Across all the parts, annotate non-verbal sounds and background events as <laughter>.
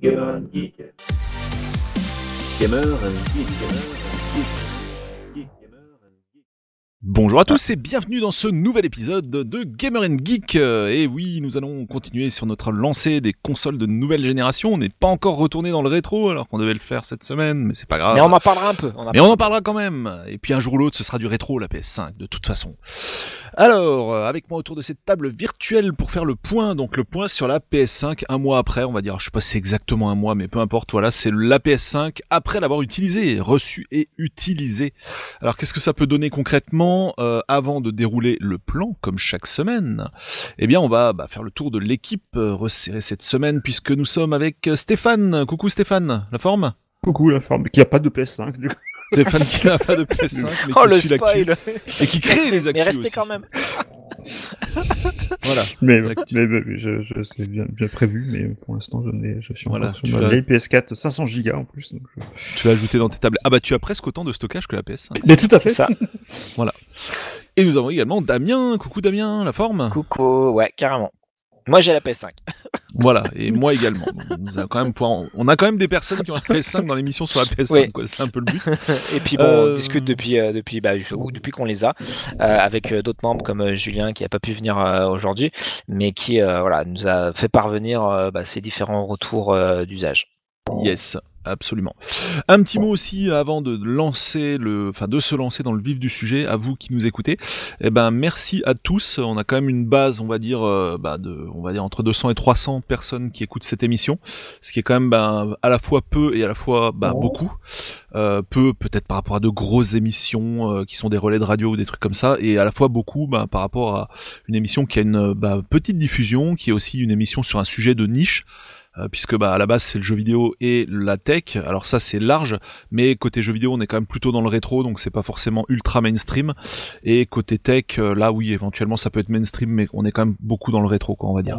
Gamer and Geek. Gamer and Geek. Gamer and Geek. Geek, Gamer and Geek. Bonjour à tous et bienvenue dans ce nouvel épisode de Gamer and Geek. Et oui, nous allons continuer sur notre lancée des consoles de nouvelle génération. On n'est pas encore retourné dans le rétro alors qu'on devait le faire cette semaine, mais c'est pas grave. Mais on en parlera un peu. On en Mais on en parlera quand même. Et puis un jour ou l'autre, ce sera du rétro, la PS5, de toute façon. Alors, euh, avec moi autour de cette table virtuelle pour faire le point, donc le point sur la PS5 un mois après, on va dire, je sais pas si c'est exactement un mois, mais peu importe, voilà, c'est la PS5 après l'avoir utilisée, reçue et utilisée. Alors, qu'est-ce que ça peut donner concrètement euh, avant de dérouler le plan, comme chaque semaine? Eh bien, on va bah, faire le tour de l'équipe euh, resserrée cette semaine, puisque nous sommes avec euh, Stéphane. Coucou Stéphane, la forme? Coucou la forme, qui a pas de PS5 du coup. Stéphane qui n'a pas de PS5, mais Oh qui le suit l'actu et qui crée les actus Mais restez aussi. quand même. Voilà. Mais, mais, mais je, je c'est bien, bien prévu, mais pour l'instant je, n'ai- je suis Voilà, sur ma as- vieille PS4 500 Go en plus. donc je- Tu l'as ajouté dans tes tablets. Ah bah tu as presque autant de stockage que la PS5. Mais tout à fait. Ça. Et nous avons également Damien. Coucou Damien, la forme Coucou, ouais, carrément. Moi j'ai la PS5. <laughs> Voilà, et moi également. Donc, quand même On a quand même des personnes qui ont la PS5 dans l'émission sur la PS5, Oui. quoi. C'est un peu le but. <laughs> Et puis bon, Euh, on discute depuis, euh, depuis, bah, depuis qu'on les a, euh, avec euh, d'autres membres comme euh, Julien qui a pas pu venir euh, aujourd'hui, mais qui euh, voilà, nous a fait parvenir euh, bah, ses différents retours euh, d'usage. Yes, absolument. Un petit mot aussi avant de lancer le, enfin de se lancer dans le vif du sujet. À vous qui nous écoutez, eh ben merci à tous. On a quand même une base, on va dire, euh, bah, de, on va dire entre 200 et 300 personnes qui écoutent cette émission, ce qui est quand même ben, à la fois peu et à la fois bah, beaucoup. Euh, peu peut-être par rapport à de grosses émissions euh, qui sont des relais de radio ou des trucs comme ça, et à la fois beaucoup ben, par rapport à une émission qui a une bah, petite diffusion, qui est aussi une émission sur un sujet de niche puisque bah à la base c'est le jeu vidéo et la tech. Alors ça c'est large, mais côté jeu vidéo on est quand même plutôt dans le rétro, donc c'est pas forcément ultra mainstream. Et côté tech, euh, là oui éventuellement ça peut être mainstream, mais on est quand même beaucoup dans le rétro quoi on va dire.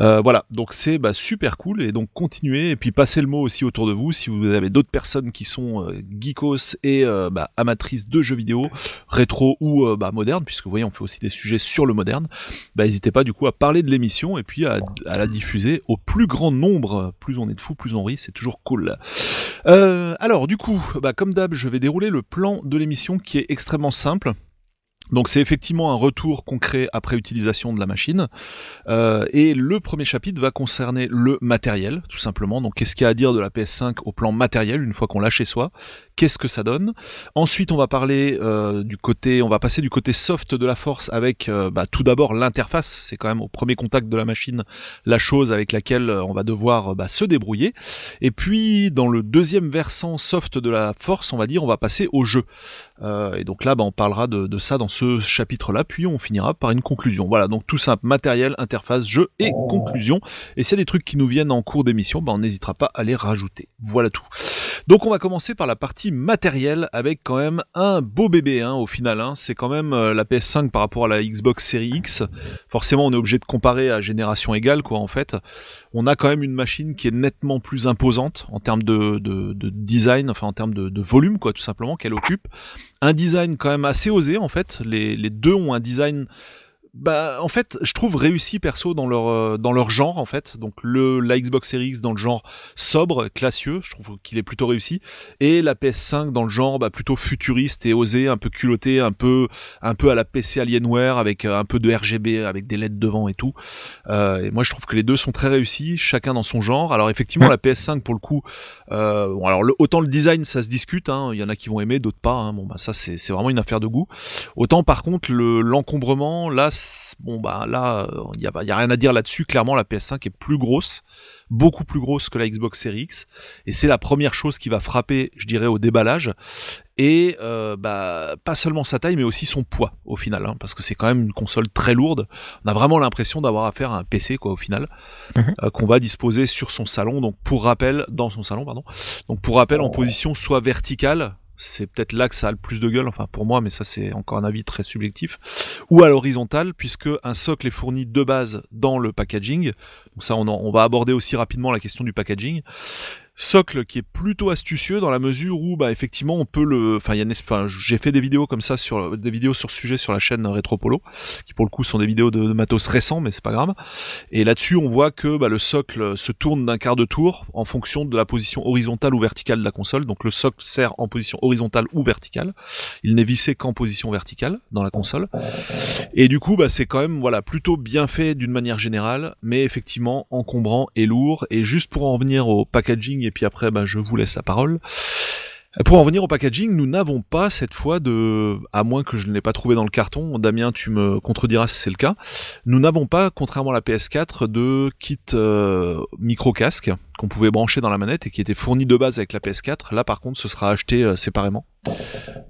Euh, voilà, donc c'est bah, super cool et donc continuez et puis passez le mot aussi autour de vous si vous avez d'autres personnes qui sont euh, geekos et euh, bah, amatrices de jeux vidéo rétro ou euh, bah, moderne, puisque vous voyez on fait aussi des sujets sur le moderne. Bah n'hésitez pas du coup à parler de l'émission et puis à, à la diffuser au plus grand nombre. Plus on est de fous, plus on rit, c'est toujours cool. Euh, alors du coup, bah, comme d'hab, je vais dérouler le plan de l'émission qui est extrêmement simple. Donc c'est effectivement un retour concret après utilisation de la machine. Euh, et le premier chapitre va concerner le matériel, tout simplement. Donc qu'est-ce qu'il y a à dire de la PS5 au plan matériel une fois qu'on l'a chez soi? Qu'est-ce que ça donne Ensuite on va parler euh, du côté, on va passer du côté soft de la force avec euh, bah, tout d'abord l'interface. C'est quand même au premier contact de la machine la chose avec laquelle euh, on va devoir bah, se débrouiller. Et puis dans le deuxième versant soft de la force, on va dire, on va passer au jeu. Et donc là, bah, on parlera de, ça dans ce chapitre-là, puis on finira par une conclusion. Voilà, donc tout simple, matériel, interface, jeu et conclusion. Et s'il y a des trucs qui nous viennent en cours d'émission, on n'hésitera pas à les rajouter. Voilà tout. Donc on va commencer par la partie matérielle avec quand même un beau bébé hein, au final. Hein. C'est quand même euh, la PS5 par rapport à la Xbox Series X. Forcément, on est obligé de comparer à génération égale, quoi, en fait. On a quand même une machine qui est nettement plus imposante en termes de, de, de design, enfin en termes de, volume, quoi, tout simplement, qu'elle occupe. Un design quand même assez osé, en fait. Les deux ont un design bah, en fait, je trouve réussi perso dans leur euh, dans leur genre en fait. Donc le la Xbox Series X dans le genre sobre, classieux, je trouve qu'il est plutôt réussi, et la PS5 dans le genre bah, plutôt futuriste et osé, un peu culotté, un peu un peu à la PC Alienware avec euh, un peu de RGB, avec des LED devant et tout. Euh, et moi, je trouve que les deux sont très réussis, chacun dans son genre. Alors effectivement, la PS5 pour le coup, euh, bon, alors le, autant le design ça se discute, hein, il y en a qui vont aimer, d'autres pas. Hein, bon bah ça c'est c'est vraiment une affaire de goût. Autant par contre le l'encombrement là bon bah là il y a, y a rien à dire là-dessus. Clairement la PS5 est plus grosse beaucoup plus grosse que la Xbox Series X. Et c'est la première chose qui va frapper je dirais au déballage. Et euh, bah pas seulement sa taille mais aussi son poids au final hein, parce que c'est quand même une console très lourde. On a vraiment l'impression d'avoir affaire à un PC quoi au final Mhm. euh, qu'on va disposer sur son salon. Donc pour rappel dans son salon pardon. Donc pour rappel en position soit verticale c'est peut-être là que ça a le plus de gueule, enfin pour moi, mais ça c'est encore un avis très subjectif, ou à l'horizontale, puisque un socle est fourni de base dans le packaging. Donc ça, on, on va aborder aussi rapidement la question du packaging. Socle qui est plutôt astucieux dans la mesure où bah effectivement on peut le enfin j'ai fait des vidéos comme ça sur des vidéos sur ce sujet sur la chaîne Retropolo qui pour le coup sont des vidéos de, matos récents mais c'est pas grave. Et là-dessus on voit que bah, le socle se tourne d'un quart de tour en fonction de la position horizontale ou verticale de la console. Donc le socle sert en position horizontale ou verticale. Il n'est vissé qu'en position verticale dans la console. Et du coup bah c'est quand même voilà plutôt bien fait d'une manière générale mais effectivement encombrant et lourd. Et juste pour en venir au packaging et puis après bah, je vous laisse la parole. Pour en venir au packaging, nous n'avons pas cette fois de, à moins que je ne l'ai pas trouvé dans le carton, Damien tu me contrediras si c'est le cas, nous n'avons pas, contrairement à la PS4, de kit euh, micro-casque qu'on pouvait brancher dans la manette et qui était fourni de base avec la PS4. Là par contre ce sera acheté euh, séparément.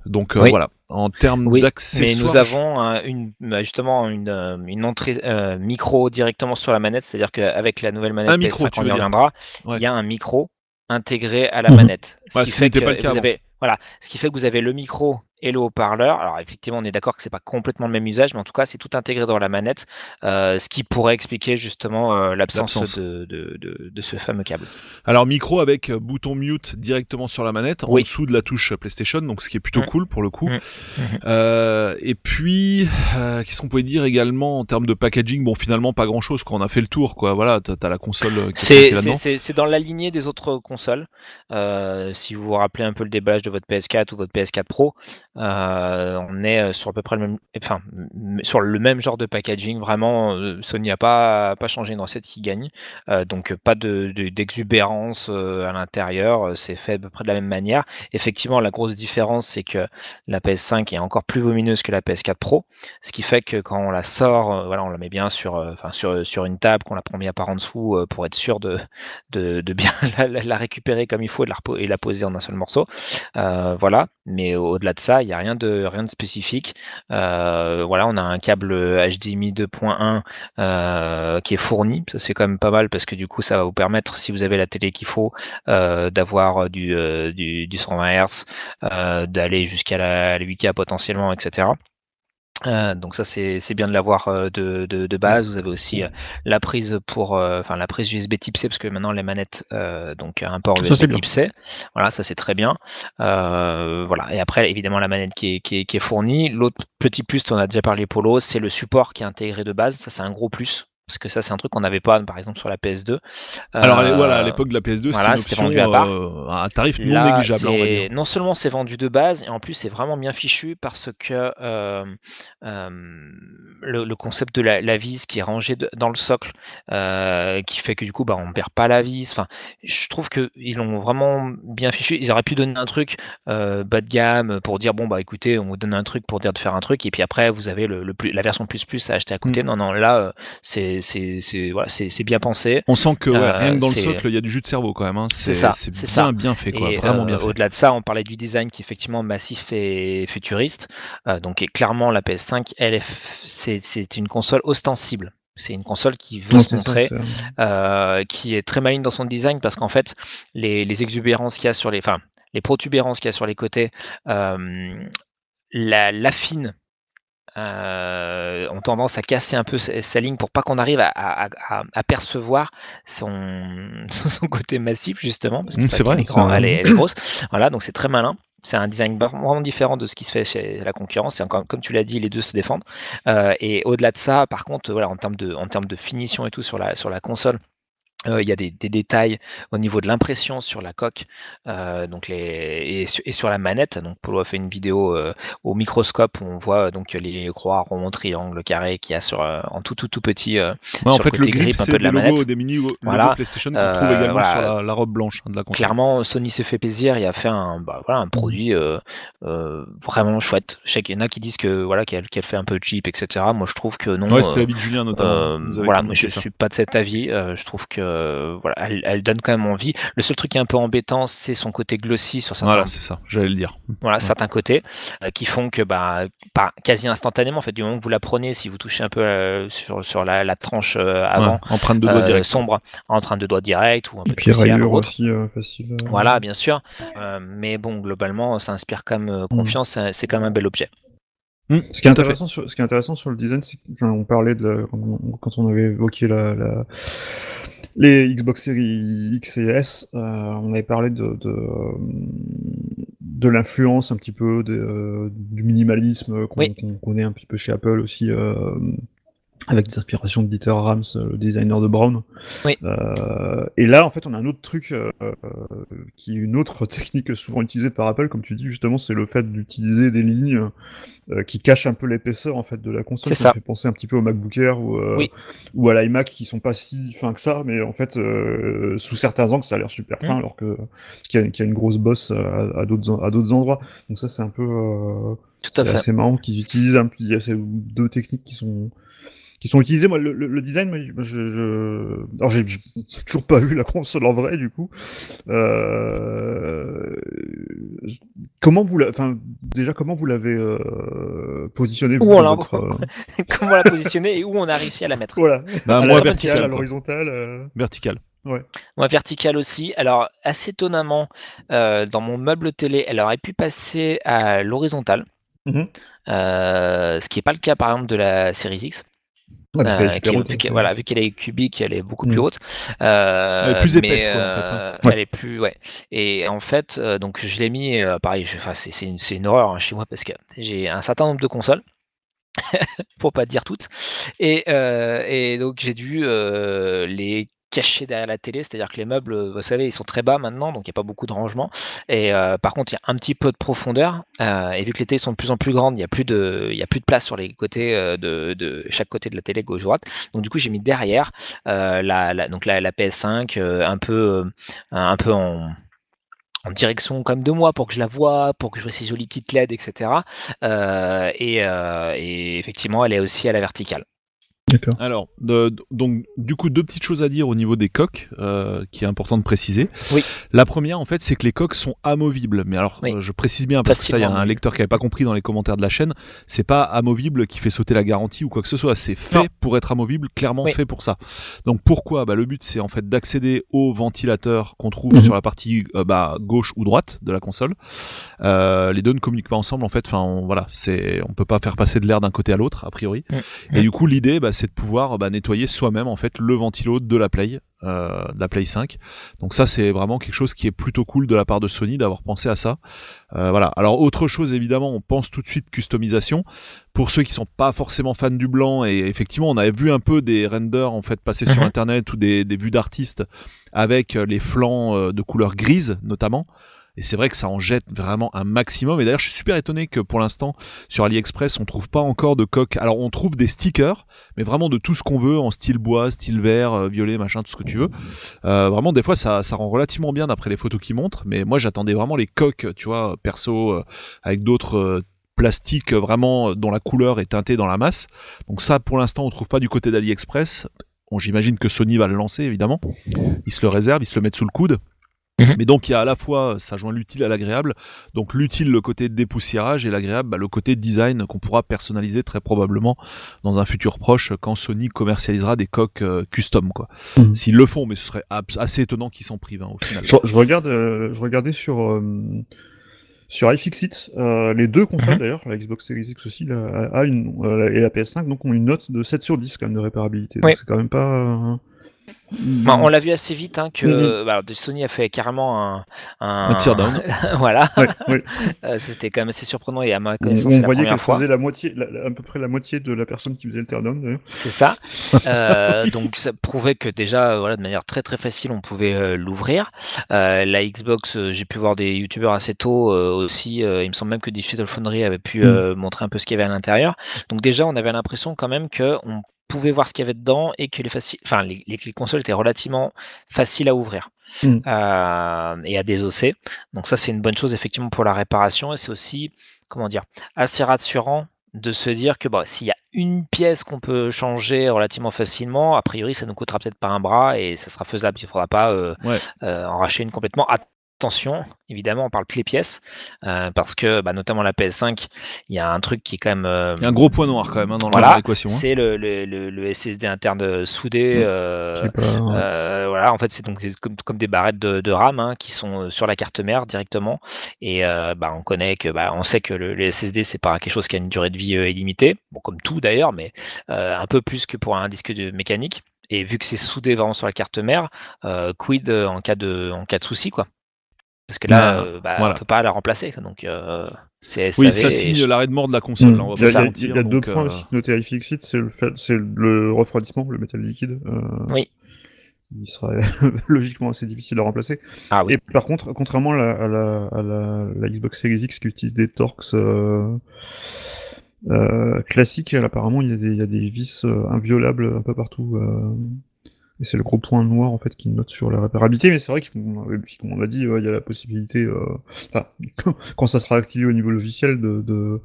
Donc euh, Oui. voilà, en termes Oui, mais d'accessoires... nous avons euh, une, bah, justement une, une entrée micro directement sur la manette, c'est-à-dire qu'avec la nouvelle manette Un micro, PS5, tu on y reviendra, Ouais. il y a un micro intégré à la manette. Ouais, ce qui n'était pas le cas vous avant. avez, voilà, ce qui fait que vous avez le micro et le haut-parleur. Alors effectivement, on est d'accord que c'est pas complètement le même usage, mais en tout cas, c'est tout intégré dans la manette, euh, ce qui pourrait expliquer justement euh, l'absence de, de, de, de ce fameux câble. Alors micro avec euh, bouton mute directement sur la manette, en Oui. dessous de la touche PlayStation, donc ce qui est plutôt Mm. cool pour le coup. Mm. Euh, et puis, qu'est-ce qu'on pouvait dire également en termes de packaging? Bon, finalement pas grand-chose. Quand on a fait le tour, quoi. Voilà, t'as t'as la console C'est c'est- dans la lignée des autres consoles. Si vous vous rappelez un peu le déballage de votre PS4 ou votre PS4 Pro, euh, on est euh, sur à peu près le même, genre de packaging. Vraiment, euh, Sony n'a pas, pas changé une recette qui gagne. Donc, pas de- de- d'exubérance euh, à l'intérieur. C'est fait à peu près de la même manière. Effectivement, la grosse différence, c'est que la PS5 est encore plus volumineuse que la PS4 Pro. Ce qui fait que quand on la sort, on la met bien sur, une table, qu'on la prend bien par en dessous pour être sûr de, de, de bien <laughs> la, récupérer comme il faut et, de la, et la poser en un seul morceau. Voilà. Mais au-delà de ça, n'y a rien de, rien de spécifique. Euh, voilà, on a un câble HDMI 2.1 euh, qui est fourni. Ça, c'est quand même pas mal parce que du coup, ça va vous permettre, si vous avez la télé qu'il faut, euh, d'avoir du, du, du 120 Hz, d'aller jusqu'à la 8K potentiellement, etc. Euh, donc ça c'est bien de l'avoir euh, de, de, de base. Vous avez aussi euh, la prise pour, enfin la prise USB Type C parce que maintenant les manettes donc un port USB. Type C. Voilà, ça c'est très bien. Voilà. Et après évidemment la manette qui est, qui est, qui est fournie. L'autre petit plus, on a déjà parlé Polo, c'est le support qui est intégré de base. Ça c'est un gros plus parce que ça c'est un truc qu'on n'avait pas par exemple sur la PS2. Alors Euh, voilà, à l'époque de la PS2, voilà, c'est c'était vendu à part. euh, à un tarif non Là, négligeable, on va c'est- dire. non seulement c'est vendu de base, et en plus c'est vraiment bien fichu parce que euh, euh, le, le concept de la, la vis qui est rangée de- dans le socle, euh, qui fait que du coup bah, on perd pas la vis. Enfin, je trouve que ils l'ont vraiment bien fichu. Ils auraient pu donner un truc euh, bas de gamme pour dire bon bah écoutez, on vous donne un truc pour dire de faire un truc, et puis après vous avez le, le plus, la version plus plus à acheter à côté. Mm. Non non, là euh, c'est c'est c'est voilà, c'est c'est bien pensé. On sent que ouais, Euh, rien que dans le socle, il y a du jus de cerveau quand même. Hein. C'est ça, c'est bien ça. bien fait, quoi. Et Vraiment euh, bien fait. au-delà de ça, on parlait du design qui est effectivement massif et futuriste. Euh, donc et clairement, la PS5, elle c'est, c'est une console ostensible. C'est une console qui veut se montrer, euh, qui est très maligne dans son design parce qu'en fait, les, les exubérances qu'il y a sur les, enfin, les protubérances qu'il y a sur les côtés, euh, la, l'affine euh, ont tendance à casser un peu sa, sa ligne pour pas qu'on arrive à, à, à- à percevoir <laughs> son, son côté massif justement parce que c'est vrai, est grand, elle, est, elle est grosse. Voilà donc c'est très malin. C'est un design vraiment différent de ce qui se fait chez la concurrence. Et encore comme tu l'as dit les deux se défendent. Euh, et au-delà de ça par contre voilà en termes de en termes de finition et tout sur la sur la console euh, il y a des, des détails au niveau de l'impression sur la coque euh, donc les, et, sur, et sur la manette. Donc Polo a fait une vidéo euh, au microscope où on voit donc les croix, ronds, triangles, carrés qu'il y a sur, en tout tout tout petit. Ouais, en sur fait, le le grip, c'est peu de des la logos, manette. des mini Voilà. PlayStation qu'on retrouve Euh, également voilà. sur la, la robe blanche hein, de la console. Clairement, Sony s'est fait plaisir et a fait un, bah, voilà, un produit vraiment chouette. Je sais qu'il y en a qui disent que voilà qu'elle qu'elle fait un peu cheap, etc. Moi, je trouve que non. Ouais, c'était l'avis de Julien notamment. Voilà, moi je suis pas de cet avis. Je trouve que voilà, elle, elle donne quand même envie. Le seul truc qui est un peu embêtant, c'est son côté glossy sur certains, Voilà, c'est ça, j'allais le dire. voilà, certains côtés, euh, qui font que bah, pas quasi instantanément, en fait, du moment que vous la prenez, si vous touchez un peu euh, sur, sur la, la tranche euh, avant, Ouais, empreinte de doigt euh, direct. sombre, en train de doigt direct ou un peu de poussière aussi euh, facile. euh. Voilà, bien sûr. Euh, mais bon, globalement, ça inspire quand même euh, confiance. c'est- C'est quand même un bel objet. Hmm, Ce qui est intéressant sur, ce qui est intéressant sur le design, c'est que, enfin, on parlait de la- quand on- quand on avait évoqué la, la, les Xbox Series X et S, euh, on avait parlé de, de, de l'influence un petit peu de, euh, du minimalisme qu'on Oui. un petit peu chez Apple aussi, euh, avec des inspirations de Dieter Rams, euh, le designer de Brown. Oui. Euh, et là, en fait, on a un autre truc euh, qui est une autre <laughs> technique souvent utilisée par Apple, comme tu dis justement, c'est le fait d'utiliser des lignes euh, qui cachent un peu l'épaisseur en fait de la console. C'est Ça ça. fait penser un petit peu au MacBook Air ou, Oui. ou à l'iMac qui sont pas si fins que ça, mais en fait, sous certains angles, ça a l'air super fin, Mm. alors que qu'il y, a- qu'il y a une grosse bosse à, à d'autres à d'autres endroits. Donc ça, c'est un peu Tout à fait. assez marrant qu'ils utilisent. Il y a ces deux techniques qui sont qui sont utilisées. Moi, le, le- le design, moi, je, je... alors j'ai toujours pas vu la console en vrai, du coup. Euh... Comment vous l'avez, enfin, déjà, comment vous l'avez euh, positionné vous, Où on l'a- votre, euh, <laughs> Comment la positionner et où on a réussi à la mettre? Voilà. Bah, à moi, la vertical, à quoi. l'horizontale. euh, Vertical. Moi, verticale aussi. Alors, assez étonnamment, euh, dans mon meuble télé, elle aurait pu passer à l'horizontale. Mhm. Euh, ce qui n'est pas le cas, par exemple, de la Series X. ouais, Euh, qui- haute, hein, voilà, vu qu'elle est cubique, elle est beaucoup Mm. plus haute. Euh, Elle est plus mais, épaisse, quoi, en fait, euh, ouais. Elle est plus, ouais. Et en fait, euh, donc je l'ai mis, euh, pareil, c'est c'est une, une horreur hein, chez moi parce que j'ai un certain nombre de consoles. <laughs> pour pas dire toutes. Et, euh, et donc j'ai dû euh, les cacher derrière la télé, c'est-à-dire que les meubles, euh, vous savez, ils sont très bas maintenant, donc il n'y a pas beaucoup de rangement. Et euh, par contre, il y a un petit peu de profondeur. euh, et vu que les télés sont de plus en plus grandes, il n'y a plus de, a plus de place sur les côtés de, de chaque côté de la télé gauche droite. Donc du coup, j'ai mis derrière la, donc la, la PS5 euh, un peu, un peu en direction comme de moi pour que je la vois, pour que je vois ces jolies petites LED, etc. Et, et effectivement, elle est aussi à la verticale. D'accord. Alors, de- de- donc, du coup, deux petites choses à dire au niveau des coques, euh, qui est important de préciser. Oui. La première, en fait, c'est que les coques sont amovibles. Mais alors, Oui. euh, je précise bien, parce que ça, il y a un lecteur qui n'avait pas compris dans les commentaires de la chaîne. C'est pas amovible qui fait sauter la garantie ou quoi que ce soit. C'est fait Non. pour être amovible, clairement Oui. fait pour ça. Donc, pourquoi? Bah, Le but, c'est en fait d'accéder au ventilateur qu'on trouve Mhm. sur la partie euh, bah, gauche ou droite de la console. Euh, les deux ne communiquent pas ensemble, en fait. Enfin, on, voilà, c'est, on peut pas faire passer de l'air d'un côté à l'autre, a priori. Et du coup, l'idée, bah, c'est de pouvoir bah, nettoyer soi-même en fait le ventilo de la Play, euh, de la Play 5. Donc ça, c'est vraiment quelque chose qui est plutôt cool de la part de Sony d'avoir pensé à ça. Euh, voilà. Alors autre chose, évidemment, on pense tout de suite customisation. Pour ceux qui sont pas forcément fans du blanc, et effectivement, on avait vu un peu des renders en fait passer sur Mhm. Internet ou des, des vues d'artistes avec euh, les flancs de couleur grise notamment. Et c'est vrai que ça en jette vraiment un maximum. Et d'ailleurs, je suis super étonné que pour l'instant, sur AliExpress, on trouve pas encore de coque. Alors, on trouve des stickers, mais vraiment de tout ce qu'on veut, en style bois, style vert, euh, violet, machin, tout ce que tu veux. Euh, vraiment, des fois, ça, ça rend relativement bien d'après les photos qui montrent. Mais moi, j'attendais vraiment les coques, tu vois, perso, euh, avec d'autres euh, plastiques euh, vraiment euh, dont la couleur est teintée dans la masse. Donc ça, pour l'instant, on trouve pas du côté d'AliExpress. Bon, j'imagine que Sony va le lancer, évidemment. Ils se le réservent, ils se le mettent sous le coude. Mhm. Mais donc il y a à la fois, ça joint l'utile à l'agréable, donc l'utile le côté dépoussiérage et l'agréable bah, le côté design qu'on pourra personnaliser très probablement dans un futur proche quand Sony commercialisera des coques euh, custom quoi. Mhm. S'ils le font, mais ce serait assez étonnant qu'ils s'en privent hein, au final. Je, je regarde, euh, je regardais sur euh, sur iFixit, euh, les deux consoles Mhm. d'ailleurs, la Xbox Series X aussi, la, a une, euh, et la PS5, donc ont une note de 7 sur 10 quand même de réparabilité. Oui. Donc c'est quand même pas. Bah, on l'a vu assez vite hein, que Mhm. bah, alors, de Sony a fait carrément un, Un teardown. <laughs> voilà, Ouais, ouais. <laughs> Euh, c'était quand même assez surprenant et à ma On, connaissance, on la voyait qu'elle faisait la moitié, la- à peu près la moitié de la personne qui faisait le d'ailleurs. C'est ça. <laughs> Euh, donc ça prouvait que déjà, euh, voilà, de manière très très facile, on pouvait euh, l'ouvrir. La Xbox, j'ai pu voir des youtubeurs assez tôt aussi. il me semble même que Digital Foundry avait pu Mm. montrer un peu ce qu'il y avait à l'intérieur. Donc déjà, on avait l'impression quand même que on pouvait voir ce qu'il y avait dedans et que les, enfin, les, les, les consoles étaient relativement faciles à ouvrir Mm. euh, et à désosser. Donc ça, c'est une bonne chose effectivement pour la réparation et c'est aussi, comment dire, assez rassurant de se dire que bah, s'il y a une pièce qu'on peut changer relativement facilement, a priori, ça ne nous coûtera peut-être pas un bras et ça sera faisable. Il ne faudra pas euh, Ouais. euh, en racheter une complètement. Attention, évidemment, on parle que les pièces euh, parce que, bah, notamment la PS5, il y a un truc qui est quand même euh, Il y a un gros point noir quand même hein, dans Voilà, l'équation. hein. c'est le, le, le, le SSD interne soudé. Mm. euh, pas- euh, voilà, en fait, c'est donc comme, comme des barrettes de, de RAM hein, qui sont sur la carte mère directement. Et euh, bah, on connaît que, bah, on sait que le, le SSD c'est pas quelque chose qui a une durée de vie euh, illimitée. Bon, comme tout d'ailleurs, mais euh, un peu plus que pour un disque de mécanique. Et vu que c'est soudé vraiment sur la carte mère, euh, quid en cas de, en cas de souci, quoi. Parce que là, Ah, euh, bah, voilà. on peut pas la remplacer. quoi. Donc, euh, c'est Oui, ça signe je- l'arrêt de mort de la console. là, on va Il y a, y y deux points euh, aussi notés à iFixit, c'est le, fait- c'est le refroidissement, le métal liquide. euh, Oui. Il serait <laughs> logiquement assez difficile à remplacer. Ah oui. Et par contre, contrairement à la, à la, à la, la Xbox Series X qui utilise des Torx euh, euh, classiques, elle, apparemment il y, a des, il y a des vis euh, inviolables un peu partout. euh, et c'est le gros point noir en fait qui note sur la réparabilité, mais c'est vrai qu'on comme on a dit, il y a la possibilité, euh, <laughs> quand ça sera activé au niveau logiciel, de, de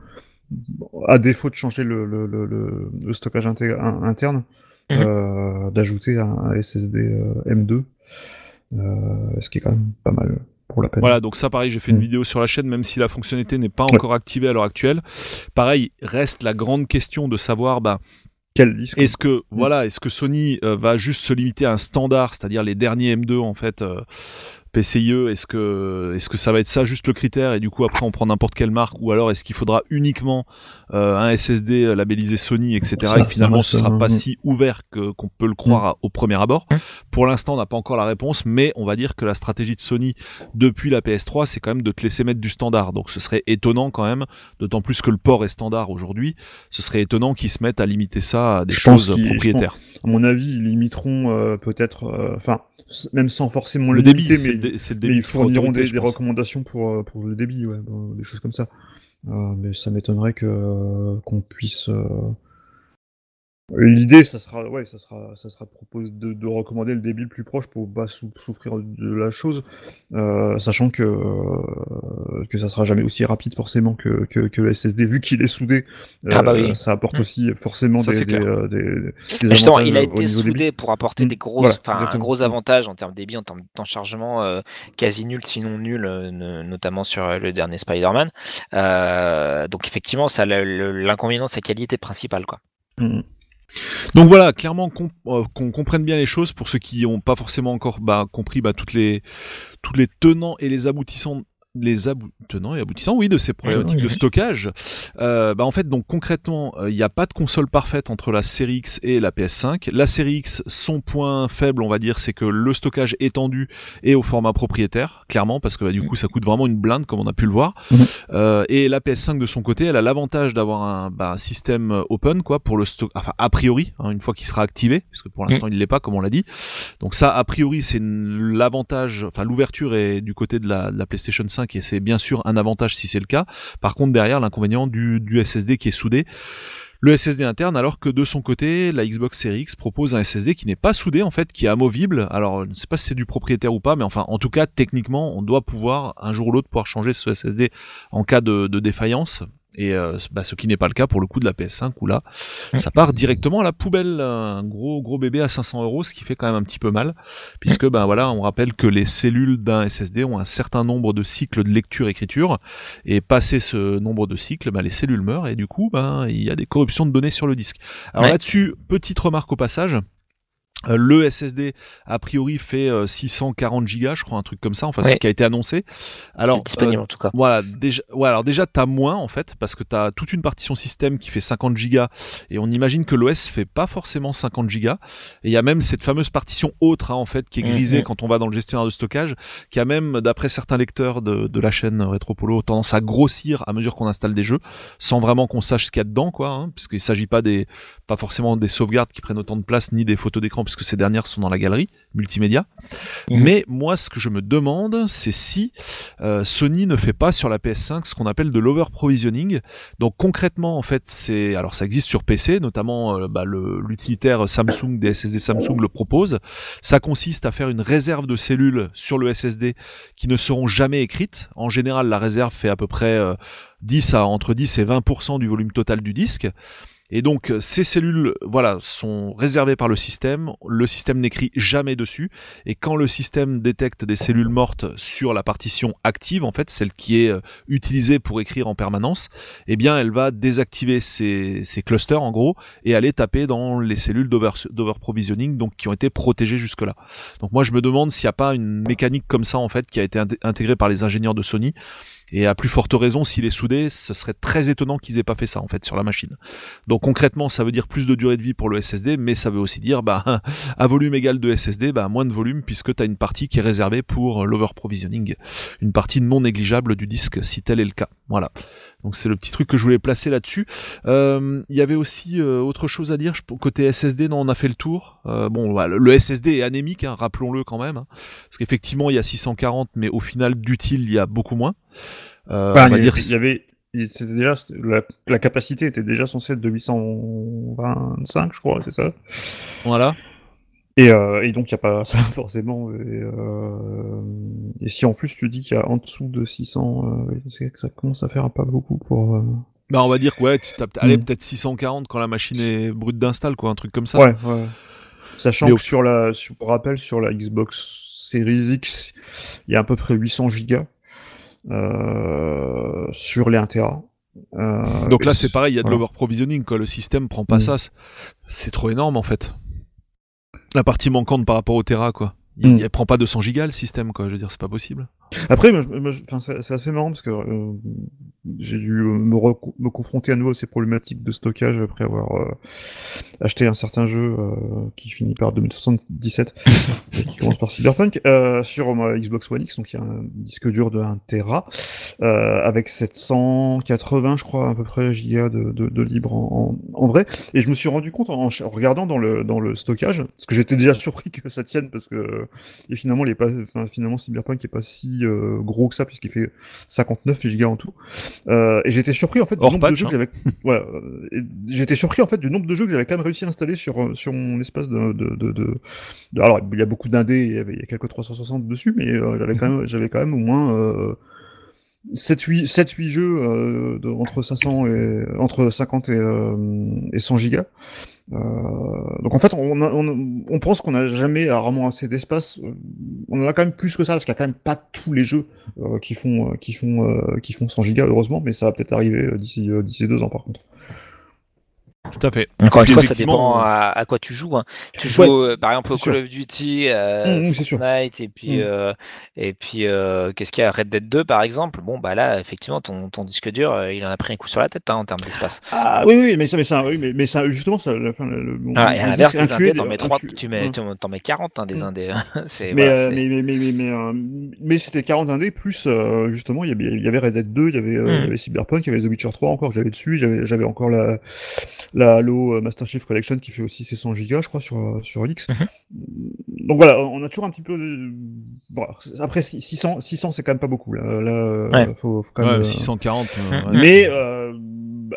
à défaut de changer le, le, le, le- le stockage interne, Mhm. euh, d'ajouter un, SSD euh, M2, euh, ce qui est quand même pas mal pour la peine. Voilà, donc ça pareil, j'ai fait une Mm. vidéo sur la chaîne, même si la fonctionnalité n'est pas Ouais. encore activée à l'heure actuelle. Pareil, reste la grande question de savoir, bah, Quel disque est-ce que voilà, est-ce que Sony euh, va juste se limiter à un standard, c'est-à-dire les derniers M2 en fait euh, PCIe, est-ce que est-ce que ça va être ça juste le critère et du coup après on prend n'importe quelle marque ou alors est-ce qu'il faudra uniquement euh, un SSD labellisé Sony etc Ça- et finalement ce sera euh, pas mm. si ouvert que qu'on peut le croire à- au premier abord. Mm. Pour l'instant on n'a pas encore la réponse mais on va dire que la stratégie de Sony depuis la PS3 c'est quand même de te laisser mettre du standard donc ce serait étonnant quand même d'autant plus que le port est standard aujourd'hui ce serait étonnant qu'ils se mettent à limiter ça à des Je pense choses propriétaires. À mon avis, ils limiteront euh, peut-être, euh, enfin, même sans forcément Le le, débit, limiter, mais, le, le mais débit ils fourniront des, recommandations pour, euh, pour le débit, ouais, des choses comme ça. Euh, mais ça m'étonnerait que euh, qu'on puisse. L'idée, ça sera, ouais, ça sera, ça sera de proposer de, de recommander le débit le plus proche pour pas sou- souffrir de la chose, euh, sachant que euh, que ça sera jamais aussi rapide forcément que que, que le SSD vu qu'il est soudé. Ah bah euh, oui. Ça apporte Mm. aussi forcément Ça, des, c'est des, clair. euh, des, des justement, il a été débit. soudé pour apporter Mm. des grosses, Voilà, un gros avantage en termes de débit, en termes de temps de chargement quasi nul, sinon nul, notamment sur le dernier Spider-Man. Donc effectivement, ça l'inconvénient sa qualité principale, quoi. Mm. Donc voilà, clairement qu'on euh, qu'on comprenne bien les choses pour ceux qui n'ont pas forcément encore bah, compris bah, toutes tous les tenants et les aboutissants les tenants et aboutissants, oui, de ces problématiques oui, de stockage. Euh, bah en fait, donc concrètement, euh, il n'y a pas de console parfaite entre la série X et la PS5. La série X, son point faible, on va dire, c'est que le stockage étendu est au format propriétaire, clairement, parce que bah, du coup, ça coûte vraiment une blinde, comme on a pu le voir. Mhm. Euh, et la PS5 de son côté, elle a l'avantage d'avoir un, bah, un système euh, open, quoi, pour le stock, enfin a priori, hein, une fois qu'il sera activé, puisque pour l'instant il l'est pas, comme on l'a dit. Donc ça, a priori, c'est l'avantage, enfin l'ouverture est du côté de la, de la PlayStation 5 et c'est bien sûr un avantage si c'est le cas. Par contre, derrière, l'inconvénient du, SSD qui est soudé. Le SSD interne, alors que de son côté, la Xbox Series X propose un SSD qui n'est pas soudé en fait, qui est amovible. Alors, je ne sais pas si c'est du propriétaire ou pas, mais enfin, en tout cas, techniquement, on doit pouvoir un jour ou l'autre pouvoir changer ce SSD en cas de défaillance. Et euh, bah, ce qui n'est pas le cas pour le coup de la PS5 où là, ça part directement à la poubelle, un gros gros bébé à 500 euros, ce qui fait quand même un petit peu mal, puisque ben voilà, on rappelle que les cellules d'un SSD ont un certain nombre de cycles de lecture-écriture, et passé ce nombre de cycles, ben, les cellules meurent et du coup, ben il y a des corruptions de données sur le disque. Alors Ouais. là-dessus, petite remarque au passage. Euh, Le SSD a priori fait euh, 640 gigas, je crois un truc comme ça, enfin Ouais. ce qui a été annoncé. Alors disponible euh, en tout cas. voilà, déjà, ouais, alors déjà t'as moins en fait parce que t'as toute une partition système qui fait 50 gigas et on imagine que l'OS fait pas forcément 50 gigas et il y a même cette fameuse partition autre hein, en fait qui est grisée Mhm. quand on va dans le gestionnaire de stockage qui a même d'après certains lecteurs de, de la chaîne Retropolo tendance à grossir à mesure qu'on installe des jeux sans vraiment qu'on sache ce qu'il y a dedans quoi hein, puisqu'il s'agit pas des pas forcément des sauvegardes qui prennent autant de place ni des photos d'écran puisque ces dernières sont dans la galerie multimédia Mhm. mais moi ce que je me demande c'est si euh, Sony ne fait pas sur la PS5 ce qu'on appelle de l'over provisioning. Donc concrètement en fait c'est alors ça existe sur PC notamment euh, bah, l'utilitaire Samsung des SSD Samsung le propose. Ça consiste à faire une réserve de cellules sur le SSD qui ne seront jamais écrites. En général la réserve fait à peu près euh, 10 à entre 10 et 20% du volume total du disque. Et donc euh, ces cellules, voilà, sont réservées par le système. Le système n'écrit jamais dessus. Et quand le système détecte des cellules mortes sur la partition active, en fait, celle qui est euh, utilisée pour écrire en permanence, eh bien, elle va désactiver ces, clusters, en gros, et aller taper dans les cellules d'over d'overprovisioning, donc qui ont été protégées jusque-là. Donc moi, je me demande s'il n'y a pas une mécanique comme ça, en fait, qui a été inté- intégrée par les ingénieurs de Sony, Et à plus forte raison, s'il est soudé, ce serait très étonnant qu'ils aient pas fait ça en fait sur la machine. Donc concrètement, ça veut dire plus de durée de vie pour le SSD, mais ça veut aussi dire bah <laughs> à volume égal de SSD, bah moins de volume puisque tu as une partie qui est réservée pour l'overprovisioning, une partie non négligeable du disque si tel est le cas. Voilà. Donc c'est le petit truc que je voulais placer là-dessus. Euh, Il y avait aussi euh, autre chose à dire côté SSD. Non, on a fait le tour. Euh, bon, voilà, le SSD est anémique, hein, rappelons-le quand même, hein. parce qu'effectivement il y a 640, mais au final d'utile il y a beaucoup moins. Euh, bah, on va il dire. Y avait, c'était déjà la, la, capacité était déjà censée être de 825, je crois, c'est ça. Voilà. Et, euh, et, donc il n'y a pas <laughs> ça forcément. Et, euh, et, si en plus tu dis qu'il y a en dessous de 600, euh, ça commence à faire pas beaucoup pour. Euh, bah on va dire que ouais, tu tapes, allez, mm. peut-être 640 quand la machine est brute d'install, quoi, un truc comme ça. Ouais, ouais. Sachant que sur la, pour rappel, sur la Xbox Series X, il y a à peu près 800 gigas euh, sur les 1 Tera. Euh, donc là c'est pareil, il y a de l'overprovisioning, quoi. Le système prend pas mm. ça. C'est trop énorme en fait. La partie manquante par rapport au Terra, quoi. Il, mm. prend pas 200 gigas le système, quoi. Je veux dire, c'est pas possible. Après, c'est assez marrant parce que euh, j'ai dû euh, me, me, confronter à nouveau à ces problématiques de stockage après avoir euh, acheté un certain jeu euh, qui finit par 2077 <laughs> et qui commence par Cyberpunk sur Xbox One X. Donc il y a un disque dur de 1 Tera avec 780, je crois, à peu près gigas de, de, de libre en, en, vrai. Et je me suis rendu compte en, en, regardant dans le, dans le stockage, parce que j'étais déjà <laughs> surpris que ça tienne parce que et finalement, les pas, enfin, finalement Cyberpunk est pas si euh, gros que ça puisqu'il fait 59 gigas en tout. Euh, et j'étais surpris en fait du nombre de jeux que j'avais. <laughs> ouais, euh, j'étais surpris en fait du nombre de jeux que j'avais quand même réussi à installer sur sur mon espace de de, de, de... Alors il y a beaucoup d'indés, il y avait il y a quelques 360 dessus, mais j'avais quand même <laughs> j'avais quand même au moins 7 8 7 8 jeux de, entre 500 et entre 50 et, et 100 gigas. Euh, donc en fait, on, on, on pense qu'on n'a jamais rarement assez d'espace. Euh, on en a quand même plus que ça, parce qu'il n'y a quand même pas tous les jeux euh, qui font qui font qui font 100 gigas heureusement, mais ça va peut-être arriver d'ici d'ici deux ans par contre. Tout à fait. Encore une fois, ça dépend à, à, quoi tu joues. Hein. Tu joues euh, par exemple au Call of Duty, euh, mmh, mmh Fortnite, et puis, mmh. euh, et puis euh, qu'est-ce qu'il y a? Red Dead 2 par exemple. Bon, bah là, effectivement, ton, ton disque dur, euh, il en a pris un coup sur la tête hein, en termes d'espace. Ah oui, oui, mais ça, mais ça, oui, mais, mais ça justement, ça, la fin, le, ah, et à l'inverse, des indés, t'en mets 3, tu mets, t'en mets 40 hein, des indés. <laughs> mais, voilà, mais, mais, mais, mais, mais, mais c'était 40 indés plus, justement, il y, avait, Red Dead 2, il y avait, il y avait Cyberpunk, il y avait The Witcher 3 encore, j'avais dessus, j'avais encore la, la Halo Master Chief Collection qui fait aussi ses 100 gigas, je crois, sur, sur Elix. Mhm. Donc voilà, on a toujours un petit peu. Bon, après, 600, 600 c'est quand même pas beaucoup. Là, là faut, faut, quand même. 640. Euh, mhm. Mais euh,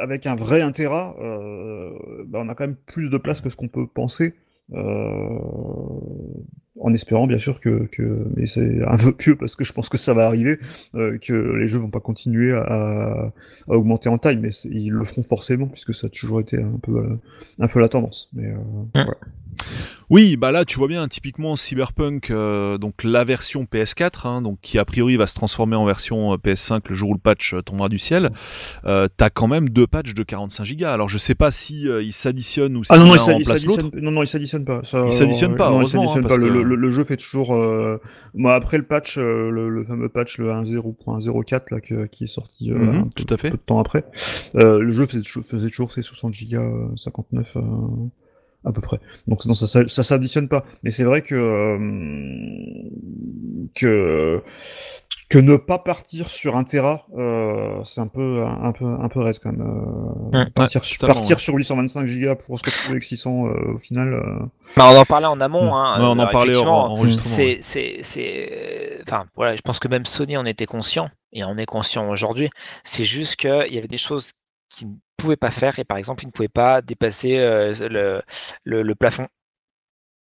avec un vrai Intera, euh, bah, on a quand même plus de place que ce qu'on peut penser. Euh, en espérant bien sûr que, que mais c'est un vœu pieux parce que je pense que ça va arriver, euh, que les jeux vont pas continuer à, à, augmenter en taille, mais ils le feront forcément puisque ça a toujours été un peu, euh, un peu la tendance. Mais euh, voilà. Oui, bah là tu vois bien typiquement Cyberpunk, euh, donc la version PS4, hein, donc qui a priori va se transformer en version euh, PS5 le jour où le patch euh, tombera du ciel. Euh, T'as quand même deux patchs de 45 Go. Alors je sais pas si euh, ils s'additionnent ou si ah non, non, il remplace l'autre. Non non, ils s'additionnent pas. Ça, ils s'additionnent pas. Non, ils s'additionnent hein, pas. Le, le, le, jeu fait toujours. Moi après le patch, le, le, fameux patch le 1.0.04 là que, qui est sorti mm -hmm, un tout à fait. peu de temps après, le jeu faisait, faisait toujours ses 60 Go 59 à peu près. Donc non, ça, ça, ça s'additionne pas. Mais c'est vrai que euh, que que ne pas partir sur un Tera, euh, c'est un peu un peu un peu raide quand même. Euh, mmh, partir, ouais, partir ouais. sur 825 Go pour se retrouver avec 600 euh, au final. Euh. Bah, on en parlait en amont. Mmh. Hein, on en parlait en enregistrement. C'est c'est c'est enfin voilà, je pense que même Sony en était conscient et on est conscient aujourd'hui. C'est juste qu'il y avait des choses qui pouvait pas faire et par exemple il ne pouvait pas dépasser euh, le, le, le, plafond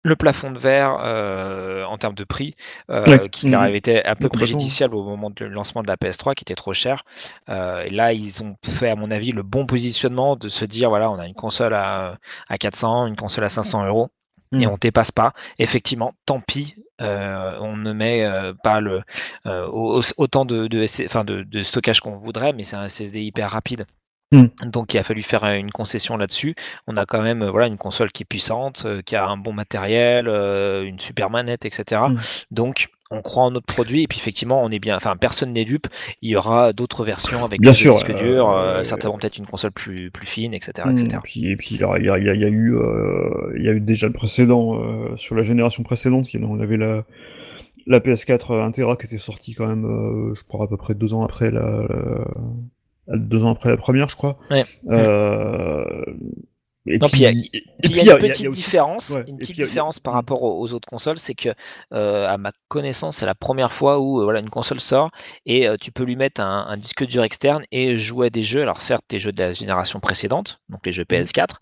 le plafond de verre euh, en termes de prix euh, ouais. qui leur mmh. avait été un peu préjudiciable au moment du lancement de la PS3 qui était trop cher euh, et là ils ont fait à mon avis le bon positionnement de se dire voilà on a une console à, à 400 une console à 500 euros et mmh. on dépasse pas. Effectivement, tant pis, on ne met pas le autant de, de, enfin de, de stockage qu'on voudrait, mais c'est un SSD hyper rapide. Mm. Donc il a fallu faire une concession là-dessus. On a quand même voilà une console qui est puissante, euh, qui a un bon matériel, euh, une super manette, etc. Mm. Donc on croit en notre produit et puis effectivement on est bien enfin personne n'est dupe il y aura d'autres versions avec Bien sûr, disques euh, durs euh, euh, certainement peut-être une console plus plus fine etc etc Et puis, et puis il y a, il y a- il y a eu, euh, il y a eu déjà le précédent euh, sur la génération précédente. On avait la, la PS4 Intera qui était sortie quand même, euh, je crois à peu près deux ans après la, la- deux ans après la première, je crois. Ouais. Euh, et Non, puis il y a- et Puis puis, il y a il y a- une a petite différence, une et petite a- différence par Mm. rapport aux, aux autres consoles, c'est que euh, à ma connaissance, c'est la première fois où euh, voilà une console sort et euh, tu peux lui mettre un, un disque dur externe et jouer à des jeux. Alors certes, des jeux de la génération précédente, donc les jeux PS4,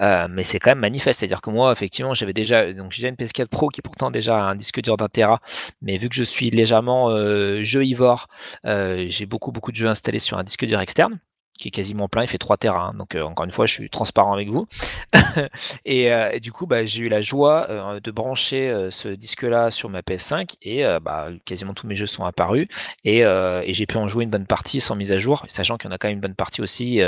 euh, mais c'est quand même manifeste. C'est-à-dire que moi, effectivement, j'avais déjà donc j'ai une PS4 Pro qui pourtant déjà un disque dur d'un Tera, mais vu que je suis légèrement jeu ivore, j'ai beaucoup beaucoup de jeux installés sur un disque dur externe qui est quasiment plein, il fait 3 Tera. hein. donc euh, encore une fois, je suis transparent avec vous. <laughs> et, euh, et du coup, bah, j'ai eu la joie euh, de brancher ce disque-là sur ma PS5 et bah, quasiment tous mes jeux sont apparus et, j'ai pu en jouer une bonne partie sans mise à jour, sachant qu'il y en a quand même une bonne partie aussi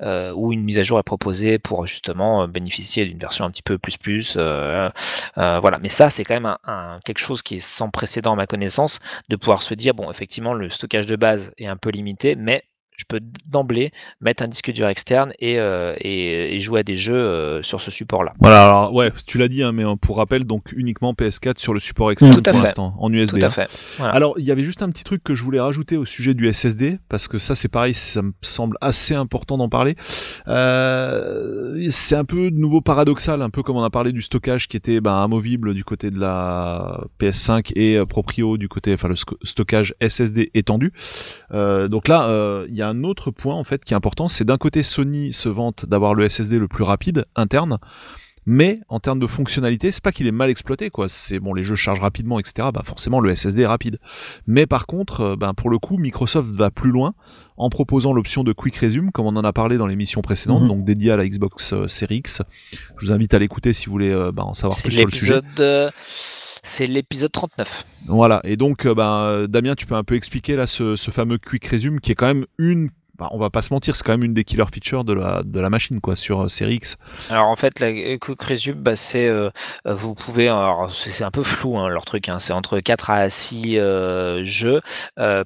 où une mise à jour est proposée pour justement bénéficier d'une version un petit peu plus plus. voilà, mais ça c'est quand même quelque chose qui est sans précédent à ma connaissance de pouvoir se dire bon effectivement le stockage de base est un peu limité, mais je peux d'emblée mettre un disque dur externe et, euh, et, et jouer à des jeux euh, sur ce support-là. Voilà, alors ouais, tu l'as dit, hein, mais euh, pour rappel, donc uniquement PS4 sur le support externe Tout à pour l'instant, en USB. Tout à hein. fait. Voilà. Alors, il y avait juste un petit truc que je voulais rajouter au sujet du SSD, parce que ça, c'est pareil, ça me semble assez important d'en parler. Euh, c'est un peu de nouveau paradoxal, un peu comme on a parlé du stockage qui était ben, amovible du côté de la PS5 et proprio du côté, enfin le stockage SSD étendu. Donc là, il y a un autre point en fait qui est important, c'est d'un côté Sony se vante d'avoir le SSD le plus rapide interne. Mais en termes de fonctionnalité, c'est pas qu'il est mal exploité, quoi. C'est bon, les jeux chargent rapidement, etc. Bah forcément, le SSD est rapide. Mais par contre, euh, ben pour le coup, Microsoft va plus loin en proposant l'option de Quick Resume, comme on en a parlé dans l'émission précédente, Mhm. donc dédiée à la Xbox euh, Series X. Je vous invite à l'écouter si vous voulez euh, ben, en savoir plus sur le sujet. C'est l'épisode 39. Voilà. Et donc, euh, euh, Damien, tu peux un peu expliquer là ce, ce fameux Quick Resume qui est quand même une bah, on va pas se mentir, c'est quand même une des killer features de la, de la machine, quoi, sur euh, Series X. Alors en fait, la euh, Quick Resume, bah, c'est euh, vous pouvez, c'est un peu flou hein, leur truc, hein, c'est entre 4 à 6 euh, jeux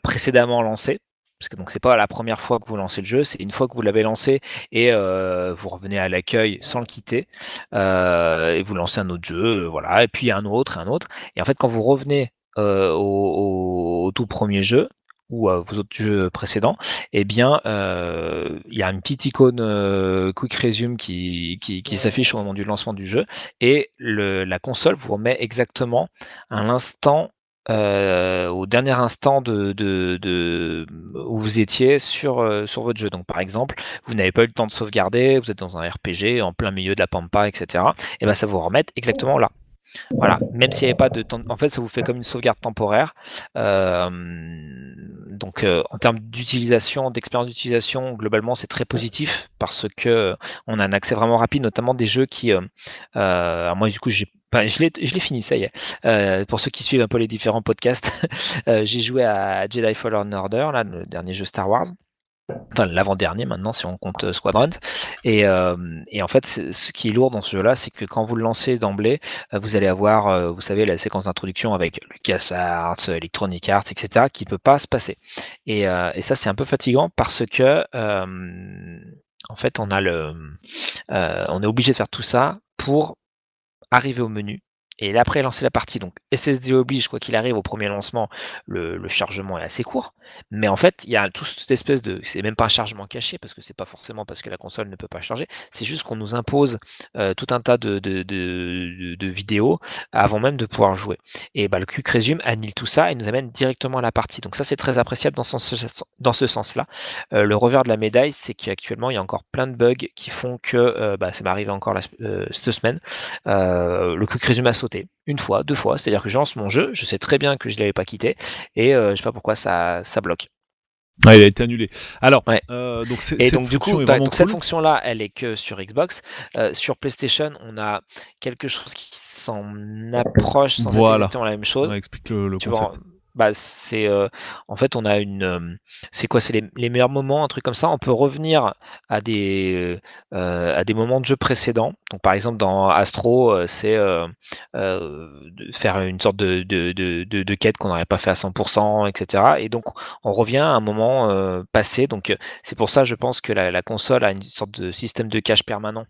précédemment lancés. Parce que donc c'est pas la première fois que vous lancez le jeu, c'est une fois que vous l'avez lancé et euh, vous revenez à l'accueil sans le quitter euh, et vous lancez un autre jeu, euh, voilà, et puis un autre, un autre. Et en fait, quand vous revenez euh, au, tout premier jeu ou à vos autres jeux précédents, eh bien, il y a une petite icône Quick Resume qui, qui, qui s'affiche au moment du lancement du jeu et le, la console vous remet exactement à l'instant euh, au dernier instant de, de, où vous étiez sur, euh, sur votre jeu. Donc par exemple, vous n'avez pas eu le temps de sauvegarder, vous êtes dans un RPG en plein milieu de la pampa, etc. Et ben ça vous remet exactement là. Voilà, même s'il n'y avait pas de temps, en fait, ça vous fait comme une sauvegarde temporaire. Euh, donc, euh, en termes d'utilisation, d'expérience d'utilisation, globalement, c'est très positif parce que on a un accès vraiment rapide, notamment des jeux qui, euh, euh, moi, du coup, j'ai Enfin, je l'ai je l'ai fini, ça y est. Euh, pour ceux qui suivent un peu les différents podcasts, <laughs> euh, j'ai joué à Jedi Fallen Order, là, le dernier jeu Star Wars. Enfin, l'avant-dernier maintenant, si on compte euh, Squadrons. Et, euh, et en fait, ce qui est lourd dans ce jeu-là, c'est que quand vous le lancez d'emblée, euh, vous allez avoir, vous savez, la séquence d'introduction avec LucasArts, Electronic Arts, etc., qui peut pas se passer. Et, ça, c'est un peu fatigant parce que, en fait, on est obligé de faire tout ça pour arriver au menu et après lancer la partie. Donc SSD oblige, quoi qu'il arrive au premier lancement, le chargement est assez court. Mais en fait, il y a toute cette espèce de. C'est même pas un chargement caché, parce que c'est pas forcément parce que la console ne peut pas charger. C'est juste qu'on nous impose euh, tout un tas de, de, de, vidéos avant même de pouvoir jouer. Et bah, le Quick Resume annule tout ça et nous amène directement à la partie. Donc ça, c'est très appréciable dans, ce sens-là. Euh, le revers de la médaille, c'est qu'actuellement, il y a encore plein de bugs qui font que, euh, bah, ça m'est arrivé encore cette semaine, le quick resume a sauté une fois, deux fois. C'est-à-dire que je lance mon jeu, je sais très bien que je l'avais pas quitté et euh, je sais pas pourquoi ça, ça bloque. Ouais, il a été annulé. Alors, Ouais. euh, donc Et cette donc du coup, bah, cette fonction-là, elle est que sur Xbox. Euh, sur PlayStation, on a quelque chose qui s'en approche sans Voilà. être exactement la même chose. Explique le, le Tu vois, concept. Bah, en fait on a une c'est quoi? C'est les, meilleurs moments un truc comme ça. On peut revenir à des à des moments de jeu précédents. Donc par exemple dans Astro c'est faire une sorte de quête qu'on n'aurait pas fait à 100% etc et donc on revient à un moment passé. Donc c'est pour ça je pense que la console a une sorte de système de cache permanent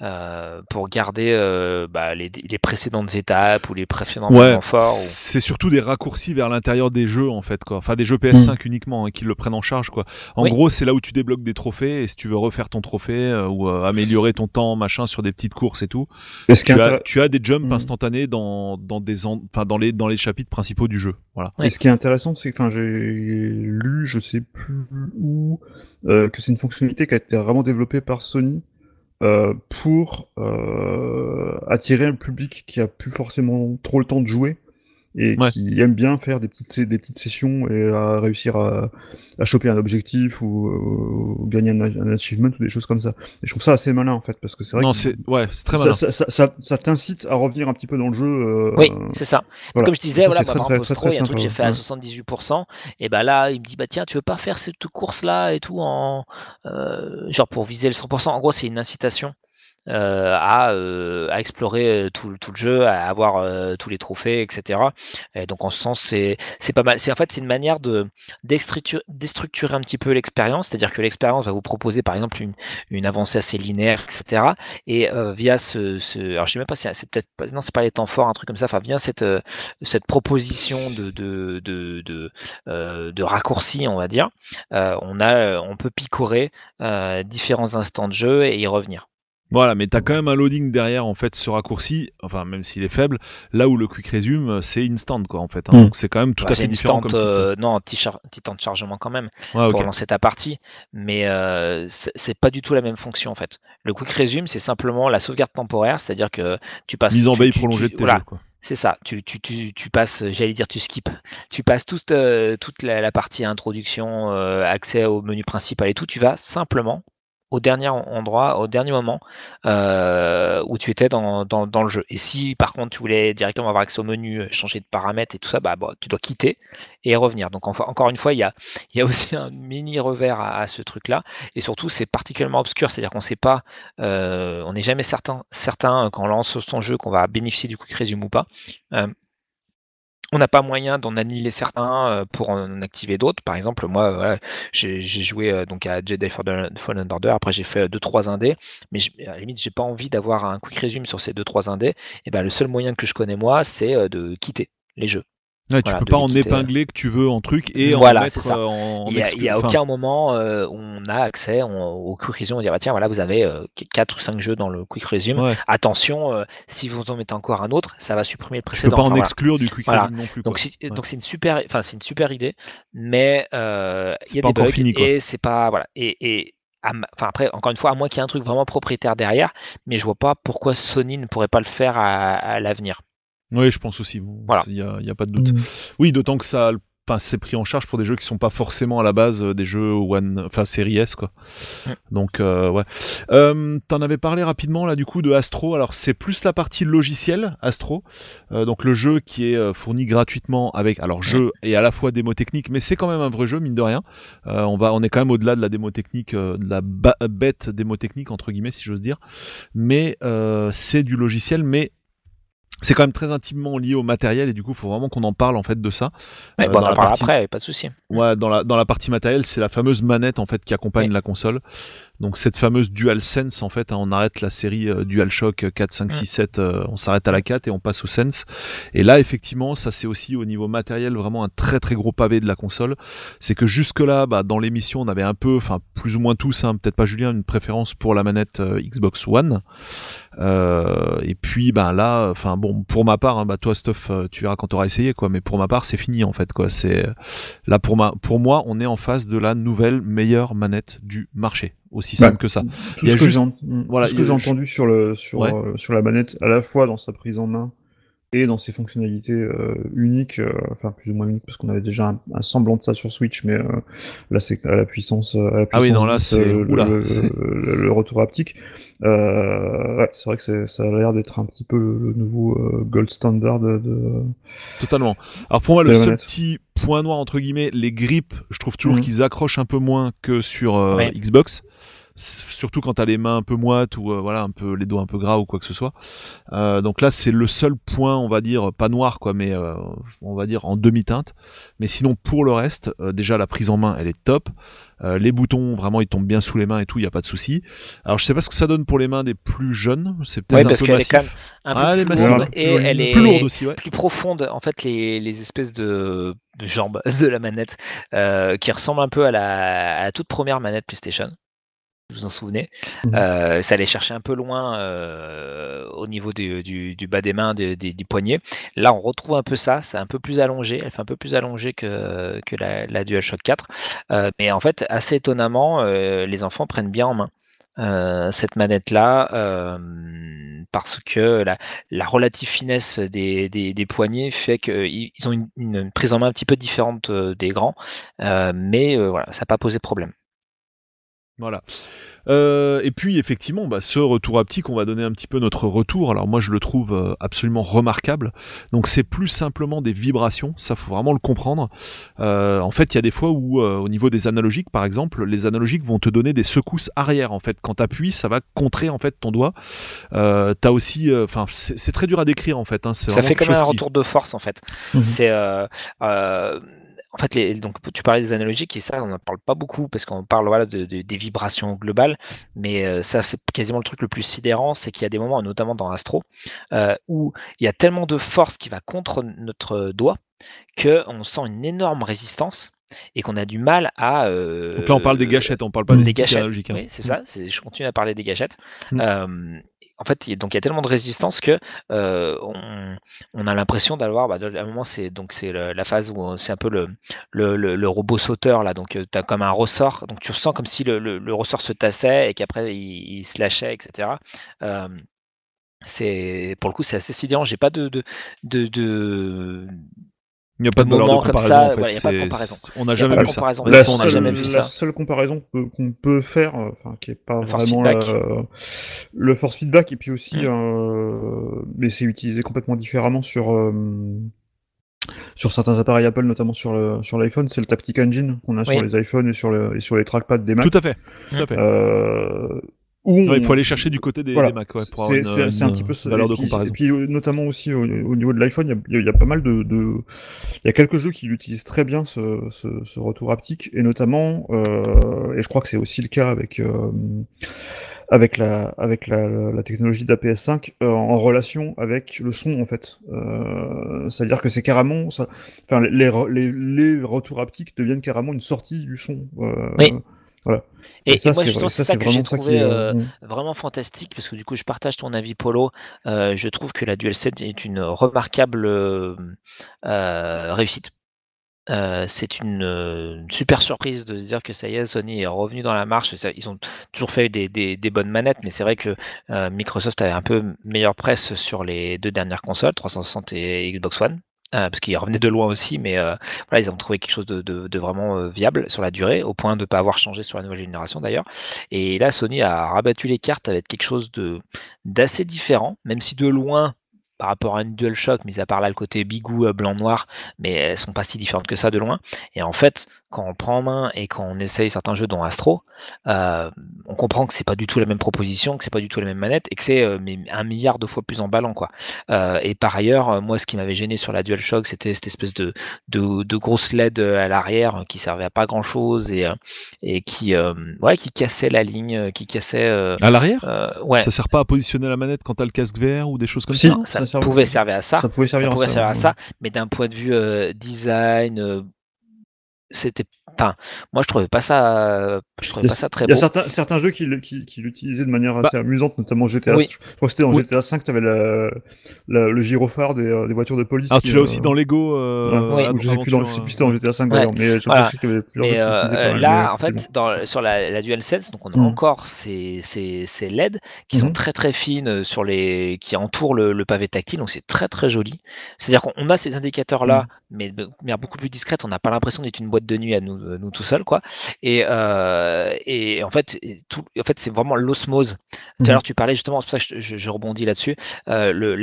euh, pour garder euh, bah, les, les, précédentes étapes ou les précédents ouais, moments forts. C'est surtout des raccourcis vers l'intérieur des jeux en fait, quoi. Enfin des jeux PS5 mm. uniquement hein, qui le prennent en charge, quoi. En oui. gros, c'est là où tu débloques des trophées et si tu veux refaire ton trophée euh, ou euh, améliorer ton temps, machin, sur des petites courses et tout, tu as, tu, as, des jumps mm. instantanés dans dans des enfin dans les dans les chapitres principaux du jeu. Voilà. Et ce qui est intéressant, c'est que j'ai lu, je sais plus où, que c'est une fonctionnalité qui a été vraiment développée par Sony euh, pour euh, attirer un public qui a plus forcément trop le temps de jouer et ouais. qui aime bien faire des petites, des petites sessions et à réussir à, à choper un objectif ou, ou gagner un, un, achievement ou des choses comme ça. Et je trouve ça assez malin en fait parce que c'est vrai non, c'est ouais, c'est très malin. Ça, ça, ça, ça t'incite à revenir un petit peu dans le jeu. Euh, oui, c'est ça. Voilà. Comme je disais, voilà, par exemple, il y a un truc que j'ai fait à 78%, et ben là, il me dit bah tiens, tu veux pas faire cette course là et tout en euh, genre pour viser le 100%. En gros, c'est une incitation. Euh, à, euh, à, explorer euh, tout, tout, le jeu, à avoir euh, tous les trophées, etc. Et donc en ce sens, c'est pas mal. C'est en fait c'est une manière de déstructurer un petit peu l'expérience, c'est-à-dire que l'expérience va vous proposer par exemple une, une avancée assez linéaire, etc. Et euh, via ce, ce, alors je sais même pas si c'est peut-être non c'est pas les temps forts, un truc comme ça. Enfin via cette cette proposition de de de, de, de raccourci, on va dire, on a on peut picorer différents instants de jeu et y revenir. Voilà, mais t'as quand même un loading derrière en fait ce raccourci, enfin même s'il est faible, là où le quick resume c'est instant quoi en fait. Hein. Mm. Donc c'est quand même tout bah, à fait différent comme euh, Non, petit, petit, temps de chargement quand même ouais, pour okay. lancer ta partie, mais euh, c'est pas du tout la même fonction en fait. Le quick resume c'est simplement la sauvegarde temporaire, c'est-à-dire que tu passes. Mise en veille prolongée de tes voilà. jeux, quoi. C'est ça, tu, tu, tu, tu passes, j'allais dire tu skips, tu passes toute, euh, toute la, la, partie introduction, euh, accès au menu principal et tout, tu vas simplement au dernier endroit, au dernier moment euh, où tu étais dans, le jeu. Et si par contre tu voulais directement avoir accès au menu, euh, changer de paramètres et tout ça, bah, tu dois quitter et revenir. Donc encore une fois, il y a, <laughs> aussi un mini revers à, ce truc-là. Et surtout, c'est particulièrement obscur, c'est-à-dire qu'on ne sait pas, euh, on n'est jamais certain, certain quand on lance son jeu qu'on va bénéficier du quick resume ou pas. On n'a pas moyen d'en annihiler certains euh, pour en activer d'autres. Par exemple, moi, voilà, j'ai joué euh, donc à Jedi Fallen Order. Après, j'ai fait 2-3 indés, mais à la limite, j'ai pas envie d'avoir un quick resume sur ces 2-3 indés. Et ben, le seul moyen que je connais moi, c'est euh, de quitter les jeux. Tu voilà, peux pas en épingler que tu veux en truc et voilà, en mettre ça. en. Il y a, il y a aucun moment euh, où on a accès on, au quick resume. On dit bah, tiens voilà vous avez euh, 4 ou 5 jeux dans le quick resume. Ouais. Attention, euh, si vous en mettez encore un autre, ça va supprimer le précédent. Tu peux pas en exclure du quick resume non plus. Donc c'est donc c'est une super, enfin c'est une super idée, mais euh, il y a pas des bugs fini, et c'est pas voilà et, et Enfin, après, encore une fois, à moins qu'il y ait un truc vraiment propriétaire derrière, mais je vois pas pourquoi Sony ne pourrait pas le faire à, à l'avenir. Oui, je pense aussi. Bon, Voilà. Il n'y a, il y a pas de doute. Mm. Oui, d'autant que ça, enfin, c'est pris en charge pour des jeux qui sont pas forcément à la base euh, des jeux One, enfin série S quoi. Donc euh, ouais. Euh, T'en avais parlé rapidement là du coup de Astro. Alors c'est plus la partie logicielle Astro, Euh, donc le jeu qui est euh, fourni gratuitement avec alors jeu et à la fois démo technique, mais c'est quand même un vrai jeu mine de rien. Euh, on va, on est quand même au-delà de la démo technique, euh, de la bête démo technique entre guillemets si j'ose dire. Mais euh, c'est du logiciel, mais c'est quand même très intimement lié au matériel et du coup, il faut vraiment qu'on en parle en fait de ça. Ouais, Euh, bon, on dans en la parlera partie- après, pas de souci. Ouais, dans la dans la partie matérielle, c'est la fameuse manette en fait qui accompagne la console. Donc cette fameuse DualSense en fait, hein, on arrête la série euh, DualShock 4 5 6 7, euh, on s'arrête à la 4 et on passe au Sense. Et là effectivement, ça c'est aussi au niveau matériel vraiment un très très gros pavé de la console. C'est que jusque là, bah, dans l'émission, on avait un peu, enfin plus ou moins tous, hein, peut-être pas Julien, une préférence pour la manette euh, Xbox One. Euh, et puis ben là, enfin bon, pour ma part, hein, bah toi Stuff, euh, tu verras quand tu auras essayé quoi. Mais pour ma part, c'est fini en fait quoi. C'est là pour ma, pour moi, on est en face de la nouvelle meilleure manette du marché. Aussi Bah, simple que ça. Tout Il y a ce que juste- j'ai en- voilà, tout ce il que y j'ai a- entendu sur le sur Ouais. euh, sur la manette, à la fois dans sa prise en main et dans ses fonctionnalités euh, uniques, euh, enfin plus ou moins uniques parce qu'on avait déjà un, un semblant de ça sur Switch, mais euh, là c'est à la puissance, à la Ah oui, puissance non, là, 10, c'est- le, oula. le, le- le retour haptique. Euh, ouais, c'est vrai que c'est- ça a l'air d'être un petit peu le, le nouveau euh, gold standard de. de- Totalement. Alors pour moi, le seul petit point noir entre guillemets, les grips, je trouve toujours Mhm. qu'ils accrochent un peu moins que sur euh, Ouais. Xbox. Surtout quand t'as les mains un peu moites ou euh, voilà un peu les doigts un peu gras ou quoi que ce soit. Euh, donc là c'est le seul point on va dire pas noir quoi mais euh, on va dire en demi teinte. Mais sinon pour le reste euh, déjà la prise en main elle est top. Euh, les boutons vraiment ils tombent bien sous les mains et tout il y a pas de souci. Alors je sais pas ce que ça donne pour les mains des plus jeunes. C'est Ouais, peut-être un parce peu qu'elle est massif. quand même un peu Ah, elle est plus lourde et Plus elle est Plus lourde aussi ouais. plus profonde. En fait, les, les espèces de, de jambes <laughs> de la manette euh, qui ressemblent un peu à la, à la toute première manette PlayStation. Vous vous en souvenez Mhm. Euh, Ça allait chercher un peu loin euh, au niveau du, du- du bas des mains, du poignet. Là, on retrouve un peu ça. C'est un peu plus allongé. Elle fait un peu plus allongée que, que la, la DualShock 4. Euh, mais en fait, assez étonnamment, les enfants prennent bien en main. cette manette-là, parce que la, la relative finesse des, des, des poignets fait qu'ils ils ont une, une prise en main un petit peu différente des grands, mais voilà, ça n'a pas posé de problème. Voilà. Euh, et puis effectivement, bah, ce retour haptique, on va donner un petit peu notre retour. Alors moi, je le trouve euh, absolument remarquable. Donc c'est plus simplement des vibrations, ça faut vraiment le comprendre. Euh, en fait, il y a des fois où, euh, au niveau des analogiques, par exemple, les analogiques vont te donner des secousses arrière. En fait, quand t'appuies, ça va contrer en fait ton doigt. Euh, T'as aussi, enfin, c'est très dur à décrire en fait. Hein, Ça fait comme un qui- retour de force en fait. Mhm. C'est euh, euh, en fait les, donc tu parlais des analogiques et ça on n'en parle pas beaucoup parce qu'on parle voilà de, de- des vibrations globales, mais euh, ça c'est quasiment le truc le plus sidérant, c'est qu'il y a des moments, notamment dans Astro, euh, où il y a tellement de force qui va contre notre doigt que on sent une énorme résistance et qu'on a du mal à. euh, Donc là, on parle des gâchettes, on parle pas des, des gâchettes. analogiques. hein. Oui, c'est ça. c'est- Je continue à parler des gâchettes. Mm. Euh, en fait, il y a- tellement de résistance que euh, on, on a l'impression d'avoir. Bah, à un moment, c'est donc c'est la phase où c'est un peu le, le, le- robot sauteur là. Donc tu as comme un ressort. Donc tu ressens comme si le ressort se tassait et qu'après il, il se lâchait, etc. Euh, c'est pour le coup c'est assez sidérant. J'ai pas de de, de, de- Il n'y a pas de de comme comparaison ça, en fait. y a pas de c'est- comparaison. On n'a jamais vu ça. comparaison. La Honnêtement, on n'a seule, jamais vu la ça. seule comparaison qu'on peut faire, euh, enfin qui est pas Le vraiment feedback. euh, le force feedback, et puis aussi, Mm. euh, mais c'est utilisé complètement différemment sur euh, sur certains appareils Apple, notamment sur le sur l'iPhone, c'est le Taptic Engine qu'on a sur les iPhones et sur le et sur les trackpads des Mac. Tout à fait. Tout à fait. Euh, Ouais, il faut aller chercher du côté des, Voilà. des Mac ouais, pour avoir C'est une, c'est- c'est un une petit peu ça. valeur et de puis, comparaison. Et puis euh, notamment aussi au, au niveau de l'iPhone, il y a- y, pas mal de, de- il y a quelques jeux qui utilisent très bien ce, ce, ce retour haptique et notamment, euh, et je crois que c'est aussi le cas avec euh, avec la avec la, la technologie de la PS5 euh, en relation avec le son en fait. Euh, C'est-à-dire que c'est carrément, ça, enfin les, les, re- les, les retours haptiques deviennent carrément une sortie du son. Euh, Oui. Voilà. Et, et ça, moi c'est justement c'est ça, que j'ai trouvé euh, euh, vraiment fantastique parce que du coup je partage ton avis Polo. Euh, je trouve que la DualSense est une remarquable euh, réussite. Euh, c'est une euh, super surprise de se dire que ça y est, Sony est revenu dans la marche. Ils ont toujours fait des, des- des bonnes manettes, mais c'est vrai que euh, Microsoft avait un peu meilleure presse sur les deux dernières consoles, 360 et Xbox One. Euh, parce qu'ils revenaient de loin aussi, mais euh, ils ont trouvé quelque chose de, vraiment euh, viable sur la durée, au point de ne pas avoir changé sur la nouvelle génération d'ailleurs. Et là, Sony a rabattu les cartes avec quelque chose d'assez différent, même si de loin, par rapport à une DualShock, mis à part là le côté bigou euh, blanc-noir, mais elles sont pas si différentes que ça de loin. Et en fait, quand on prend en main et quand on essaye certains jeux dont Astro, euh, on comprend que c'est pas du tout la même proposition, que c'est pas du tout la même manette et que c'est euh, mais un milliard de fois plus emballant quoi. Euh, et par ailleurs, euh, moi, ce qui m'avait gêné sur la DualShock, c'était cette espèce de, de, de grosse LED à l'arrière euh, qui servait à pas grand chose et, euh, et qui, euh, ouais, qui cassait la ligne, euh, qui cassait. euh, À l'arrière? euh, ouais, Ça sert pas à positionner la manette quand t'as le casque VR ou des choses comme Si. ça? Ça, ça pouvait servir à ça. ça pouvait servir, ça pouvait à ça, servir à ouais. ça, mais d'un point de vue euh, design, euh, c'était enfin moi je trouvais pas ça je trouvais Il y pas a, ça très il y a beau certains, certains jeux qui, qui, qui l'utilisaient de manière assez amusante, notamment GTA. Oui. Je crois que c'était dans Oui. GTA 5, tu avais la, la- le gyrophare des, euh, des voitures de police. Alors qui, tu l'as euh, aussi dans Lego. Euh, ouais, Oui. je sais plus dans, je sais plus si c'était dans GTA 5 Ouais. d'ailleurs, mais je Voilà. sais qu'il y avait plusieurs Mais euh, là, en fait, dans, sur la, la DualSense, donc on a Mhm. encore ces, ces, ces LED qui sont Mhm. très très fines euh, sur les, qui entourent le, le pavé tactile, donc c'est très très joli. C'est-à-dire qu'on on a ces indicateurs-là, Mhm. mais de manière beaucoup plus discrète. On n'a pas l'impression d'être une boîte de nuit à nous, nous tout seuls, quoi. Et, euh, et en fait, tout, en fait, c'est vraiment l'osmose. Tout à l'heure, tu parlais justement, c'est pour ça que je, rebondis là-dessus, euh, le.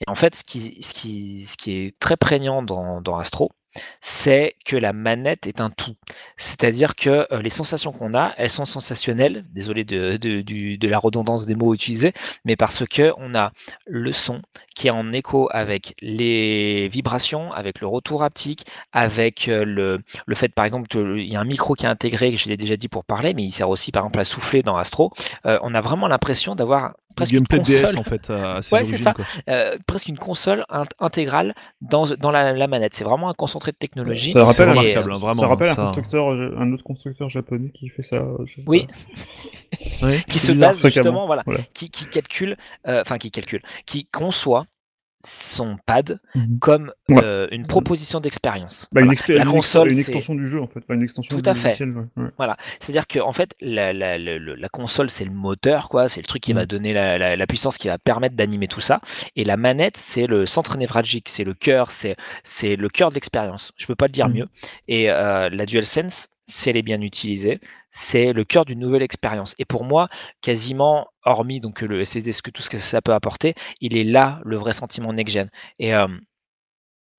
Et en fait, ce qui, ce qui, ce qui est très prégnant dans, dans Astro, c'est que la manette est un tout. C'est-à-dire que euh, les sensations qu'on a, elles sont sensationnelles. Désolé de, la redondance des mots utilisés, mais parce que on a le son qui est en écho avec les vibrations, avec le retour haptique, avec euh, le, le fait, par exemple, qu'il y a un micro qui est intégré, que je l'ai déjà dit pour parler, mais il sert aussi, par exemple, à souffler dans Astro. Euh, on a vraiment l'impression d'avoir presque une de DS console en fait à, à ses Ouais, c'est ça. quoi. euh, presque une console int- intégrale dans, dans la, la manette. C'est vraiment un concentré de technologie. Ça rappelle, remarquable, hein, ça rappelle un constructeur, un autre constructeur japonais qui fait ça. je sais Oui. pas. Ouais. <laughs> qui se base justement, voilà, Voilà. qui, qui calcule, euh, enfin qui calcule, qui conçoit son pad Mhm. comme Ouais. euh, une proposition d'expérience. Bah, une, Voilà. expé- une, console, une c'est- extension du jeu en fait, pas une extension Tout du à fait. logiciel. ouais, ouais. Voilà, c'est-à-dire que en fait, la, la, la console c'est le moteur, quoi, c'est le truc qui va donner la, la- la puissance qui va permettre d'animer tout ça, et la manette c'est le centre névralgique, c'est le cœur, c'est c'est le cœur de l'expérience. Je peux pas le dire Mm. mieux. Et euh, la DualSense, si elle est bien utilisée, c'est le cœur d'une nouvelle expérience. Et pour moi, quasiment, hormis donc le SSD, tout ce que ça peut apporter, il est là le vrai sentiment next-gen. Et euh,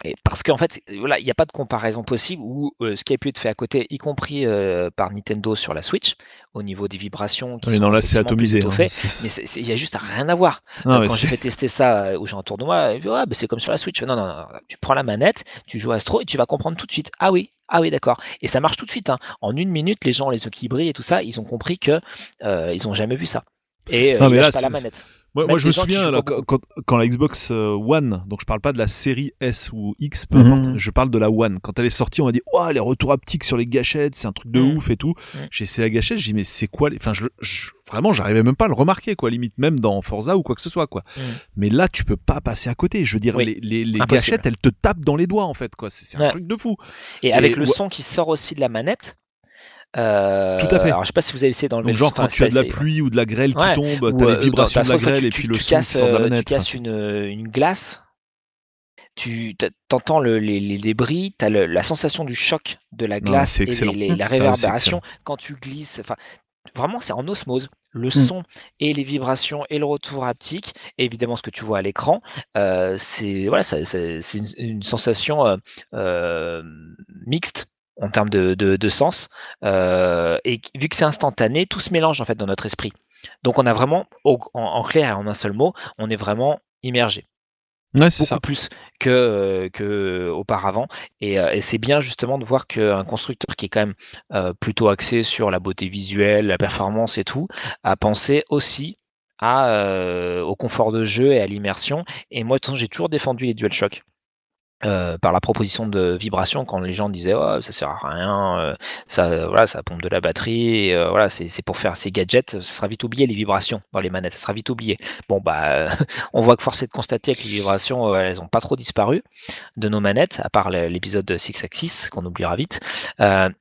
et parce qu'en fait, voilà, il n'y a pas de comparaison possible où euh, ce qui a pu être fait à côté, y compris euh, par Nintendo sur la Switch, au niveau des vibrations, qui Oui, sont non, là c'est atomisé. hein. <laughs> mais c'est- c'est- il y a juste rien à voir. Non, Euh, mais quand j'ai fait tester ça euh, aux gens autour de moi, ils disent, ouais, bah, c'est comme sur la Switch. Non, non, non, tu prends la manette, tu joues à Astro et tu vas comprendre tout de suite. Ah oui, ah oui, d'accord. Et ça marche tout de suite. hein. En une minute, les gens, les yeux qui brillent et tout ça, ils ont compris que ils ont jamais vu ça. Et Non, ils mais là, pas la manette. Moi, Même moi, je me souviens jouent là, pas quand, quand la Xbox euh, One, donc je parle pas de la série S ou X, peu Mhm. importe, je parle de la One. Quand elle est sortie, on a dit, oh, les retours haptiques sur les gâchettes, c'est un truc de Mhm. ouf et tout. J'ai essayé la gâchette, j'ai dit, mais c'est quoi les... Enfin, je, je- vraiment, j'arrivais même pas à le remarquer, quoi, limite, même dans Forza ou quoi que ce soit, quoi. Mhm. Mais là, tu peux pas passer à côté. Je veux dire, Oui. les, les, les Impossible. gâchettes, elles te tapent dans les doigts, en fait, quoi. C'est un Ouais. truc de fou. Et avec le son qui sort aussi de la manette. Euh, Tout à fait. Alors, je sais pas si vous avez essayé dans le Donc, genre, quand tu as de la pluie ou de la grêle Ouais. qui tombe, Ou, t'as euh, les vibrations dans- de la grêle tu- et tu- puis le tu son casses, qui sort de la euh, manette. Tu casses une, une glace, tu t'entends le, les, les débris, tu as la sensation du choc de la glace c'est et les- les- la <laughs> réverbération quand tu glisses. Enfin, vraiment, c'est en osmose. Le son et les vibrations et le retour haptique, et évidemment ce que tu vois à l'écran, euh, c'est voilà, ça- ça- c'est une, une sensation euh, euh, mixte en termes de, de, de sens. Euh, et vu que c'est instantané, tout se mélange en fait dans notre esprit. Donc on a vraiment, au- en, en clair et en un seul mot, on est vraiment immergé Ouais, c'est beaucoup ça. plus que, euh, que auparavant. Et, euh, et c'est bien justement de voir qu'un constructeur qui est quand même euh, plutôt axé sur la beauté visuelle, la performance et tout, a pensé aussi à, euh, au confort de jeu et à l'immersion. Et moi, de toute façon, j'ai toujours défendu les DualShock. Euh, par la proposition de vibration quand les gens disaient oh, ça sert à rien euh, ça voilà ça pompe de la batterie et, euh, voilà c'est pour faire ces gadgets ça sera vite oublié les vibrations dans les manettes ça sera vite oublié bon bah <laughs> on voit que force est de constater que les vibrations, elles n'ont pas trop disparu de nos manettes, à part l'épisode de Six Axis, qu'on oubliera vite.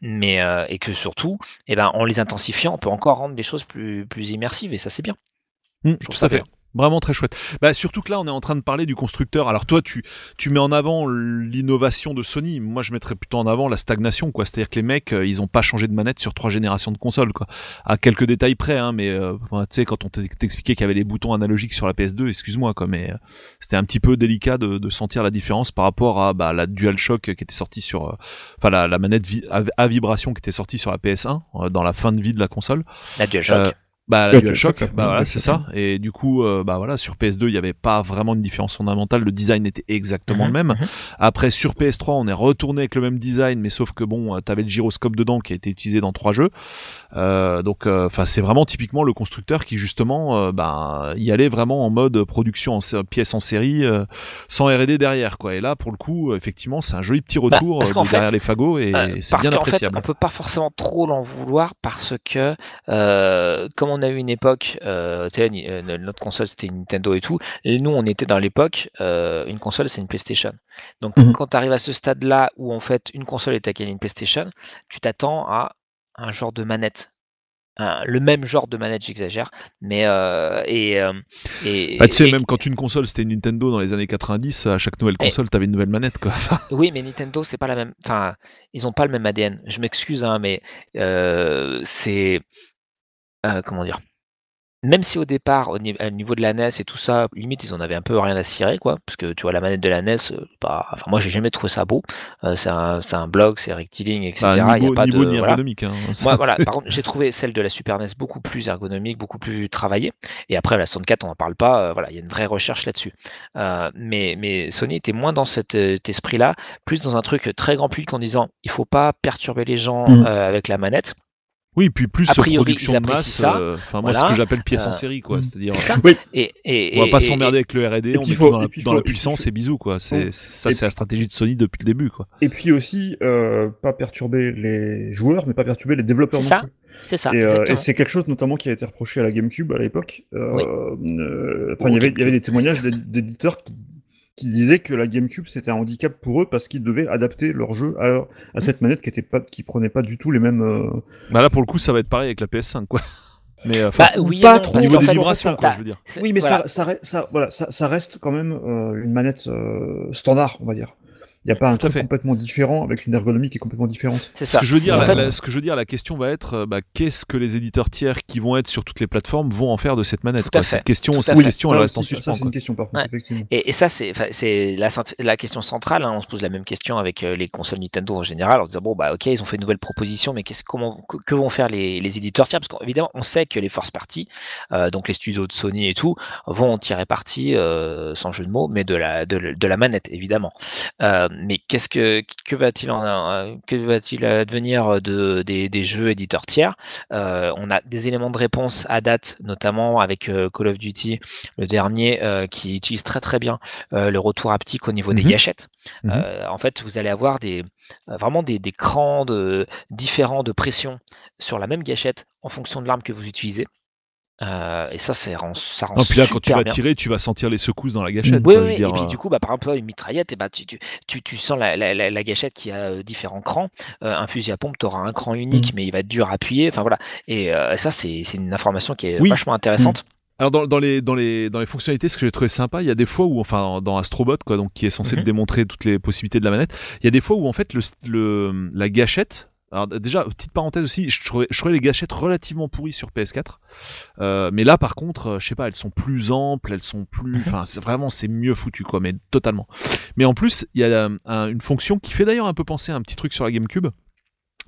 Mais, et que surtout, eh ben, en les intensifiant, on peut encore rendre les choses plus, plus immersives, et ça, c'est bien. Mm, Je trouve tout ça à fait. bien. Vraiment très chouette. Bah, surtout que là, on est en train de parler du constructeur. Alors toi, tu, tu mets en avant l'innovation de Sony. Moi, je mettrais plutôt en avant la stagnation, quoi. C'est-à-dire que les mecs, euh, ils ont pas changé de manette sur trois générations de consoles, quoi. À quelques détails près, hein, mais euh, tu sais, quand on t'expliquait qu'il y avait les boutons analogiques sur la PS2, excuse-moi, quoi, mais euh, c'était un petit peu délicat de, de sentir la différence par rapport à bah, la DualShock qui était sortie sur, euh, enfin la, la manette vi- à, à vibration qui était sortie sur la PS1 euh, dans la fin de vie de la console. La DualShock. Euh, Bah la DualShock, DualShock, bah voilà, c'est ça. Et du coup, euh, bah voilà, sur PS2, il n'y avait pas vraiment une différence fondamentale. Le design était exactement Mhm, le même. mhm. Après, sur PS3, on est retourné avec le même design, mais sauf que bon, euh, t'avais le gyroscope dedans qui a été utilisé dans trois jeux. Euh, donc, enfin, c'est vraiment typiquement le constructeur qui justement, euh, bah, y allait vraiment en mode production en pièces en série, euh, sans R&D derrière, quoi. Et là, pour le coup, effectivement, c'est un joli petit retour euh, qu'en de derrière fait, les fagots et Euh, c'est parce bien qu'en fait, appréciable. on peut pas forcément trop l'en vouloir parce que euh, comme on a eu une époque, euh, euh, notre console c'était Nintendo et tout, et nous on était dans l'époque, euh, une console c'est une PlayStation. Donc Mhm. quand tu arrives à ce stade-là où en fait une console est à une PlayStation, tu t'attends à un genre de manette. Un- le même genre de manette, j'exagère, mais euh, et, et, Bah, tu sais, même quand une console c'était Nintendo dans les années 90, à chaque nouvelle console, t'avais une nouvelle manette, quoi. <laughs> Oui, mais Nintendo, c'est pas la même. Enfin, ils ont pas le même ADN. Je m'excuse, hein, mais c'est euh, comment dire. Même si au départ, au ni- au niveau de la NES et tout ça, limite ils en avaient un peu rien à cirer, quoi, parce que tu vois la manette de la NES, euh, pas. Enfin, moi j'ai jamais trouvé ça beau. Euh, c'est un, c'est un bloc, c'est rectiligne, etc. Bah, Il y a niveau, pas niveau de ni voilà. ergonomique. Hein. Ça, Moi, voilà. Par contre, j'ai trouvé celle de la Super NES beaucoup plus ergonomique, beaucoup plus travaillée. Et après, la 64, on n'en parle pas. euh, voilà, il y a une vraie recherche là-dessus. Euh, mais, mais Sony était moins dans cet, cet esprit-là, plus dans un truc très grand public en disant il faut pas perturber les gens euh, avec la manette. Oui, puis plus A priori, production de masse. ça. euh, Enfin, moi, Voilà. ce que j'appelle pièce en Euh, série, quoi. mm. C'est-à-dire, C'est ça. Oui. Et, et, on va pas s'emmerder avec le R&D, on puis met faut- dans la, dans faut- la et puis puissance et bisous, quoi. C'est ça, c'est la stratégie de Sony depuis le début, quoi. Et puis aussi, euh, pas perturber les joueurs, mais pas perturber les développeurs C'est non ça, plus. C'est ça. Et, euh, et c'est quelque chose notamment qui a été reproché à la GameCube à l'époque. Euh, Oui. euh, Enfin, Au il y avait, il y GameCube. avait des témoignages d'éd- d'éditeurs qui, qui disaient que la GameCube c'était un handicap pour eux parce qu'ils devaient adapter leur jeu à, à cette manette qui était pas, qui prenait pas du tout les mêmes. euh, Bah là, pour le coup, ça va être pareil avec la PS5, quoi. <laughs> Mais, euh, enfin, Bah, oui, pas non, trop au niveau qu'en des fait, vibrations, quoi, je veux dire. Oui, mais voilà. ça, ça, ça, voilà, ça, ça reste quand même euh, une manette euh, standard, on va dire. Il n'y a pas un Tout truc fait. complètement différent avec une ergonomie qui est complètement différente. C'est Ce ça. que je veux dire, la, fait, la- ce que je veux dire, la question va être, euh, bah, qu'est-ce que les éditeurs tiers qui vont être sur toutes les plateformes vont en faire de cette manette quoi. Cette question, cette question, ça elle reste en suspens. c'est une question par contre, Ouais. effectivement. Et, et ça, c'est la, question centrale. hein. On se pose la même question avec euh, les consoles Nintendo en général, en disant bon bah ok, ils ont fait une nouvelle proposition, mais qu'est-ce comment que, que vont faire les, les éditeurs tiers? Parce qu'évidemment, on sait que les first parties, euh, donc les studios de Sony et tout, vont en tirer parti, euh, sans jeu de mots, mais de la de, la- de la manette évidemment. Euh, mais qu'est-ce que que va-t-il en euh, que va-t-il advenir de des, des jeux éditeurs tiers? Euh, On a des éléments de réponse à date, notamment avec euh, Call of Duty, le dernier, euh, qui utilise très très bien euh, le retour haptique au niveau des Mhm. gâchettes. Euh, en fait, vous allez avoir des, euh, vraiment des, des crans de, différents de pression sur la même gâchette en fonction de l'arme que vous utilisez. Euh, et ça, c'est rend, ça rend Non, puis là, quand tu vas bien. tirer, tu vas sentir les secousses dans la gâchette. Oui, oui, et puis euh, du coup, bah, par exemple, une mitraillette, et bah, tu, tu, tu, tu sens la, la, la, la gâchette qui a euh, différents crans. Euh, un fusil à pompe, tu auras un cran unique, Mm. mais il va être dur à appuyer. Enfin voilà. Et ça, c'est une information qui est Oui. vachement intéressante. Alors dans, dans les dans les dans les fonctionnalités, ce que j'ai trouvé sympa, il y a des fois où enfin dans Astrobot quoi, donc qui est censé Mhm. te démontrer toutes les possibilités de la manette, il y a des fois où en fait le, le la gâchette alors déjà, petite parenthèse aussi, je trouvais, je trouvais les gâchettes relativement pourries sur PS4. Euh, mais là, par contre, euh, je sais pas, elles sont plus amples, elles sont plus, enfin, c'est vraiment, c'est mieux foutu, quoi, mais totalement. Mais en plus, il y a euh, un- une fonction qui fait d'ailleurs un peu penser à un petit truc sur la GameCube.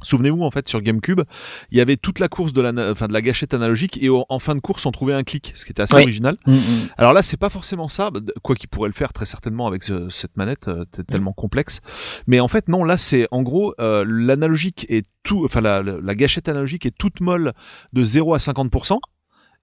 Souvenez-vous, en fait, sur GameCube, il y avait toute la course de la, enfin, de la gâchette analogique et en fin de course, on trouvait un clic, ce qui était assez Oui. original. Mm, mm. Alors là, c'est pas forcément ça, bah, quoi qu'il pourrait le faire très certainement avec ce- cette manette euh, t- tellement complexe. Mais en fait, non, là, c'est en gros euh, l'analogique est tout, enfin la- la gâchette analogique est toute molle de 0 à 50%.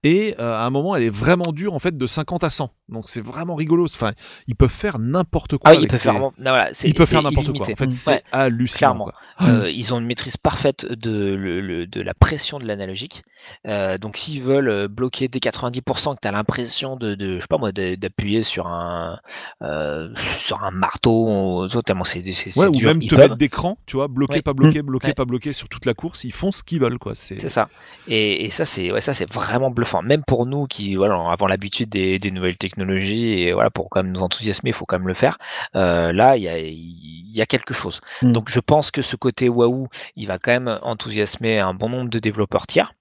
Et euh, à un moment, elle est vraiment dure en fait de 50 à 100. Donc c'est vraiment rigolo. Enfin, ils peuvent faire n'importe quoi. Ah ils peuvent ces- faire, vraiment- non, voilà, c'est- Ils peuvent c'est faire n'importe quoi. En fait, Mm. c'est Ouais, hallucinant. clairement. quoi. Euh, ils ont une maîtrise parfaite de, le- le- de la pression de l'analogique. Euh, donc s'ils veulent euh, bloquer dès 90% que tu as l'impression de, de, je sais pas moi, de- d'appuyer sur un euh, sur un marteau, ou- tellement c'est c'est- c'est Ouais, ou dur, même ils te peuvent. mettre d'écran, tu vois, bloqué, Ouais. pas bloqué, bloqué, Ouais. pas bloqué sur toute la course. Ils font ce qu'ils veulent, quoi. C'est C'est ça. Et, et ça, c'est ouais, ça, c'est vraiment bluffant. Même pour nous qui voilà, avons l'habitude des, des nouvelles technologies et voilà, pour quand même nous enthousiasmer, il faut quand même le faire. Euh, là, il y a, il y a quelque chose. Mm. Donc, je pense que ce côté waouh, il va quand même enthousiasmer un bon nombre de développeurs tiers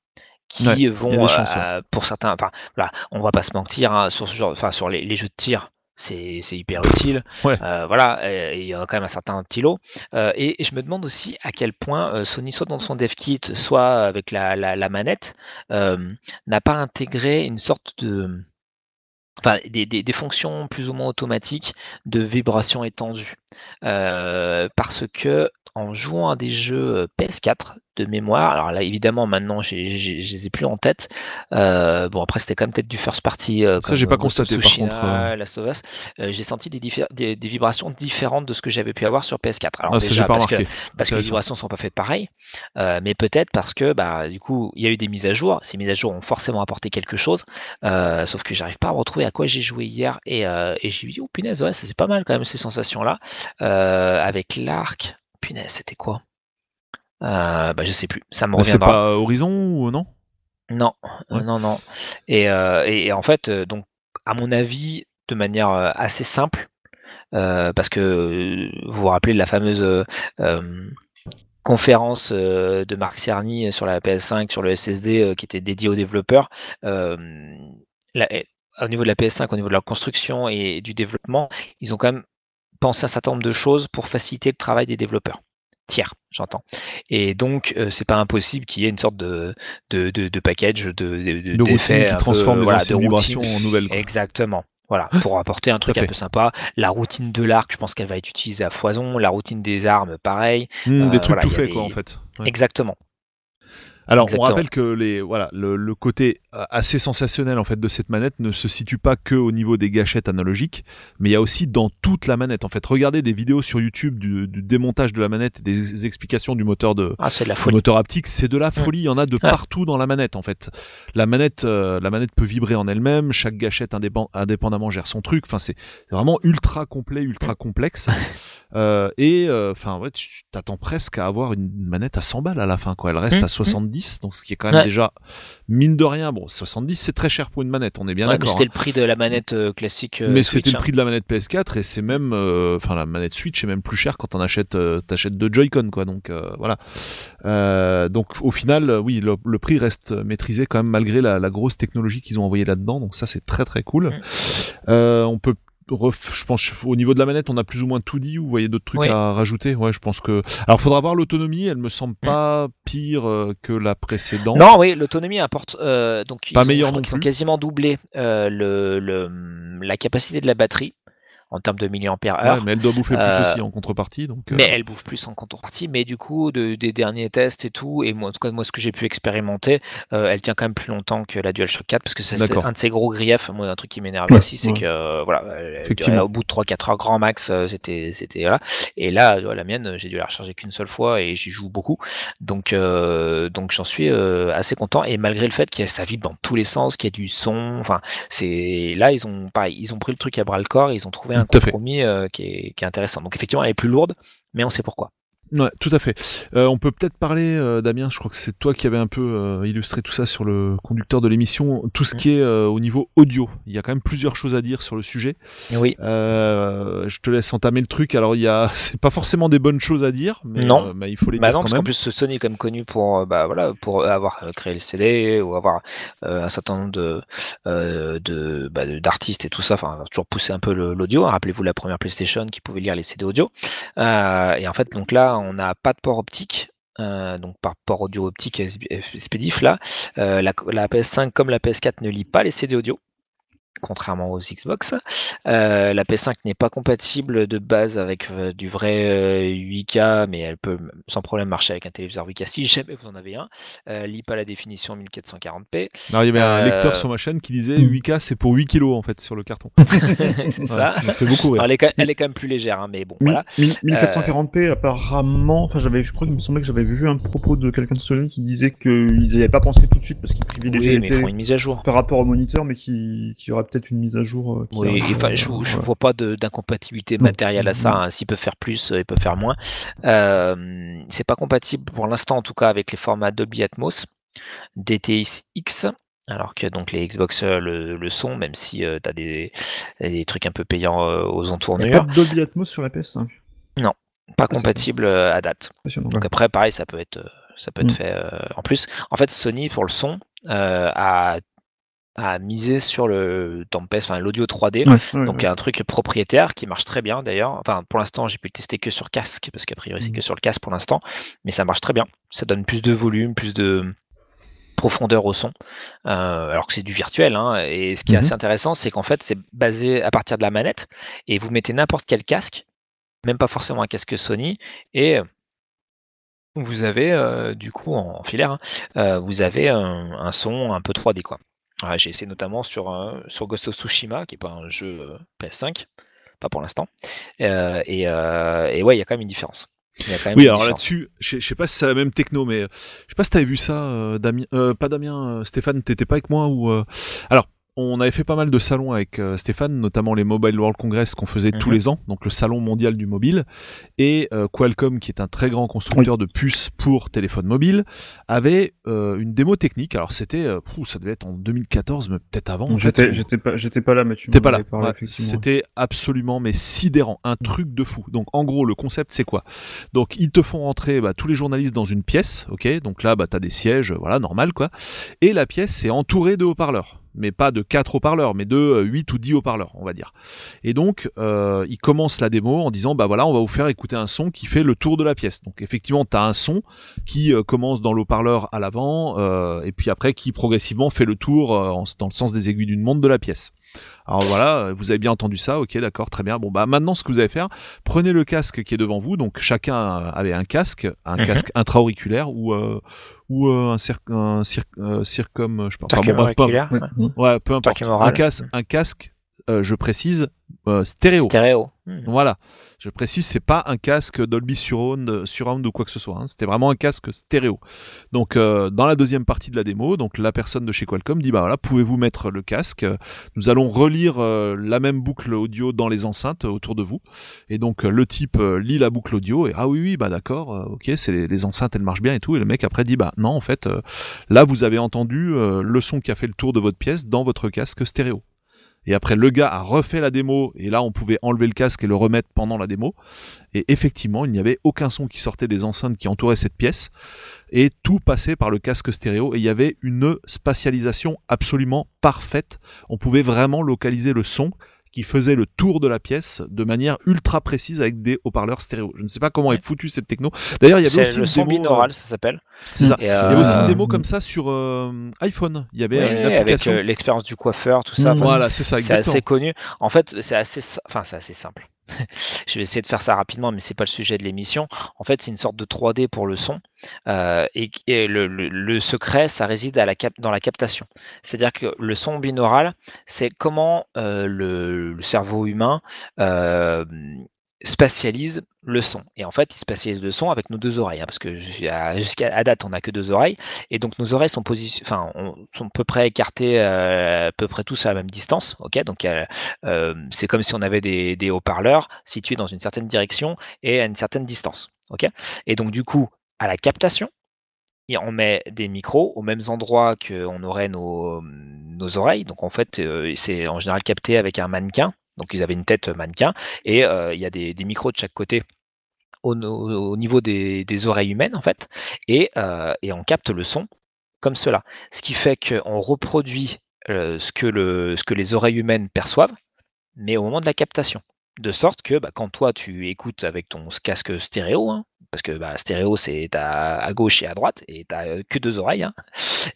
qui Ouais, vont, chances, euh, pour certains, enfin, voilà, on va pas se mentir, hein, sur ce genre, enfin, sur les, les jeux de tir. C'est hyper utile. Ouais. Euh, voilà, il y a quand même un certain petit lot. Euh, et, et je me demande aussi à quel point euh, Sony, soit dans son dev kit, soit avec la, la, la manette, euh, n'a pas intégré une sorte de. Enfin, des, des, des fonctions plus ou moins automatiques de vibration étendue. Parce que en jouant à des jeux euh, PS4 de mémoire, alors là évidemment maintenant je les ai plus en tête. Euh, bon après c'était quand même peut-être du first party. euh, Ça, j'ai pas of constaté, par contre, euh. Last of Us. Euh, j'ai senti des, diffé- des, des vibrations différentes de ce que j'avais pu avoir sur PS4. Alors Ah, ça, déjà, pas parce que remarqué. parce que les vibrations sont pas faites pareil, euh, mais peut-être parce que bah du coup il y a eu des mises à jour. Ces mises à jour ont forcément apporté quelque chose, euh, sauf que j'arrive pas à retrouver à quoi j'ai joué hier et, euh, et j'ai dit oh punaise ouais ça, c'est pas mal quand même ces sensations là avec l'arc. Punaise c'était quoi? Euh, Bah je sais plus, ça me c'est pas Horizon ou non? Non, euh, Ouais. non, non. Et, euh, et, et en fait, euh, donc, à mon avis, de manière euh, assez simple, euh, parce que euh, vous vous rappelez de la fameuse euh, euh, conférence euh, de Marc Cerny sur la PS5, sur le SSD euh, qui était dédié aux développeurs. euh, la- au niveau de la PS5, au niveau de la construction et du développement, ils ont quand même pensé un certain nombre de choses pour faciliter le travail des développeurs tiers, j'entends. Et donc, euh, c'est pas impossible qu'il y ait une sorte de, de, de, de package, de, de, De routine qui peu, transforme les voilà, de routine. en nouvelles. quoi. Exactement. Voilà, pour apporter un <laughs> truc un peu sympa. La routine de l'arc, je pense qu'elle va être utilisée à foison. La routine des armes, pareil. Hmm, des Euh, trucs voilà, tout faits, des- quoi, en fait. Ouais. Exactement. Alors, Exactement. on rappelle que les, voilà, le, le côté euh, assez sensationnel en fait de cette manette ne se situe pas que au niveau des gâchettes analogiques, mais il y a aussi dans toute la manette. En fait, regardez des vidéos sur YouTube du, du démontage de la manette, et des explications du moteur de, Ah, c'est de la folie. moteur haptique, c'est de la folie. Il y en a de Ouais. partout dans la manette, en fait. La manette, euh, la manette peut vibrer en elle-même. Chaque gâchette indépen- indépendamment gère son truc. Enfin, c'est vraiment ultra complet, ultra complexe. <laughs> Euh, et euh, enfin, ouais, tu t'attends presque à avoir une manette à 100 balles à la fin, quoi. Elle reste Mmh, à 70, donc ce qui est quand même Ouais. déjà mine de rien. Bon, 70, c'est très cher pour une manette. On est bien Ouais, d'accord. c'était hein. le prix de la manette euh, classique. euh, Mais c'était le hein. prix de la manette PS4 et c'est même, euh, enfin la manette Switch est même plus chère quand on achète, euh, t'achètes deux Joy-Con quoi. Donc euh, voilà. Euh, donc au final, oui, le, le prix reste maîtrisé quand même malgré la, la grosse technologie qu'ils ont envoyée là-dedans. Donc ça c'est très très cool. Mm. Euh, on peut ref- je pense au niveau de la manette, on a plus ou moins tout dit. Ou vous voyez d'autres trucs Oui. à rajouter? Ouais, je pense que. Alors, faudra voir l'autonomie. Elle me semble Mm. pas pire euh, que la précédente. Non, oui, l'autonomie importe. euh, donc, ils Pas ont- meilleur crois non qu'ils ont quasiment doublé euh, le, le- la capacité de la batterie en termes de milliampères Ouais, heure. mais elle doit bouffer plus Euh, aussi en contrepartie. Donc. euh, Mais elle bouffe plus en contrepartie, mais du coup, de- des derniers tests et tout, et moi, en tout cas, moi, ce que j'ai pu expérimenter, euh, elle tient quand même plus longtemps que la DualShock 4, parce que ça, c'était un de ses gros griefs. Moi, un truc qui m'énerve Ouais, aussi, c'est ouais. que, voilà, elle- au bout de 3-4 heures, grand max, c'était, c'était, voilà. Et là, la mienne, j'ai dû la recharger qu'une seule fois, et j'y joue beaucoup. Donc, euh, donc j'en suis euh, assez content, et malgré le fait qu'il y a ça vibre dans tous les sens, qu'il y a du son, enfin, c'est, là, ils ont, pareil, ils ont pris le truc à bras le corps, ils ont trouvé un Fait. compromis euh, qui est, qui est intéressant. Donc, effectivement, elle est plus lourde, mais on sait pourquoi. Ouais, tout à fait. Euh, on peut peut-être parler, euh, Damien, je crois que c'est toi qui avais un peu euh, illustré tout ça sur le conducteur de l'émission, tout ce qui est au niveau audio. Il y a quand même plusieurs choses à dire sur le sujet. Oui. Je te laisse entamer le truc. Alors, il y a, <laughs> c'est pas forcément des bonnes choses à dire, mais, Non. mais il faut les Bah dire non, quand parce qu'en plus Sony est quand même connu pour, bah, voilà, pour avoir créé le CD ou avoir un certain nombre de, de, bah, de- d'artistes et tout ça, enfin toujours pousser un peu l'audio. hein. Rappelez-vous la première PlayStation qui pouvait lire les CD audio. Et en fait, donc là, on n'a pas de port optique. euh, donc par port audio optique expédif là, euh, la PS5 comme la PS4 ne lit pas les CD audio, contrairement aux Xbox. Euh, la PS5 n'est pas compatible de base avec euh, du vrai euh, 8K, mais elle peut sans problème marcher avec un téléviseur 8K si jamais vous en avez un. Euh, lit pas la définition 1440p, Alors, il y avait un euh, lecteur sur ma chaîne qui disait Mm. 8K c'est pour 8 kilos en fait sur le carton. <laughs> c'est ça. Ouais, ça fait beaucoup. Alors, elle, est quand, elle est quand même plus légère, hein, mais bon, Mi- voilà. mi- 1440p, apparemment, enfin, j'avais, je crois qu'il me semblait que j'avais vu un propos de quelqu'un de Sony qui disait qu'ils n'avaient pas pensé tout de suite parce qu'ils privilégiaient Oui, les mais ils font une mise à jour. par rapport au moniteur, mais qui, qui peut-être une mise à jour. euh, Oui, enfin, euh, je, voilà. vois pas d'incompatibilité Non. matérielle à ça. Non. hein. S'ils peuvent faire plus, euh, ils peuvent faire moins. Euh, c'est pas compatible pour l'instant, en tout cas, avec les formats Dolby Atmos, DTX. Alors que donc les Xbox le, le sont, même si tu as des, des trucs un peu payants euh, aux Il entournures, pas de Dolby Atmos sur la PS5. pas compatible euh, à date. Donc après, pareil, ça peut être, ça peut être Mm. fait. en plus, en fait, Sony pour le son euh, a à miser sur le Tempest, enfin l'audio 3D. Ouais, ouais, Donc ouais. un truc propriétaire qui marche très bien d'ailleurs. Enfin pour l'instant j'ai pu le tester que sur casque parce qu'a priori c'est que sur le casque pour l'instant, mais ça marche très bien. Ça donne plus de volume, plus de profondeur au son, euh, alors que c'est du virtuel. hein. Et ce qui est Mhm. assez intéressant, c'est qu'en fait c'est basé à partir de la manette et vous mettez n'importe quel casque, même pas forcément un casque Sony, et vous avez euh, du coup en filaire, hein, euh, vous avez un, un son un peu 3D quoi. J'ai essayé notamment sur, euh, sur Ghost of Tsushima, qui n'est pas un jeu euh, PS5, pas pour l'instant. Euh, et, et ouais, il y a quand même une différence. Il y a quand même Oui, alors là-dessus, je je sais pas si c'est la même techno, mais je sais pas si t'avais vu ça, Damien, pas Damien, Stéphane, t'étais pas avec moi ou alors. On avait fait pas mal de salons avec euh, Stéphane, notamment les Mobile World Congress qu'on faisait tous Mhm. les ans, donc le salon mondial du mobile, et euh, Qualcomm, qui est un très grand constructeur de puces pour téléphone mobile, avait euh, une démo technique. Alors c'était, ça devait être en 2014, mais peut-être avant. J'étais, pas, j'étais pas là, mais tu m'en pas là. parlé, Ouais. C'était absolument mais sidérant, un truc de fou. Donc en gros, le concept c'est quoi? Donc ils te font rentrer bah, tous les journalistes dans une pièce, ok? Donc là, bah t'as des sièges, voilà, normal quoi. Et la pièce est entourée de haut-parleurs, mais pas de quatre haut-parleurs, mais de euh, 8 ou 10 haut-parleurs, on va dire. Et donc euh, ils commencent la démo en disant bah voilà, on va vous faire écouter un son qui fait le tour de la pièce. Donc effectivement, t'as un son qui euh, commence dans l'haut-parleur à l'avant, euh, et puis après qui progressivement fait le tour euh, dans le sens des aiguilles d'une montre de la pièce. Alors voilà, vous avez bien entendu ça, ok, d'accord, très bien. Bon bah maintenant ce que vous allez faire, prenez le casque qui est devant vous, donc chacun avait un casque, un Mhm. casque intra-auriculaire ou euh, ou euh, un, cir un cir euh, circum, je sais pas. Enfin, bon, pas- Ouais. peu importe. Un casque, un casque, euh, je précise, euh, stéréo. Stéréo. Hmm. Voilà. Je précise, c'est pas un casque Dolby Surround, Surround ou quoi que ce soit. hein. C'était vraiment un casque stéréo. Donc, euh, dans la deuxième partie de la démo, donc la personne de chez Qualcomm dit bah voilà, pouvez-vous mettre le casque? Nous allons relire euh, la même boucle audio dans les enceintes euh, autour de vous. Et donc euh, le type euh, lit la boucle audio et ah oui oui bah d'accord, euh, ok, c'est les, les enceintes elles marchent bien et tout. Et le mec après dit bah non en fait euh, là vous avez entendu euh, le son qui a fait le tour de votre pièce dans votre casque stéréo. Et après, le gars a refait la démo, et là, on pouvait enlever le casque et le remettre pendant la démo. Et effectivement, il n'y avait aucun son qui sortait des enceintes qui entouraient cette pièce, et tout passait par le casque stéréo, et il y avait une spatialisation absolument parfaite. On pouvait vraiment localiser le son qui faisait le tour de la pièce de manière ultra précise avec des haut-parleurs stéréo. Je ne sais pas comment est foutue cette techno. D'ailleurs, il y avait aussi le une son démo, binaural, euh, ça s'appelle. c'est ça. Et, Il y avait aussi une euh, démo comme ça sur euh, iPhone. Il y avait une application. euh, l'expérience du coiffeur, tout ça. Enfin, voilà, c'est ça, c'est assez connu. En fait, c'est assez, enfin, c'est assez simple. <laughs> Je vais essayer de faire ça rapidement, mais c'est pas le sujet de l'émission. En fait, c'est une sorte de 3D pour le son, euh, et, le, secret, ça réside dans la captation. C'est-à-dire que le son binaural, c'est comment euh, le, le cerveau humain euh, spatialise le son. Et en fait, il spatialise le son avec nos deux oreilles, hein, parce que jusqu'à date, on n'a que deux oreilles, et donc nos oreilles sont enfin, on- sont à peu près écartées, euh, à peu près tous à la même distance. Ok, donc euh, c'est comme si on avait des, des haut-parleurs situés dans une certaine direction et à une certaine distance. Ok, et donc du coup, à la captation, on met des micros aux mêmes endroits qu'on aurait nos, nos oreilles. Donc en fait, euh, c'est en général capté avec un mannequin. Donc ils avaient une tête mannequin et euh, il y a des, micros de chaque côté au, niveau des, oreilles humaines en fait et, euh, et on capte le son comme cela. Ce qui fait qu'on reproduit euh, ce, que les oreilles humaines perçoivent, mais au moment de la captation. De sorte que bah, quand toi tu écoutes avec ton casque stéréo, hein, parce que bah, stéréo c'est à, gauche et à droite et tu n'as que deux oreilles, hein,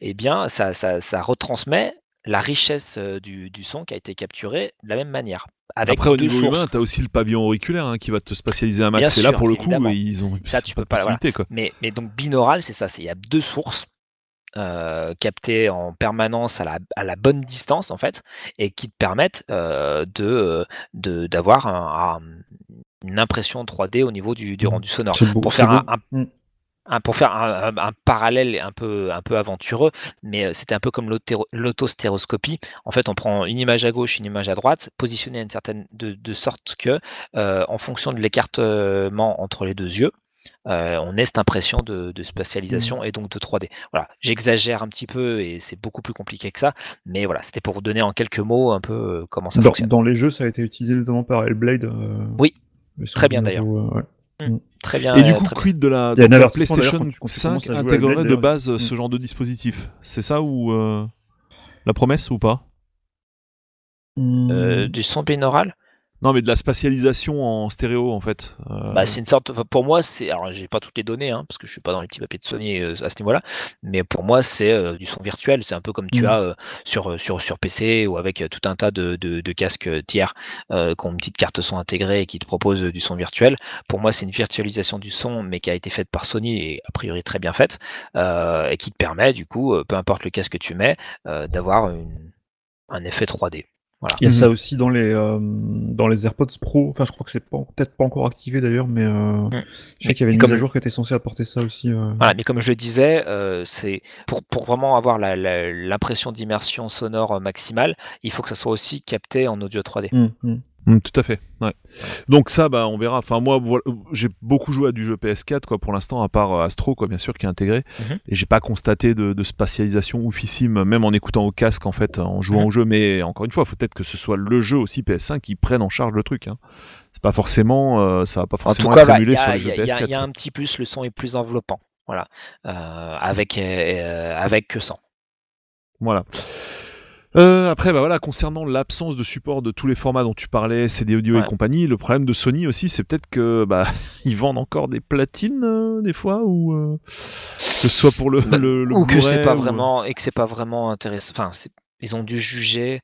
eh bien ça, ça, ça retransmet la richesse du, du son qui a été capturé de la même manière. Avec Après, au niveau sources. humain, t'as aussi le pavillon auriculaire hein, qui va te spatialiser un max. Et là, pour le coup, ils ont Ça, tu pas peux de pas, voilà. quoi. Mais, mais donc binaural, c'est ça, c'est il y a deux sources euh, captées en permanence à la, à la bonne distance en fait, et qui te permettent euh, de de- d'avoir un- un- une impression 3D au niveau du, du rendu sonore. C'est beau, Pour c'est faire un, beau. un- Mm. un- pour faire un, un- un parallèle un peu, un peu aventureux, mais euh, c'était un peu comme l'autostéroscopie. En fait, on prend une image à gauche, une image à droite, positionnée à une certaine, de, de sorte que, euh, en fonction de l'écartement entre les deux yeux, euh, on ait cette impression de, de spatialisation et donc de 3D. Voilà, j'exagère un petit peu et c'est beaucoup plus compliqué que ça, mais voilà, c'était pour vous donner en quelques mots un peu comment ça Dans, fonctionne. dans les jeux, ça a été utilisé notamment par Hellblade. euh, Oui, très bien, numéro, euh, ouais. Très bien. Et du euh, coup, très bien. quid de la, PlayStation quand tu- quand tu commences 5 à jouer à intégrerait de d'ailleurs. base Mm. ce genre de dispositif C'est ça ou euh, La promesse ou pas? Euh, du son binaural Non, mais de la spatialisation en stéréo en fait. Euh, Bah, c'est une sorte. Pour moi, c'est. Alors, j'ai pas toutes les données, hein, parce que je suis pas dans les petits papiers de Sony euh, à ce niveau-là. Mais pour moi, c'est euh, du son virtuel. C'est un peu comme tu Mm. as sur, sur, sur PC ou avec tout un tas de, de, de casques tiers qui ont une petite carte son intégrée et qui te proposent du son virtuel. Pour moi, c'est une virtualisation du son, mais qui a été faite par Sony et a priori très bien faite, et qui te permet, du coup, peu importe le casque que tu mets, d'avoir une- un effet 3D. Il y a Mhm. ça aussi dans les euh, dans les AirPods Pro. Enfin, je crois que c'est pas- peut-être pas encore activé d'ailleurs, mais euh, je sais qu'il y avait une comme- mise à jour qui était censée apporter ça aussi. euh. Voilà, mais comme je le disais, euh, c'est pour, pour vraiment avoir l'impression d'immersion sonore maximale, il faut que ça soit aussi capté en audio 3D. Hmm, hmm. Mm, tout à fait. Ouais. Donc ça, bah, on verra. Enfin moi, voilà, j'ai beaucoup joué à du jeu PS4 quoi pour l'instant, à part euh, Astro quoi, bien sûr, qui est intégré. Mhm. Et j'ai pas constaté de, de spatialisation oufissime, même en écoutant au casque en fait, en jouant au jeu. Mais encore une fois, faut peut-être que ce soit le jeu aussi PS5 qui prenne en charge le truc. Hein. C'est pas forcément, euh, ça va pas En tout forcément cas, être bah, il émulé sur a- les il jeux y a- il y a- PS4. il y a un petit plus, le son est plus enveloppant. Voilà, Euh, avec euh, avec que sans. Voilà. Euh, après, bah voilà, concernant l'absence de support de tous les formats dont tu parlais, CD audio et compagnie, le problème de Sony aussi, c'est peut-être que bah <laughs> ils vendent encore des platines euh, des fois ou euh, que ce soit pour le, Bah, le, le ou que c'est pas ou- vraiment et que c'est pas vraiment intéressant. Enfin, ils ont dû juger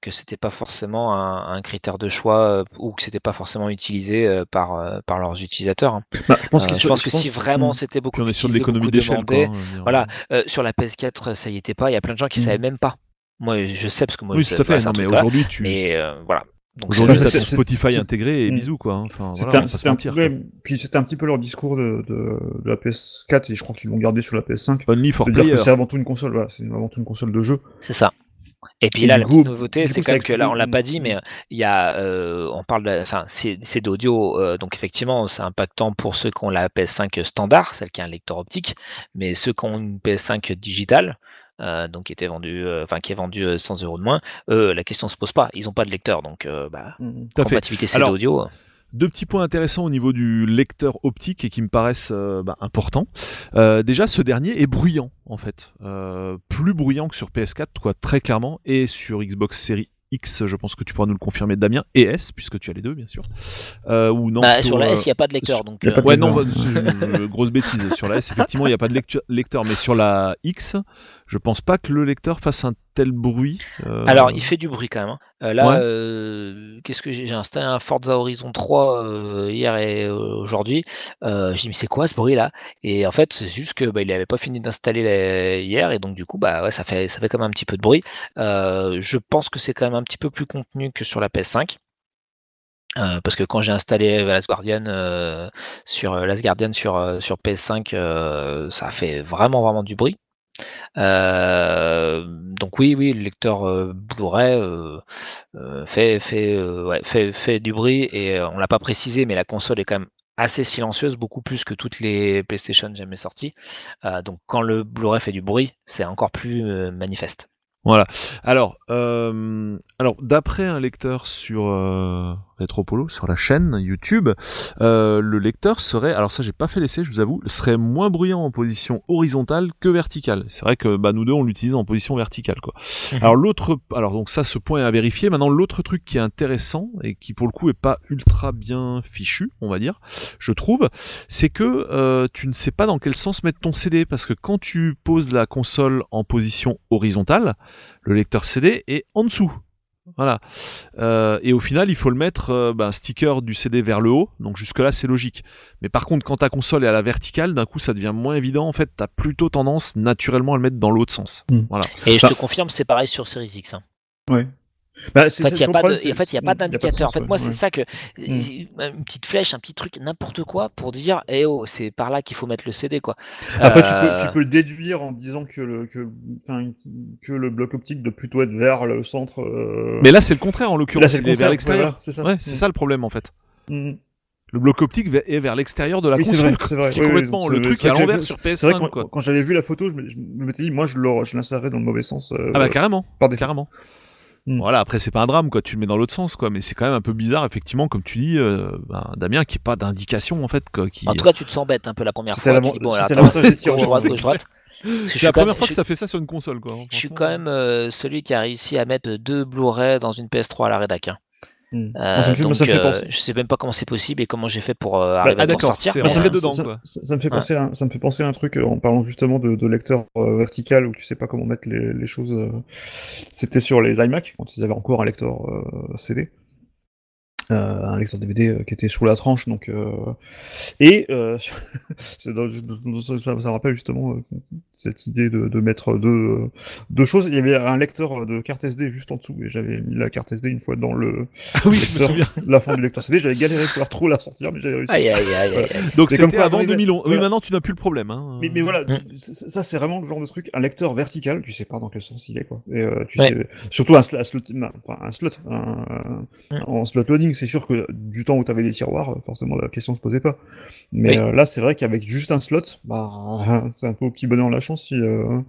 que c'était pas forcément un, un critère de choix ou que c'était pas forcément utilisé par par leurs utilisateurs. hein. Bah, je pense, je que si vraiment c'était beaucoup on est sur de l'économie d'échelle. hein. Voilà, sur la PS4, ça y était pas. Il y a plein de gens qui Mhm. savaient même pas. Moi, je sais parce que moi, Oui, je tout à fait. non, mais aujourd'hui, tu Mais euh, voilà. Aujourd'hui, c'est- Spotify intégré et Mm. bisous quoi. hein. Enfin, C'était voilà, un, c'était ouais, puis c'était un petit peu leur discours de, de, de la PS4 et je crois qu'ils l'ont gardé sur la PS5. quoi. Only for player. que c'est avant tout une console, voilà, c'est avant tout une console de jeu. c'est ça. Et puis Et là, la coup- petite nouveauté, c'est quand même que là, on l'a pas dit, mais il y a, euh, on parle, enfin, c'est c'est d'audio, euh, donc effectivement, c'est impactant pour ceux qui ont la PS5 standard, celle qui a un lecteur optique, mais ceux qui ont une PS5 digitale, euh, donc qui était vendue, euh, enfin qui est vendue euh, 100 euros de moins, eux, la question se pose pas, ils ont pas de lecteur, donc euh, bah, à fait. compatibilité CD audio. euh, Deux petits points intéressants au niveau du lecteur optique et qui me paraissent euh, bah, importants. Euh, déjà, ce dernier est bruyant en fait, Euh, plus bruyant que sur PS4, quoi, très clairement, et sur Xbox Series X, je pense que tu pourras nous le confirmer, Damien, et S, puisque tu as les deux, bien sûr. Euh, ou non, bah, plutôt, sur la euh, S, il n'y a pas de lecteur, sur- donc. pas de euh, Ouais, non, <laughs> lecteur. bah, grosse bêtise. Sur la S, effectivement, il n'y a pas de lecteur, mais sur la X, je pense pas que le lecteur fasse un tel bruit. euh, Alors, il fait du bruit quand même. hein. Euh, là, Ouais. euh, qu'est-ce que j'ai j'ai installé un Forza Horizon 3 euh, hier et aujourd'hui. J'ai dit mais c'est quoi ce bruit là Et en fait, c'est juste que bah, il avait pas fini d'installer hier et donc du coup bah ouais, ça fait ça fait quand même un petit peu de bruit. Je pense que c'est quand même un petit peu plus contenu que sur la PS5. Euh, parce que quand j'ai installé Last Guardian euh, sur Last Guardian sur sur PS5, euh, ça fait vraiment vraiment du bruit. Donc oui, oui, le lecteur Blu-ray fait, du bruit et on l'a pas précisé, mais la console est quand même assez silencieuse, beaucoup plus que toutes les PlayStation jamais sorties. Donc quand le Blu-ray fait du bruit, c'est encore plus manifeste. Voilà. Alors d'après un lecteur sur Retropolo, sur la chaîne YouTube, euh, le lecteur serait, alors ça j'ai pas fait l'essai, je vous avoue, serait moins bruyant en position horizontale que verticale. C'est vrai que bah, nous deux on l'utilise en position verticale quoi. Mhm. Alors l'autre, alors donc ça ce point est à vérifier. Maintenant l'autre truc qui est intéressant et qui pour le coup est pas ultra bien fichu, on va dire, je trouve, c'est que euh, tu ne sais pas dans quel sens mettre ton CD parce que quand tu poses la console en position horizontale, le lecteur CD est en dessous. Voilà. Euh, et au final, il faut le mettre euh, ben, sticker du CD vers le haut. Donc jusque là, c'est logique. Mais par contre, quand ta console est à la verticale, d'un coup, ça devient moins évident. En fait, t'as plutôt tendance naturellement à le mettre dans l'autre sens. Hmm. Voilà. Et je Bah- te confirme, c'est pareil sur Series X. hein. Ouais. Bah, c'est- En fait, c'est il n'y a pas de, problème, c'est- en fait, il y a pas de d'indicateur. En fait, moi, ouais, c'est ça que Mm. une petite flèche, un petit truc, n'importe quoi pour dire, eh oh, c'est par là qu'il faut mettre le CD, quoi. Après, tu, Euh, peux, tu peux le déduire en disant que le, que, enfin, que le bloc optique doit plutôt être vers le centre. euh, Mais là, c'est le contraire en l'occurrence. c'est vers l'extérieur. c'est ça. Ouais, c'est Mm. ça le problème en fait. Mm. Le bloc optique est vers l'extérieur de la Oui, c'est console. c'est vrai. Ce qui est Oui, oui, complètement donc le c'est- truc c'est est à l'envers sur C'est vrai que PS5 quand, quoi. quand j'avais vu la photo, je me, m'étais dit, moi, je l'insérerais dans le mauvais sens. euh, Ah bah carrément, par défaut. carrément. Mm. Voilà, après c'est pas un drame quoi, tu le mets dans l'autre sens quoi, mais c'est quand même un peu bizarre effectivement comme tu dis, euh, ben, Damien, qui est pas d'indication en fait quoi, qui. En tout cas, tu te sens bête un peu la première fois. tu dis, bon, alors, attends, gauche, droite, c'est gauche, droite. je C'est suis la quand première même- fois je- que ça fait ça sur une console, quoi. Je suis quand même euh, celui qui a réussi à mettre deux Blu-ray dans une PS3 à la rédac. hein. Hmm. Euh, Moi, ça me fait- moi, donc, ça me fait euh, penser- je sais même pas comment c'est possible et comment j'ai fait pour euh, arriver ah, à mais, rentré ça, dedans, ça- quoi. ça- ça me fait penser à, ça me fait penser à un truc en parlant justement de, de lecteur euh, vertical où tu sais pas comment mettre les, les choses. euh, C'était sur les iMac quand ils avaient encore un lecteur euh, CD. Euh, un lecteur DVD euh, qui était sous la tranche donc euh, et euh, <laughs> ça, ça me rappelle justement euh, cette idée de, de mettre deux, deux choses il y avait un lecteur de carte SD juste en dessous et j'avais mis la carte SD une fois dans le Ah oui, je me souviens. la fin du lecteur CD j'avais galéré pour trop la sortir mais j'avais réussi Aïe, aïe, aïe, aïe, aïe. Donc C'est comme c'était avant arriver- 2011. Oui, voilà. maintenant tu n'as plus le problème. Hein. Mais, mais voilà, Mm. ça, c'est vraiment le genre de truc, un lecteur vertical, tu sais pas dans quel sens il est quoi. Et euh, tu Ouais. sais, surtout un, sl- un slot, enfin un slot, un- Mm. en slot loading, c'est sûr que du temps où tu avais des tiroirs, euh, forcément la question se posait pas. Mais Oui. euh, là, c'est vrai qu'avec juste un slot, bah <laughs> c'est un peu au petit bonheur la chance si euh,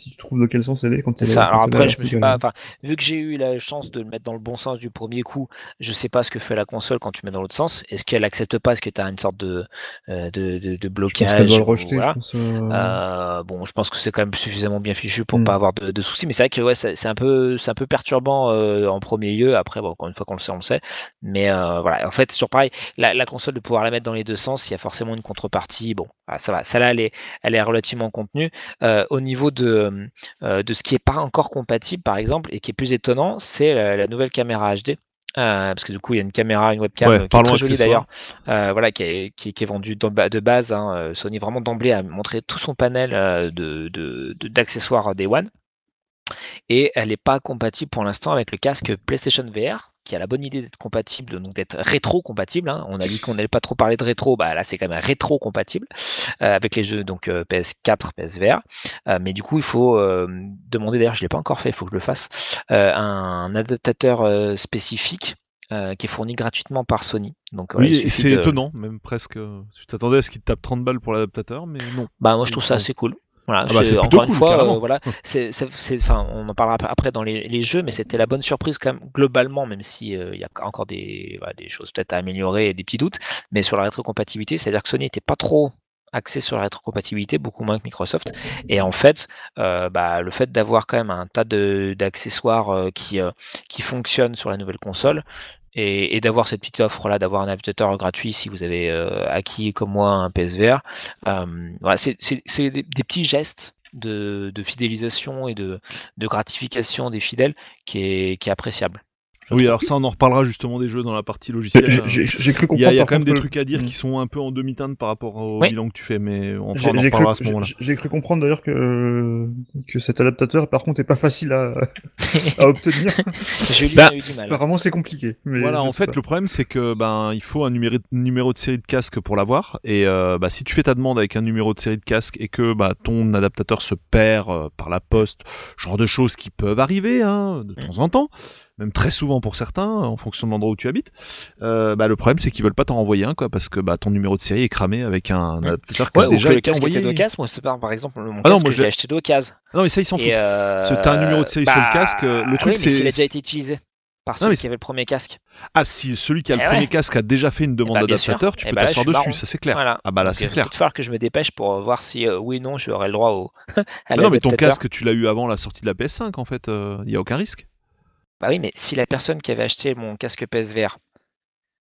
si tu trouves de quel sens elle est quand est- ça. Alors après, je me suis verticale. pas. Enfin, vu que j'ai eu la chance de le mettre dans le bon sens du premier coup, je sais pas ce que fait la console quand tu mets dans l'autre sens. Est-ce qu'elle accepte pas Est-ce que tu as une sorte de, euh, de, de, de Je pense blocage doit le rejeter. voilà. Je pense, euh, Euh, bon, je pense que c'est quand même suffisamment bien fichu pour Mm. pas avoir de, de soucis, mais c'est vrai que ouais, c'est un peu, c'est un peu perturbant euh, en premier lieu. Après, bon, encore une fois qu'on le sait, on le sait. Mais euh, voilà, en fait, sur pareil, la, la console de pouvoir la mettre dans les deux sens, il y a forcément une contrepartie. Bon, ah, ça va, ça là, elle est, elle est relativement contenue. Euh, au niveau de, euh, de ce qui est pas encore compatible, par exemple, et qui est plus étonnant, c'est la, la nouvelle caméra HD. Euh, parce que du coup, il y a une caméra, une webcam Ouais, euh, qui est très jolie d'ailleurs, euh, voilà, qui est, qui, qui est vendue de, ba- de base. hein, euh, Sony vraiment d'emblée a montré tout son panel euh, de de- d'accessoires Day One. Et elle n'est pas compatible pour l'instant avec le casque PlayStation VR, qui a la bonne idée d'être compatible, donc d'être rétro-compatible. hein. On a dit qu'on n'allait pas trop parler de rétro, bah là c'est quand même rétro-compatible euh, avec les jeux donc euh, PS4, PSVR. Euh, mais du coup, il faut euh, demander, d'ailleurs je ne l'ai pas encore fait, il faut que je le fasse, euh, un adaptateur euh, spécifique euh, qui est fourni gratuitement par Sony. Donc, Oui, c'est de- étonnant, même presque. Tu t'attendais à ce qu'il te tape 30 balles pour l'adaptateur, mais non. Bah moi je trouve ça assez cool. Voilà, Ah bah, je- c'est plutôt encore une fois, euh, voilà, c'est, c'est- c'est- enfin, on en parlera ap- après dans les, les jeux, mais c'était la bonne surprise quand même globalement, même si euh, il y a encore des, voilà, des choses peut-être à améliorer et des petits doutes, mais sur la rétrocompatibilité, c'est-à-dire que Sony n'était pas trop axé sur la rétrocompatibilité, beaucoup moins que Microsoft, et en fait, euh, bah, le fait d'avoir quand même un tas d'accessoires euh, qui, euh, qui fonctionnent sur la nouvelle console, et, d'avoir cette petite offre là, d'avoir un adaptateur gratuit si vous avez euh, acquis comme moi un PSVR, euh, voilà, c'est des, petits gestes de, fidélisation et de, gratification des fidèles qui est appréciable. Oui, alors ça, on en reparlera justement des jeux dans la partie logicielle. j'ai- j'ai cru Il comprendre. y a, il y a quand même des trucs à dire qui sont un peu en demi-teinte par rapport au Oui. bilan que tu fais, mais on, en j'ai cru, reparlera à ce moment-là. j'ai- cru comprendre d'ailleurs que, que cet adaptateur, par contre, est pas facile à, à obtenir. <laughs> J'ai lu, Bah, eu du mal. Apparemment, c'est compliqué. Mais Voilà, en fait, pas. le problème c'est que ben il faut un numéro, numéro de série de casque pour l'avoir, et euh, bah, si tu fais ta demande avec un numéro de série de casque et que bah ton adaptateur se perd euh, par la poste, genre de choses qui peuvent arriver hein, de temps en temps, même très souvent pour certains, en fonction de l'endroit où tu habites, euh, bah le problème c'est qu'ils veulent pas t'en renvoyer un quoi, parce que bah ton numéro de série est cramé avec un adaptateur Ouais, déjà le casque envoyé. était d'occasion. Moi, c'est pas, par exemple, mon Ah non, moi, je l'ai acheté d'occasion. Non mais ça ils s'en foutent. Euh, Parce que t'as un numéro de série sur le bah, casque, euh, le oui, truc, mais c'est- s'il a déjà été utilisé par celui mais qui avait le premier casque. Ah si celui qui a le Eh premier ouais. casque a déjà fait une demande bah, d'adaptateur, tu Eh peux bah t'asseoir dessus, marron. ça c'est clair. Voilà. Ah bah là c'est il va clair. falloir que je me dépêche pour euh, voir si euh, oui ou non j'aurai le droit au. <laughs> à Ah non, mais ton casque, tu l'as eu avant la sortie de la PS5, en fait, il y a aucun risque. Bah oui, mais si la personne qui avait acheté mon casque PSVR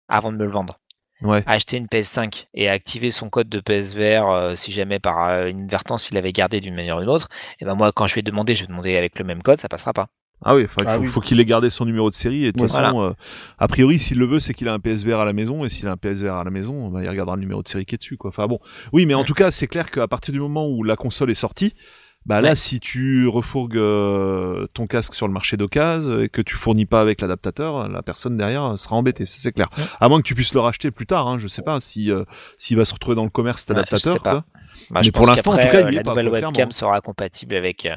avant de me le vendre Ouais. a acheté une PS5 et a activé son code de PSVR euh, si jamais par euh, inadvertance il l'avait gardé d'une manière ou d'une autre, et ben moi quand je vais demander, je vais demander avec le même code, ça passera pas. Ah oui, faut, Ah faut, oui. faut qu'il ait gardé son numéro de série, et de toute façon, euh, a priori, s'il le veut, c'est qu'il a un PSVR à la maison, et s'il a un PSVR à la maison, bah, il regardera le numéro de série qui est dessus, quoi. Enfin bon. Oui, mais en Ouais. tout cas, c'est clair qu'à partir du moment où la console est sortie, bah là, Ouais. si tu refourgues euh, ton casque sur le marché d'occasion et que tu fournis pas avec l'adaptateur, la personne derrière sera embêtée, ça c'est clair. Ouais. À moins que tu puisses le racheter plus tard, hein, je sais pas si euh, s'il va se retrouver dans le commerce cet adaptateur. sais pas. quoi. Bah, Mais pour l'instant, en tout cas, il euh, est la pas, nouvelle webcam clairement. sera compatible avec euh,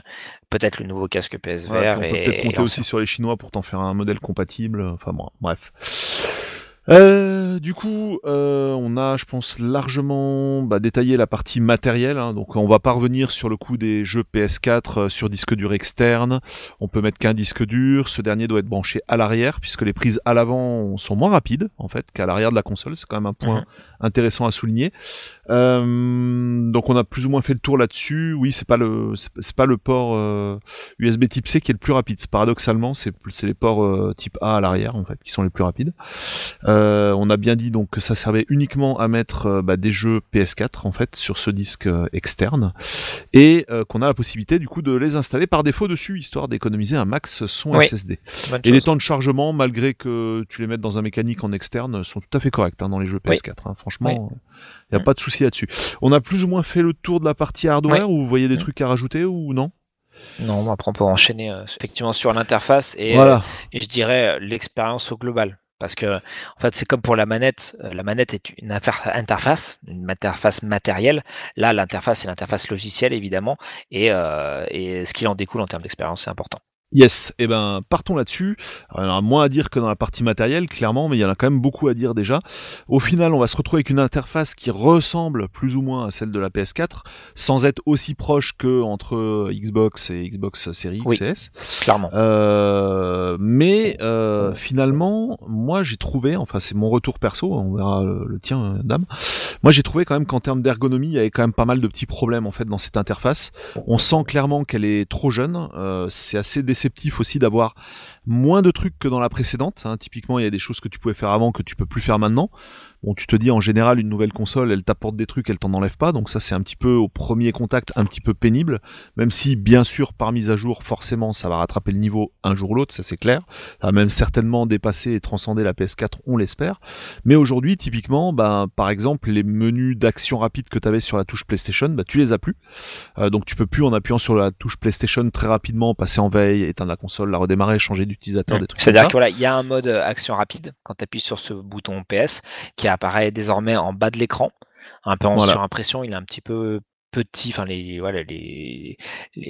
peut-être le nouveau casque PSVR. Ouais, on peut peut-être compter aussi sur les Chinois pour t'en faire un modèle compatible. Enfin bon, bref. Euh, du coup, euh, on a, je pense, largement bah, détaillé la partie matérielle. hein. donc, on va pas revenir sur le coup des jeux PS4 euh, sur disque dur externe. On peut mettre qu'un disque dur. Ce dernier doit être branché à l'arrière, puisque les prises à l'avant sont moins rapides en fait qu'à l'arrière de la console. C'est quand même un point Mhm. intéressant à souligner. Euh, donc on a plus ou moins fait le tour là-dessus. Oui, c'est pas le c'est pas le port euh, USB Type C qui est le plus rapide. Paradoxalement, c'est c'est les ports euh, Type A à l'arrière en fait qui sont les plus rapides. on a bien dit donc que ça servait uniquement à mettre bah, des jeux PS4 en fait sur ce disque externe et qu'on a la possibilité du coup de les installer par défaut dessus histoire d'économiser un max son SSD. Et les temps de chargement, malgré que tu les mettes dans un mécanique en externe, sont tout à fait corrects hein, dans les jeux PS4. Hein. Franchement, il n'y a mm. pas de souci là-dessus. On a plus ou moins fait le tour de la partie hardware ou vous voyez des mm. trucs à rajouter ou non? Non, après on peut enchaîner euh, effectivement sur l'interface et, euh, et je dirais euh, l'expérience au global. Parce que en fait, c'est comme pour la manette. La manette est une interface, une interface matérielle. Là, l'interface, c'est l'interface logicielle, évidemment. Et, et ce qui en découle en termes d'expérience, c'est important. Yes, et eh ben partons là-dessus. Il y en a moins à dire que dans la partie matérielle, clairement, mais il y en a quand même beaucoup à dire déjà. Au final, on va se retrouver avec une interface qui ressemble plus ou moins à celle de la PS4, sans être aussi proche que entre Xbox et Xbox Series XS. Clairement. Euh, mais euh, finalement, moi j'ai trouvé, enfin c'est mon retour perso, on verra le, tien, dame. Moi j'ai trouvé quand même qu'en termes d'ergonomie, il y avait quand même pas mal de petits problèmes en fait dans cette interface. On sent clairement qu'elle est trop jeune. Euh, c'est assez réceptif aussi d'avoir moins de trucs que dans la précédente. Hein. Typiquement, il y a des choses que tu pouvais faire avant que tu peux plus faire maintenant. Bon, tu te dis en général une nouvelle console, elle t'apporte des trucs, elle t'en enlève pas, donc ça c'est un petit peu au premier contact un petit peu pénible. Même si bien sûr par mise à jour, forcément ça va rattraper le niveau un jour ou l'autre, ça c'est clair. Ça va même certainement dépasser et transcender la PS4, on l'espère. Mais aujourd'hui, typiquement, ben par exemple les menus d'action rapide que tu avais sur la touche PlayStation, bah, tu les as plus. Euh, donc tu peux plus en appuyant sur la touche PlayStation très rapidement passer en veille, éteindre la console, la redémarrer, changer du des trucs C'est-à-dire qu'il voilà, y a un mode euh, action rapide quand tu appuies sur ce bouton PS qui apparaît désormais en bas de l'écran. Un peu en surimpression, il est un petit peu petit, enfin les voilà les,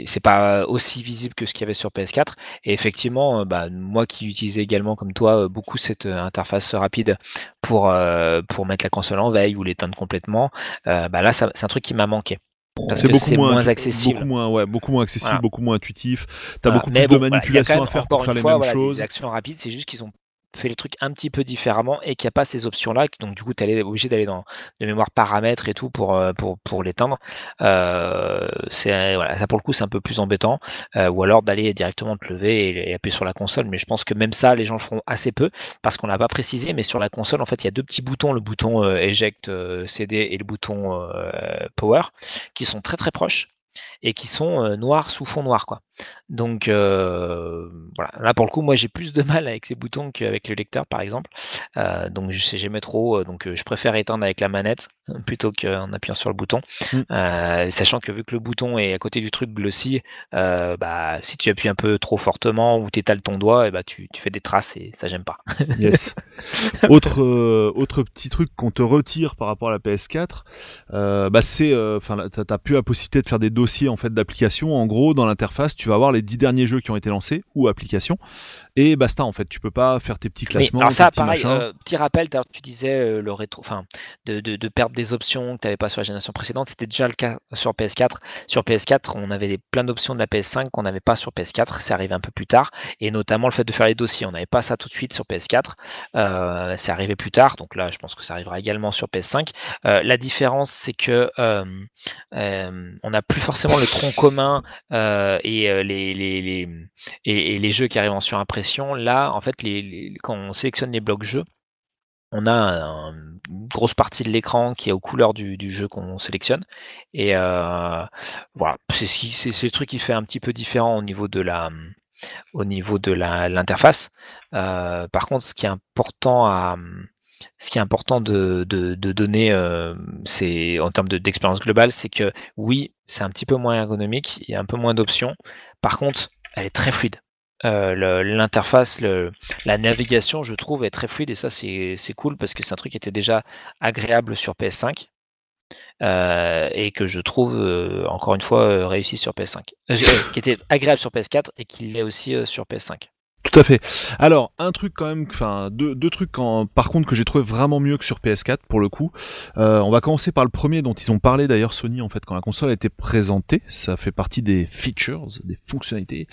c'est pas aussi visible que ce qu'il y avait sur PS4 et effectivement euh, bah, moi qui utilisais également comme toi euh, beaucoup cette interface rapide pour pour mettre la console en veille ou l'éteindre complètement bah là c'est un truc qui m'a manqué c'est beaucoup moins, accessible. Beaucoup moins, ouais, beaucoup moins accessible, beaucoup moins intuitif. T'as beaucoup plus de manipulation à faire pour faire les mêmes choses. Les actions rapides, c'est juste qu'ils ont fait les trucs un petit peu différemment et qu'il n'y a pas ces options-là. Donc, du coup, tu es obligé d'aller dans de mémoire paramètres et tout pour, euh, pour, pour l'éteindre. Euh, c'est, voilà, ça, pour le coup, c'est un peu plus embêtant. Euh, ou alors d'aller directement te lever et, appuyer sur la console. Mais je pense que même ça, les gens le feront assez peu parce qu'on n'a pas précisé. Mais sur la console, en fait, il y a deux petits boutons le bouton Eject CD et le bouton Power qui sont très très proches et qui sont noirs sous fond noir. Quoi. Donc voilà, là pour le coup, moi j'ai plus de mal avec ces boutons qu'avec le lecteur par exemple. donc je sais jamais trop, donc je préfère éteindre avec la manette plutôt qu'en appuyant sur le bouton. Mmh. sachant que vu que le bouton est à côté du truc glossy, bah, si tu appuies un peu trop fortement ou tu étales ton doigt, et bah, tu, fais des traces et ça j'aime pas. yes. <laughs> autre, autre petit truc qu'on te retire par rapport à la PS4, bah, c'est, enfin, tu as plus la possibilité de faire des dossiers en fait d'application. En gros, dans l'interface, tu vas avoir les dix derniers jeux qui ont été lancés ou applications et basta en fait. Tu peux pas faire tes petits classements. alors ça, pareil, euh, petit rappel, tu disais euh, le rétro, enfin, de, de, perdre des options que tu n'avais pas sur la génération précédente. C'était déjà le cas sur PS4. Sur PS4, on avait des, plein d'options de la PS5 qu'on n'avait pas sur PS4. C'est arrivé un peu plus tard, et notamment le fait de faire les dossiers. On n'avait pas ça tout de suite sur PS4. Euh, c'est arrivé plus tard, donc là, je pense que ça arrivera également sur PS5. la différence, c'est que on n'a plus forcément le tronc commun et les, les, les, et, les jeux qui arrivent en surimpression, là, en fait, les, quand on sélectionne les blocs jeux, on a une grosse partie de l'écran qui est aux couleurs du, jeu qu'on sélectionne. Et euh, voilà, c'est le truc qui fait un petit peu différent au niveau de la au niveau de l'interface. Euh, par contre, ce qui est important à ce qui est important de, donner, euh, en termes d'expérience globale, c'est que oui, c'est un petit peu moins ergonomique, il y a un peu moins d'options. Par contre, elle est très fluide. Euh, l'interface, la navigation, je trouve, est très fluide et ça, c'est cool parce que c'est un truc qui était déjà agréable sur PS5 euh, et que je trouve, euh, encore une fois, réussi sur PS5. qui était agréable sur PS4 et qui l'est aussi sur PS5. Tout à fait. Alors, un truc quand même, enfin, deux, deux trucs en, par contre que j'ai trouvé vraiment mieux que sur PS4 pour le coup. Euh, on va commencer par le premier dont ils ont parlé d'ailleurs Sony en fait quand la console a été présentée. Ça fait partie des features, des fonctionnalités.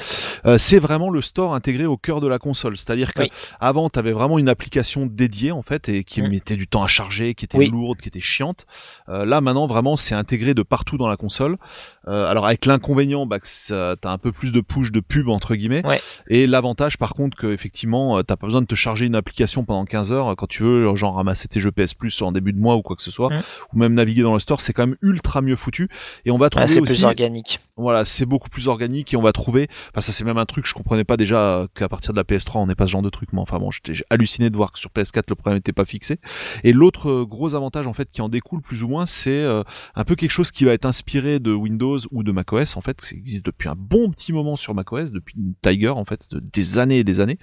Euh, c'est vraiment le store intégré au cœur de la console. C'est-à-dire que Oui. avant, tu avais vraiment une application dédiée en fait et qui Mm. mettait du temps à charger, qui était Oui. lourde, qui était chiante. Euh, là maintenant, vraiment, c'est intégré de partout dans la console. Euh, alors avec l'inconvénient, bah, que t'as un peu plus de push de pub entre guillemets. Ouais. Et l'avantage par contre que effectivement euh, t'as pas besoin de te charger une application pendant 15 heures euh, quand tu veux genre ramasser tes jeux PS Plus en début de mois ou quoi que ce soit Mm. ou même naviguer dans le store c'est quand même ultra mieux foutu et on va Ah, trouver c'est aussi plus organique. voilà c'est beaucoup plus organique et on va trouver enfin ça c'est même un truc je comprenais pas déjà euh, qu'à partir de la PS3 on n'est pas ce genre de truc mais enfin bon j'étais halluciné de voir que sur PS4 le problème n'était pas fixé et l'autre gros avantage en fait qui en découle plus ou moins c'est euh, un peu quelque chose qui va être inspiré de Windows ou de macOS en fait ça existe depuis un bon petit moment sur macOS depuis une Tiger en fait de- des années et des années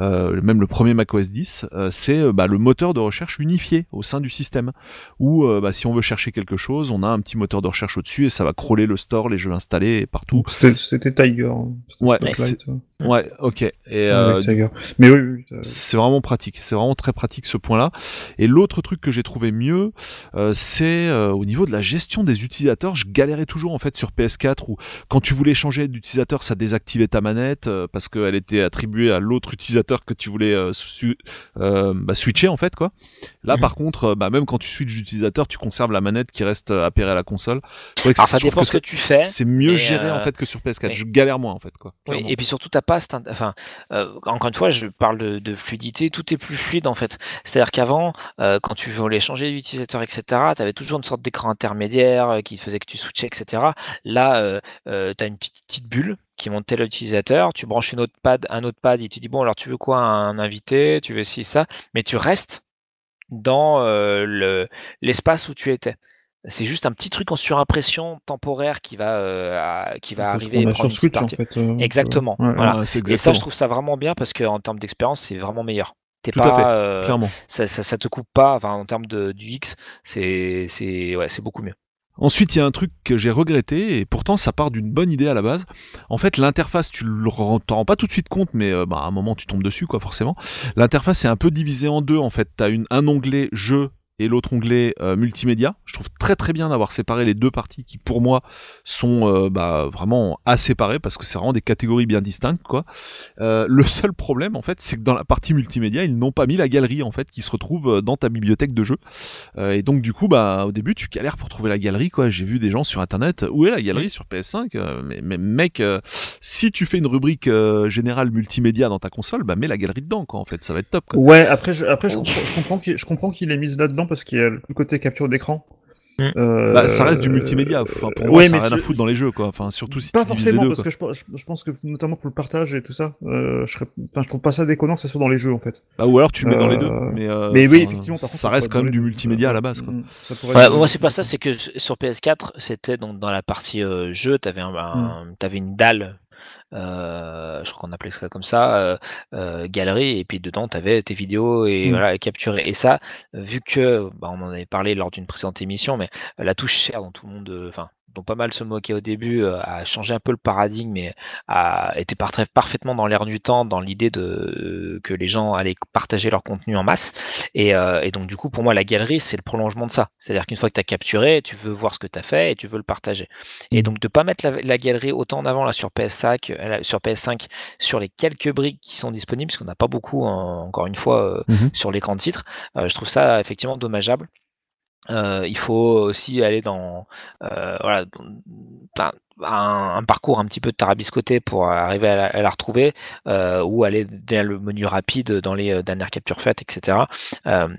euh, même le premier macOS 10 euh, c'est euh, bah, le moteur de recherche unifié au sein du système où euh, bah, si on veut chercher quelque chose on a un petit moteur de recherche au-dessus et ça va crawler le store les jeux installés partout C'était Tiger. hein. Ouais, Spotlight, ouais. ouais ok et euh, Avec Tiger. Mais oui, oui, oui, c'est vraiment pratique, c'est vraiment très pratique ce point-là. Et l'autre truc que j'ai trouvé mieux, euh, c'est euh, au niveau de la gestion des utilisateurs. Je galérais toujours en fait sur PS4 où quand tu voulais changer d'utilisateur, ça désactivait ta manette euh, parce qu'elle était attribuée à l'autre utilisateur que tu voulais euh, euh, bah, switcher en fait quoi. Là Mhm. par contre, euh, bah, même quand tu switches d'utilisateur, tu conserves la manette qui reste appairée à la console. Alors, ça dépend ce que tu fais, C'est mieux géré en fait que sur PS4. oui. Je galère moins en fait quoi. Oui, et puis surtout, t'as pas cette enfin, encore une fois, je parle de, de fluidité, tout est plus fluide en fait. C'est-à-dire qu'avant, quand tu voulais changer d'utilisateur, etc., tu avais toujours une sorte d'écran intermédiaire qui faisait que tu switchais, etc. Là, tu as une petite, petite bulle qui monte tel utilisateur, tu branches une autre pad, un autre pad, il te dit bon, alors tu veux quoi, un invité, tu veux ci, ça, mais tu restes dans euh, le- l'espace où tu étais. C'est juste un petit truc en surimpression temporaire qui va, euh, qui va Parce arriver. et sur Switch en fait. euh, Exactement, ouais, voilà. Ouais, c'est Et ça, je trouve ça vraiment bien parce qu'en termes d'expérience, c'est vraiment meilleur. T'es Tout à pas, fait, euh, clairement. ça, ça, ça te coupe pas. Enfin, en termes de du X, c'est, c'est, ouais, c'est beaucoup mieux. Ensuite, il y a un truc que j'ai regretté, et pourtant ça part d'une bonne idée à la base. En fait, l'interface, tu rends- t'en rends pas tout de suite compte, mais euh, bah, à un moment tu tombes dessus, quoi, forcément. L'interface est un peu divisée en deux, en fait. T'as une, un onglet jeu et l'autre onglet euh, multimédia. Je trouve très très bien d'avoir séparé les deux parties qui, pour moi, sont euh, bah, vraiment à séparer parce que c'est vraiment des catégories bien distinctes, quoi. Euh, le seul problème, en fait, c'est que dans la partie multimédia, ils n'ont pas mis la galerie, en fait, qui se retrouve euh, dans ta bibliothèque de jeux. Euh, et donc du coup, bah au début, tu galères pour trouver la galerie, quoi. J'ai vu des gens sur internet, où est la galerie sur PS5 Euh, mais, mais mec, si tu fais une rubrique générale multimédia dans ta console, bah mets la galerie dedans, quoi. En fait, ça va être top. Quoi. Ouais, après, je, après, je comprends, qu'il, qu'il est mis parce qu'il y a le côté capture d'écran. Mm. Euh, Bah, ça reste du multimédia. Enfin, pour euh, moi, ouais, ça n'a rien à foutre dans les jeux, quoi. Enfin, surtout si Pas tu divises les forcément, deux. parce quoi. que je, pense- je, je pense que notamment pour le partage et tout ça, euh, je, serais, enfin, je trouve pas ça déconnant que ça soit dans les jeux en fait. Bah, ou alors tu le mets dans les deux. Mais, euh, mais oui, effectivement, par contre, ça peut reste quand dans même du multimédia à la base, quoi. mm, Ouais, être- moi, c'est pas ça. C'est que sur PS4, c'était donc dans la partie euh, jeu, t'avais un, un- t'avais une dalle. Euh, je crois qu'on appelait ça comme ça, euh, euh, galerie, et puis dedans, tu avais tes vidéos et Mm. voilà, capturées. Et ça, vu que, bah, on en avait parlé lors d'une précédente émission, mais la touche share dont tout le monde, enfin, dont pas mal se moquaient au début, euh, a changé un peu le paradigme, mais a été par- parfaitement dans l'air du temps, dans l'idée de que les gens allaient partager leur contenu en masse. Et, euh, et donc, du coup, pour moi, la galerie, c'est le prolongement de ça. C'est-à-dire qu'une fois que tu as capturé, tu veux voir ce que tu as fait et tu veux le partager. Et donc, de pas mettre la, la galerie autant en avant là, sur, PS5, euh, là, sur PS5, sur les quelques briques qui sont disponibles, parce qu'on n'a pas beaucoup, hein, encore une fois, euh, Mhm. sur l'écran de titre, euh, je trouve ça effectivement dommageable. Euh, il faut aussi aller dans euh, voilà, dans- un, parcours un petit peu tarabiscoté pour arriver à la, retrouver euh, ou aller vers le menu rapide dans les dernières captures faites, etc.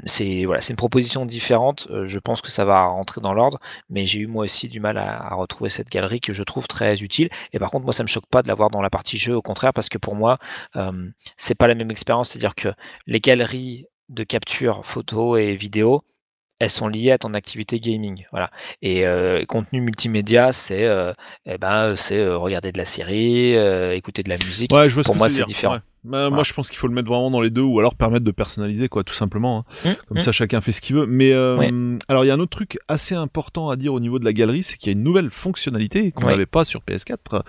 C'est voilà, une proposition différente. Je pense que ça va rentrer dans l'ordre, mais j'ai eu moi aussi du mal à, retrouver cette galerie que je trouve très utile. Et par contre, moi, ça me choque pas de l'avoir dans la partie jeu, au contraire, parce que pour moi, c'est pas la même expérience. C'est-à-dire que les galeries de capture photo et vidéo, elles sont liées à ton activité gaming, voilà. Et euh, contenu multimédia, c'est euh, eh ben, c'est euh, regarder de la série, euh, écouter de la musique. Ouais, je vois Pour moi, c'est différent. Ouais. Bah, Moi, je pense qu'il faut le mettre vraiment dans les deux, ou alors permettre de personnaliser, quoi, tout simplement. hein. Hum, Comme hum. ça, chacun fait ce qu'il veut. Mais euh, Ouais. alors, il y a un autre truc assez important à dire au niveau de la galerie, c'est qu'il y a une nouvelle fonctionnalité qu'on Ouais. n'avait pas sur PS4, euh,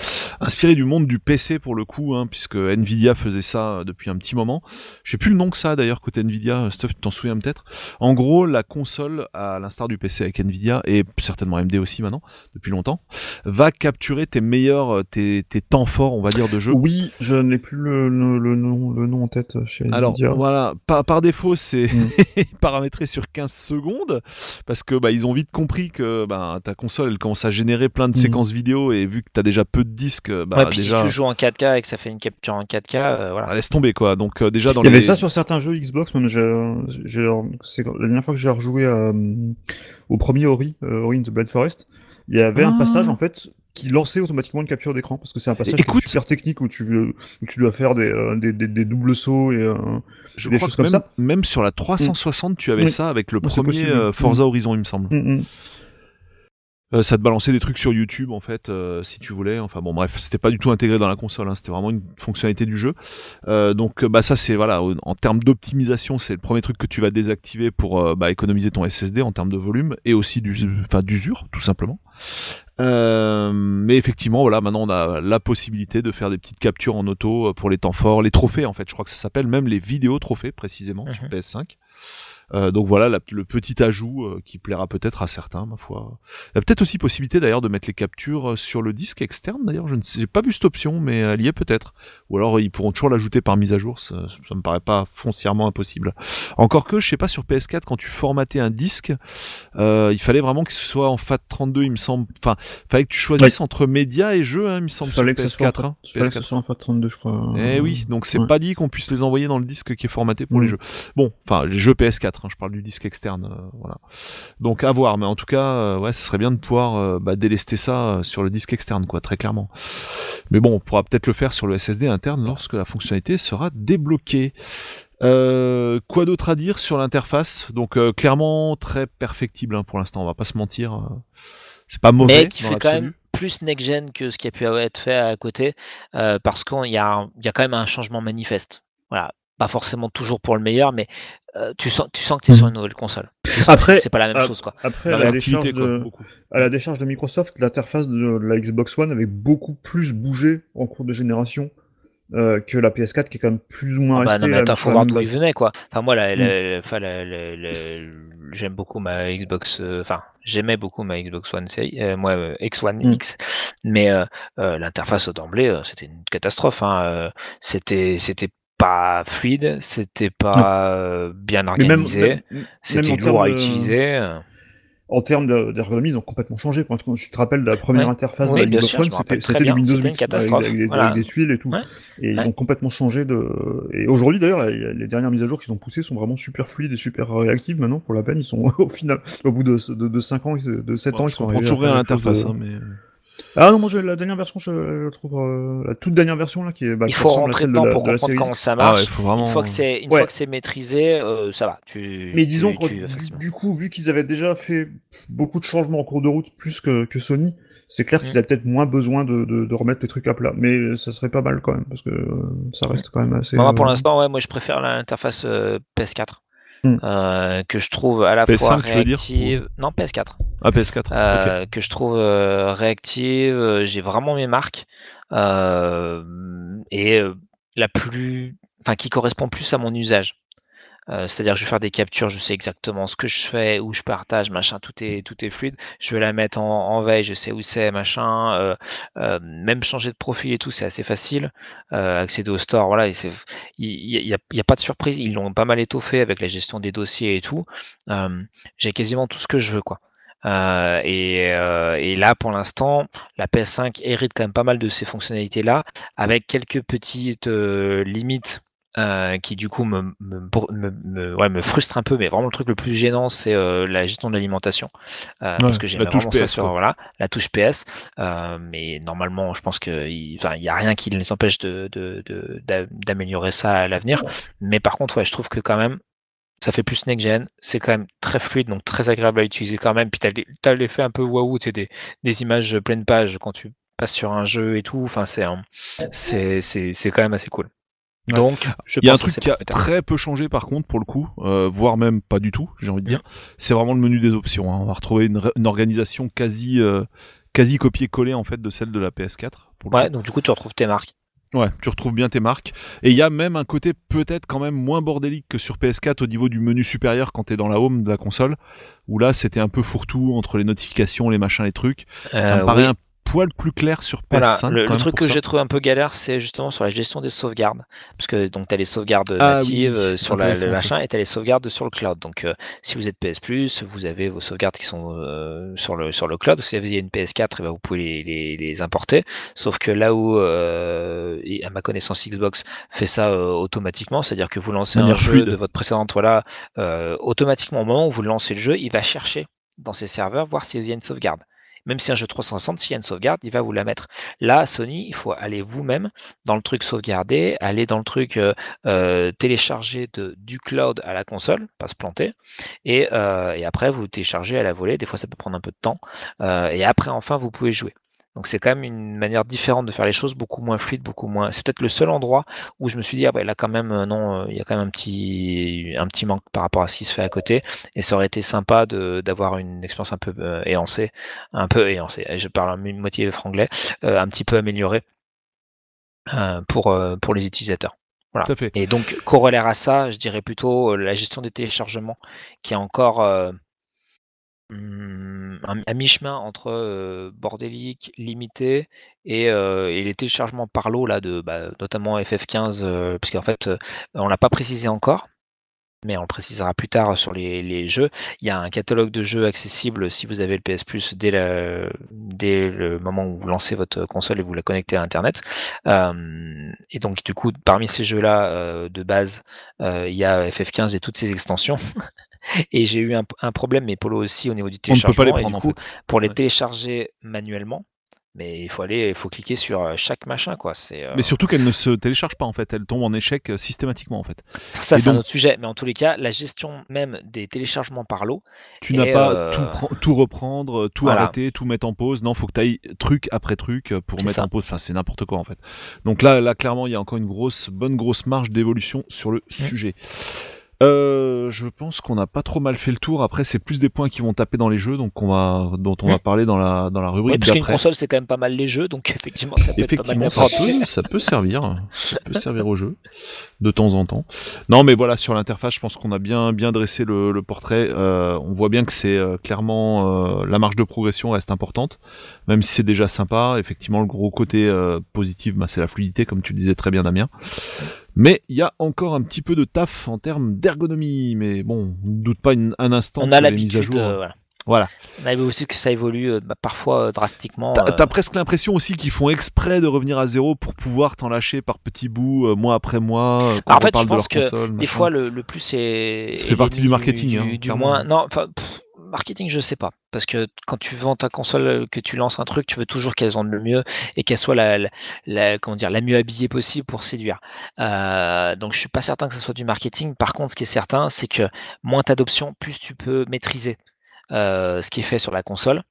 inspirée du monde du PC pour le coup, hein, puisque Nvidia faisait ça depuis un petit moment. Je sais plus le nom que ça d'ailleurs côté Nvidia. Stuff, tu t'en souviens peut-être. En gros, la console, à l'instar du PC avec Nvidia et certainement AMD aussi maintenant depuis longtemps, va capturer tes meilleurs, euh, tes, tes temps forts, on va dire, de jeu. Oui, je n'ai plus le, le, le nom, le nom en tête chez Alors Nvidia. voilà, par, par défaut c'est Mm. <laughs> paramétré sur 15 secondes parce que bah ils ont vite compris que bah, ta console elle commence à générer plein de Mm. séquences vidéo et vu que t'as déjà peu de disques, bah ouais, déjà si tu joues en 4K et que ça fait une capture en 4K, euh, voilà. ah, laisse tomber quoi. Donc euh, déjà dans Il y les avait ça sur certains jeux Xbox, même j'ai, j'ai, c'est la dernière fois que j'ai rejoué euh, au premier Ori, euh, Ori in the Blind Forest, il y avait un Ah. passage en fait qui lançait automatiquement une capture d'écran parce que c'est un passage Écoute. super technique où tu, veux- où tu dois faire des, euh, des, des, des doubles sauts et euh, je des crois choses que comme même, ça. même sur la 360 tu avais Oui. ça avec le premier euh, Forza Horizon il me semble. mm, mm. Euh, ça te balançait des trucs sur YouTube en fait euh, si tu voulais enfin bon bref c'était pas du tout intégré dans la console hein, c'était vraiment une fonctionnalité du jeu Euh, donc bah ça c'est voilà en termes d'optimisation c'est le premier truc que tu vas désactiver pour bah, économiser ton SSD en termes de volume et aussi du enfin d'usure tout simplement Euh, mais effectivement voilà maintenant on a la possibilité de faire des petites captures en auto euh, pour les temps forts les trophées en fait je crois que ça s'appelle même les vidéos trophées précisément sur Mhm. PS5 euh, donc voilà la- le petit ajout euh, qui plaira peut-être à certains, ma foi. Il y a peut-être aussi possibilité d'ailleurs de mettre les captures euh, sur le disque externe. D'ailleurs, je ne sais, j'ai pas vu cette option, mais elle y est peut-être. Ou alors ils pourront toujours l'ajouter par mise à jour. Ça, ça me paraît pas foncièrement impossible. Encore que, je sais pas sur PS4 quand tu formatais un disque, euh, il fallait vraiment que ce soit en FAT32, il me semble. Enfin, fallait que tu choisisses entre médias et jeux, hein, il me semble Fallait sur que, ça soit en PS4. hein. fa- fallait que PS4. ce soit en FAT32, je crois. Eh oui, donc c'est Ouais. pas dit qu'on puisse les envoyer dans le disque qui est formaté pour les Mm. jeux. Bon, enfin les jeux PS4, hein, je parle du disque externe, euh, voilà. Donc à voir, mais en tout cas, euh, ouais, ce serait bien de pouvoir euh, bah, délester ça sur le disque externe, quoi, très clairement. Mais bon, on pourra peut-être le faire sur le SSD interne lorsque la fonctionnalité sera débloquée. Euh, quoi d'autre à dire sur l'interface? Donc euh, clairement très perfectible hein, pour l'instant, on va pas se mentir. C'est pas mauvais. mais qui fait quand même plus next-gen que ce qui a pu être fait à côté, euh, parce qu'il y, y a quand même un changement manifeste. Voilà. Pas forcément toujours pour le meilleur, mais euh, tu sens, tu sens que tu es sur une nouvelle console. Après- c'est pas la même ah, chose. Quoi. Après, La à la, réactivité, décharge quoi, de, beaucoup. à la décharge de Microsoft, l'interface de la Xbox One avait beaucoup plus bougé en cours de génération euh, que la PS4 qui est quand même plus ou moins Ah bah, restée non, mais attends, faut voir d'où il venait, quoi. Enfin, moi, la, Mm. la- la- j'aime beaucoup ma Xbox. euh, Enfin, j'aimais beaucoup ma Xbox One, série, euh, moi, euh, X1 Mm. X, mais euh, euh, l'interface d'emblée, euh, c'était une catastrophe. Hein. euh, C'était, c'était pas fluide, c'était pas euh, bien organisé, même- même c'était lourd à de- utiliser. euh. En termes de- d'ergonomie, ils ont complètement changé. Parce que tu te rappelles de la première Ouais. interface Oui, de la bien Xbox sûr, One, je me c'était du. Windows C'était 8 une catastrophe. avec, avec des, Voilà. avec des tuiles et tout. Ouais. Et ils ont complètement changé de. Et aujourd'hui d'ailleurs, les, dernières mises à jour qu'ils ont poussées sont vraiment super fluides et super réactives maintenant. Pour la peine, ils sont <laughs> au final, au bout de, de, de 5 ans, de 7 Ouais, ans, ils sont arrivés toujours rien à l'interface, de- hein, mais Ah non, moi j'ai la dernière version, je la trouve euh, la toute dernière version là qui est. Bah, Il faut rentrer de dedans la- pour de comprendre comment ça ah marche. ouais, faut vraiment. Une fois que c'est une Ouais. fois que c'est maîtrisé, euh, ça va. Tu, Mais disons tu, que tu du, coup, vu qu'ils avaient déjà fait beaucoup de changements en cours de route, plus que, que Sony, c'est clair qu'ils Mm. avaient peut-être moins besoin de, de, de remettre les trucs à plat. Mais ça serait pas mal quand même, parce que euh, ça reste quand même assez. Moi, pour l'instant, ouais, moi je préfère l'interface euh, PS4. Hmm. euh, que je trouve à la PS5, fois dire, réactive. Non, PS4. Ah, PS4. ok. Euh, Que je trouve euh, réactive. J'ai vraiment mes marques. euh, et euh, la plus. Enfin, qui correspond plus à mon usage. Euh, C'est-à-dire que je vais faire des captures, je sais exactement ce que je fais, où je partage, machin, tout est, tout est fluide. Je vais la mettre en, en veille, je sais où c'est, machin. euh, euh, même changer de profil et tout, c'est assez facile. Euh, accéder au store, voilà, il n'y a, pas de surprise. Ils l'ont pas mal étoffé avec la gestion des dossiers et tout. J'ai quasiment tout ce que je veux, quoi. Et, là, pour l'instant, la PS5 hérite quand même pas mal de ces fonctionnalités-là, avec quelques petites limites euh, qui du coup me, me, me, me- ouais, me frustre un peu, mais vraiment le truc le plus gênant, c'est euh, la gestion de l'alimentation. Euh, parce que j'aime vraiment ça PS, sur voilà, la touche PS. Euh, mais normalement, je pense qu'il il n'y a rien qui les empêche de, de, de- d'améliorer ça à l'avenir. Mais par contre, ouais, je trouve que quand même, ça fait plus next-gen, c'est quand même très fluide, donc très agréable à utiliser quand même. Puis tu as l'effet un peu waouh, tu des, des images pleine page quand tu passes sur un jeu et tout. Enfin, c'est quand même assez cool. Ouais. Donc, je Il y a un pense truc qui a très peu changé par contre pour le coup, euh, voire même pas du tout, j'ai envie de dire. C'est vraiment le menu des options. hein. On va retrouver une, organisation quasi euh, quasi copier-coller en fait de celle de la PS4. Pour le Ouais, coup. donc du coup, tu retrouves tes marques. Ouais, tu retrouves bien tes marques. Et il y a même un côté peut-être quand même moins bordélique que sur PS4 au niveau du menu supérieur quand t'es dans la home de la console, où là c'était un peu fourre-tout entre les notifications, les machins, les trucs. Ça Euh, me paraît oui. un poil plus clair sur PS5. Voilà, le, truc que j'ai trouvé un peu galère, c'est justement sur la gestion des sauvegardes. Parce que donc tu as les sauvegardes Ah natives oui, euh, sur la, le machin et tu as les sauvegardes sur le cloud. Donc euh, si vous êtes PS Plus, vous avez vos sauvegardes qui sont euh, sur, le, sur le cloud. Si vous avez une PS4, eh ben, vous pouvez les, les, les importer. Sauf que là où, euh, à ma connaissance, Xbox fait ça automatiquement, c'est-à-dire que vous lancez un jeu fluide. de votre précédente, voilà, automatiquement au moment où vous lancez le jeu, il va chercher dans ses serveurs voir s'il y a une sauvegarde. Même si un jeu 360, s'il y a une sauvegarde, il va vous la mettre. Là, Sony, il faut aller vous-même dans le truc sauvegarder, aller dans le truc euh, euh, télécharger de, du cloud à la console, pas se planter, et, euh, et après vous téléchargez à la volée. Des fois, ça peut prendre un peu de temps, et après, enfin, vous pouvez jouer. Donc c'est quand même une manière différente de faire les choses, beaucoup moins fluide, beaucoup moins. C'est peut-être le seul endroit où je me suis dit ah ouais là quand même euh, non, euh, il y a quand même un petit un petit manque par rapport à ce qui se fait à côté, et ça aurait été sympa de d'avoir une expérience un peu euh, un peu élancée. Je parle une moitié franglais, euh, un petit peu améliorée euh, pour pour les utilisateurs. Voilà. À. Et donc, corollaire à ça, je dirais plutôt la gestion des téléchargements, qui est encore un- à mi-chemin entre euh, bordélique, limité, et, les téléchargements par lot, là, de, bah, notamment FF15, euh, parce qu'en fait, on l'a pas précisé encore, mais on le précisera plus tard sur les, jeux. Il y a un catalogue de jeux accessible si vous avez le PS Plus dès, le moment où vous lancez votre console et vous la connectez à Internet. Et donc, du coup, parmi ces jeux-là de base, il y a FF15 et toutes ses extensions. <laughs> et j'ai eu un, un problème, mais Polo aussi, au niveau du On ne peut téléchargement. pas les et du prendre en fait. pour les Ouais. télécharger manuellement, mais il faut aller, il faut cliquer sur euh, chaque machin, quoi. C'est euh, Mais surtout qu'elle ne se télécharge pas en fait, elle tombe en échec euh, systématiquement en fait. ça, c'est un autre sujet. Mais en tous les cas, la gestion même des téléchargements par lot, Tu n'as pas euh, tout, pren- tout reprendre, tout Voilà. arrêter, tout mettre en pause. Non, faut que tu ailles truc après truc pour mettre ça. en pause. Enfin, c'est n'importe quoi en fait. Donc là, là, clairement, il y a encore une grosse, bonne grosse marge d'évolution sur le Mm. sujet. Euh, je pense qu'on a pas trop mal fait le tour. Après, c'est plus des points qui vont taper dans les jeux, donc on va, dont on va Mm. parler dans la dans la rubrique parce qu'une d'après. console, c'est quand même pas mal les jeux, donc <laughs> effectivement, ça peut être pas mal Effectivement, ça peut, ça peut servir, <laughs> ça peut servir au jeu de temps en temps. Non, mais voilà, sur l'interface, je pense qu'on a bien bien dressé le, le portrait. Euh, on voit bien que c'est euh, clairement euh, la marge de progression reste importante, même si c'est déjà sympa. Effectivement, le gros côté euh, positif, bah, c'est la fluidité, comme tu le disais très bien, Damien. Mais il y a encore un petit peu de taf en termes d'ergonomie. Mais bon, ne doute pas une- un instant On a les mises à l'habitude, jour. euh, voilà. Voilà. On a vu aussi que ça évolue euh, bah, parfois euh, drastiquement. T'as euh, t'as presque l'impression aussi qu'ils font exprès de revenir à zéro pour pouvoir t'en lâcher par petits bouts, mois après mois, quand En on fait, parle je de leur que console. Des machin. fois, le, le plus c'est. Ça fait partie du marketing, Du, hein, du moins, non, pff, marketing, je sais pas, parce que quand tu vends ta console, euh, que tu lances un truc, tu veux toujours qu'elle vende le mieux et qu'elle soit la, mieux habillée possible pour séduire. Euh, donc, je suis pas certain que ce soit du marketing. Par contre, ce qui est certain, c'est que moins t'as d'options, plus tu peux maîtriser euh, ce qui est fait sur la console.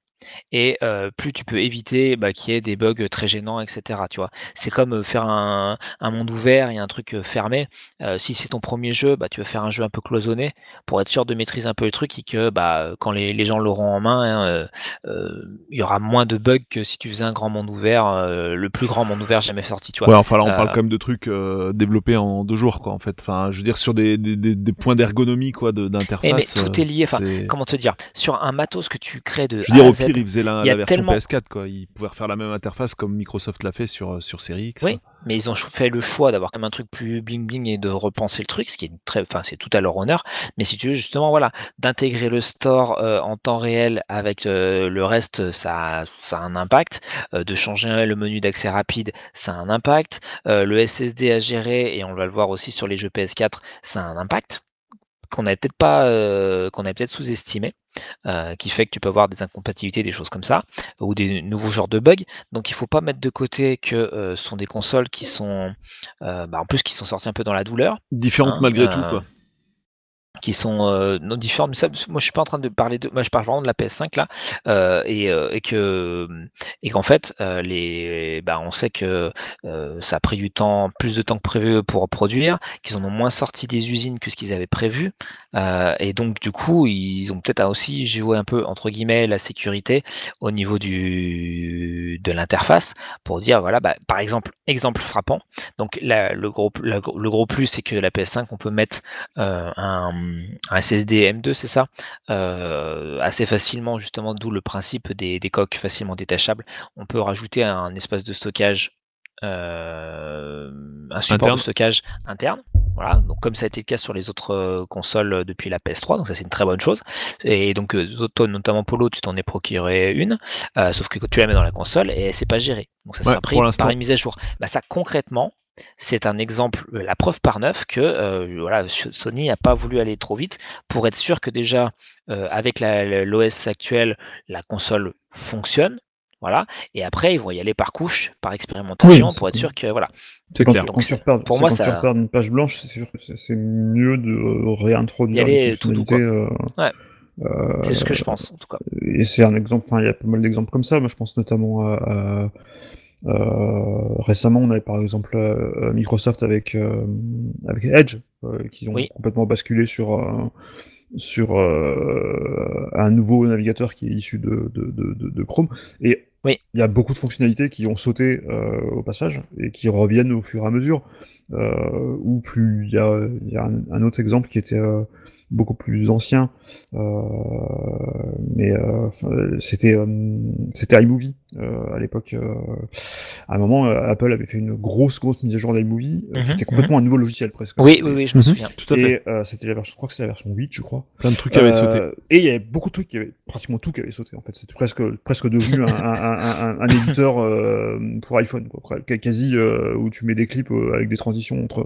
Et euh, plus tu peux éviter bah, qu'il y ait des bugs très gênants, etc. Tu vois, c'est comme faire un, un monde ouvert et un truc fermé. Euh, si c'est ton premier jeu, bah, tu veux faire un jeu un peu cloisonné pour être sûr de maîtriser un peu le truc et que bah, quand les, les gens l'auront en main, hein, euh, il y aura moins de bugs que si tu faisais un grand monde ouvert, le plus grand monde ouvert jamais sorti. Tu vois. Ouais, enfin là on parle quand même de trucs développés en deux jours, quoi, en fait. Enfin, je veux dire sur des, des, des, des points d'ergonomie, quoi, de- d'interface. Eh, mais tout est lié. Enfin, comment te dire? Sur un matos que tu crées de Je A à Z, ils faisaient la, version tellement- PS4, quoi. Ils pouvaient refaire la même interface comme Microsoft l'a fait sur, euh, sur Series X. Oui, quoi. mais ils ont fait le choix d'avoir comme un truc plus bling bling et de repenser le truc, ce qui est très, enfin c'est tout à leur honneur. Mais si tu veux justement, voilà, d'intégrer le store euh, en temps réel avec euh, le reste, ça, ça a un impact. Euh, de changer le menu d'accès rapide, ça a un impact. Le SSD à gérer et on va le voir aussi sur les jeux PS4, ça a un impact qu'on n'avait peut-être pas, euh, qu'on avait peut-être sous-estimé, euh, qui fait que tu peux avoir des incompatibilités, des choses comme ça, ou des nouveaux genres de bugs. Donc il faut pas mettre de côté que euh, ce sont des consoles qui sont, bah, en plus qui sont sorties un peu dans la douleur. Différentes Hein, malgré tout, quoi. Qui sont euh, différentes. Mais ça, moi, je suis pas en train de parler de. Moi, je parle vraiment de la PS5 là, euh, et, euh, et, que et qu'en fait, euh, les, bah, on sait que ça a pris du temps, plus de temps que prévu pour produire, qu'ils en ont moins sorti des usines que ce qu'ils avaient prévu, et donc du coup, ils ont peut-être aussi joué un peu entre guillemets la sécurité au niveau du de l'interface pour dire voilà, bah, par exemple, exemple frappant. Donc le gros le gros plus, c'est que la PS5, on peut mettre un un SSD M2, c'est ça, euh, assez facilement justement, d'où le principe des, des, coques facilement détachables. On peut rajouter un espace de stockage, euh, un support interne. de stockage interne. Voilà, donc comme ça a été le cas sur les autres euh, consoles depuis la PS3, donc ça c'est une très bonne chose. Et donc notamment Polo, tu t'en es procuré une, euh, sauf que tu la mets dans la console et c'est pas géré. Donc ça sera ouais, pris par une mise à jour. Bah, ça concrètement, c'est un exemple, euh, la preuve par neuf que euh, voilà, Sony n'a pas voulu aller trop vite pour être sûr que déjà euh, avec l'OS actuel, la console fonctionne. Voilà. Et après, ils vont y aller par couche, par expérimentation, oui, pour être sûr que voilà. C'est clair. Donc, tu repères, pour moi, quand ça... tu repères une page blanche, c'est sûr que c'est mieux de réintroduire les fonctionnalités. Euh, ouais. Euh, c'est ce que je pense, en tout cas. Et c'est un exemple, enfin, il y a pas mal d'exemples comme ça. Moi, je pense notamment à, à récemment, on avait par exemple euh, Microsoft avec, euh, avec Edge, qui ont oui. complètement basculé sur, sur un nouveau navigateur qui est issu de, de, de, de Chrome. Et oui. il y a beaucoup de fonctionnalités qui ont sauté au passage et qui reviennent au fur et à mesure. ou plus, il y a, y a un, un, autre exemple qui était beaucoup plus ancien, euh, mais euh, c'était euh, c'était iMovie à l'époque. à un moment, Apple avait fait une grosse grosse mise à jour d'iMovie, mm -hmm, qui était complètement mm -hmm. un nouveau logiciel presque. Oui, oui, oui, je me Mhm. souviens. Tout à fait. Et c'était la version, je crois que c'était la version 8, je crois. Plein de trucs avaient sauté. Et il y avait beaucoup de trucs qui avaient, pratiquement tout qui avait sauté en fait. C'était presque presque devenu un, un, un, un, éditeur pour iPhone, quoi, quasi où tu mets des clips avec des transitions entre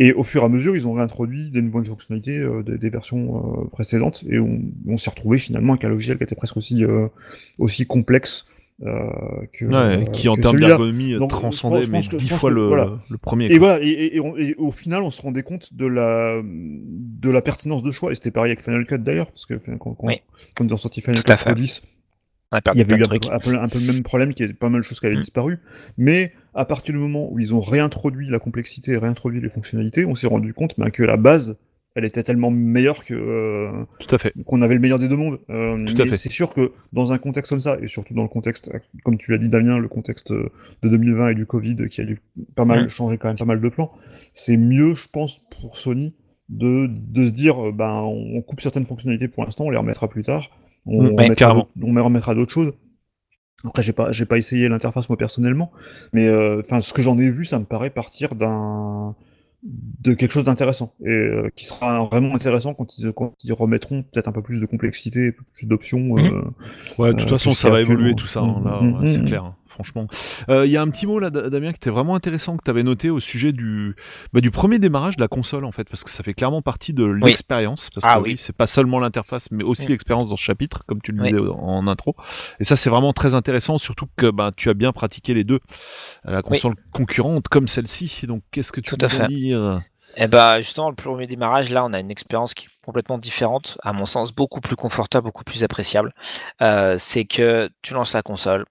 et au fur et à mesure, ils ont réintroduit des nouvelles fonctionnalités euh, des, des, versions euh, précédentes, et on, on s'est retrouvé finalement avec un logiciel qui était presque aussi, euh, aussi complexe euh, que, ouais, qui en termes d'ergonomie transcendait mais dix fois le, voilà. le, premier. Et voilà, et, et, on, et, au final, on se rendait compte de la de la pertinence de choix. Et c'était pareil avec Final Cut d'ailleurs, parce que quand, quand, oui. quand ils ont sorti Final Cut Pro 10, il y avait eu un peu, un, peu, un peu, le même problème, qui y avait pas mal de choses qui avaient mmh. disparu, mais à partir du moment où ils ont réintroduit la complexité, réintroduit les fonctionnalités, on s'est rendu compte ben, que la base, elle était tellement meilleure que euh, tout à fait qu'on avait le meilleur des deux mondes. Euh, Tout à fait. C'est sûr que dans un contexte comme ça, et surtout dans le contexte, comme tu l'as dit Damien, le contexte de 2020 et du Covid qui a dû pas mal mmh. changer quand même pas mal de plans, c'est mieux, je pense, pour Sony de, de se dire, ben on coupe certaines fonctionnalités pour l'instant, on les remettra plus tard on, ouais, remettra on remettra d'autres choses. Après, j'ai pas, j'ai pas essayé l'interface moi personnellement, mais enfin, euh, ce que j'en ai vu, ça me paraît partir d'un de quelque chose d'intéressant et euh, qui sera vraiment intéressant quand ils, quand ils remettront peut-être un peu plus de complexité, plus d'options. Mmh. Euh, ouais, de toute façon, ça va évoluer tout ça. Hein, là, mmh. c'est clair franchement. Il euh, y a un petit mot là, Damien, qui était vraiment intéressant que tu avais noté au sujet du, bah, du premier démarrage de la console, en fait, parce que ça fait clairement partie de l'expérience. Oui. Parce ah, que oui, c'est pas seulement l'interface, mais aussi oui. l'expérience dans ce chapitre, comme tu le disais oui. en intro. Et ça, c'est vraiment très intéressant, surtout que bah, tu as bien pratiqué les deux. La console concurrente comme celle-ci. Donc, qu'est-ce que tu Tout peux dire? Eh ben, justement, le premier démarrage, là, on a une expérience qui est complètement différente, à mon sens, beaucoup plus confortable, beaucoup plus appréciable. Euh, c'est que tu lances la console,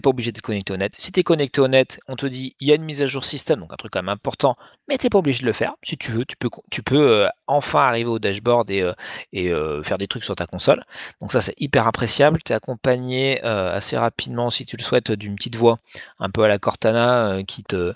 pas obligé de te connecter au net. Si tu es connecté au net, on te dit il y a une mise à jour système, donc un truc quand même important, mais t'es pas obligé de le faire. Si tu veux, tu peux, tu peux euh, enfin arriver au dashboard et, euh, euh, faire des trucs sur ta console. Donc ça c'est hyper appréciable. Tu es accompagné assez rapidement, si tu le souhaites, d'une petite voix un peu à la Cortana qui te,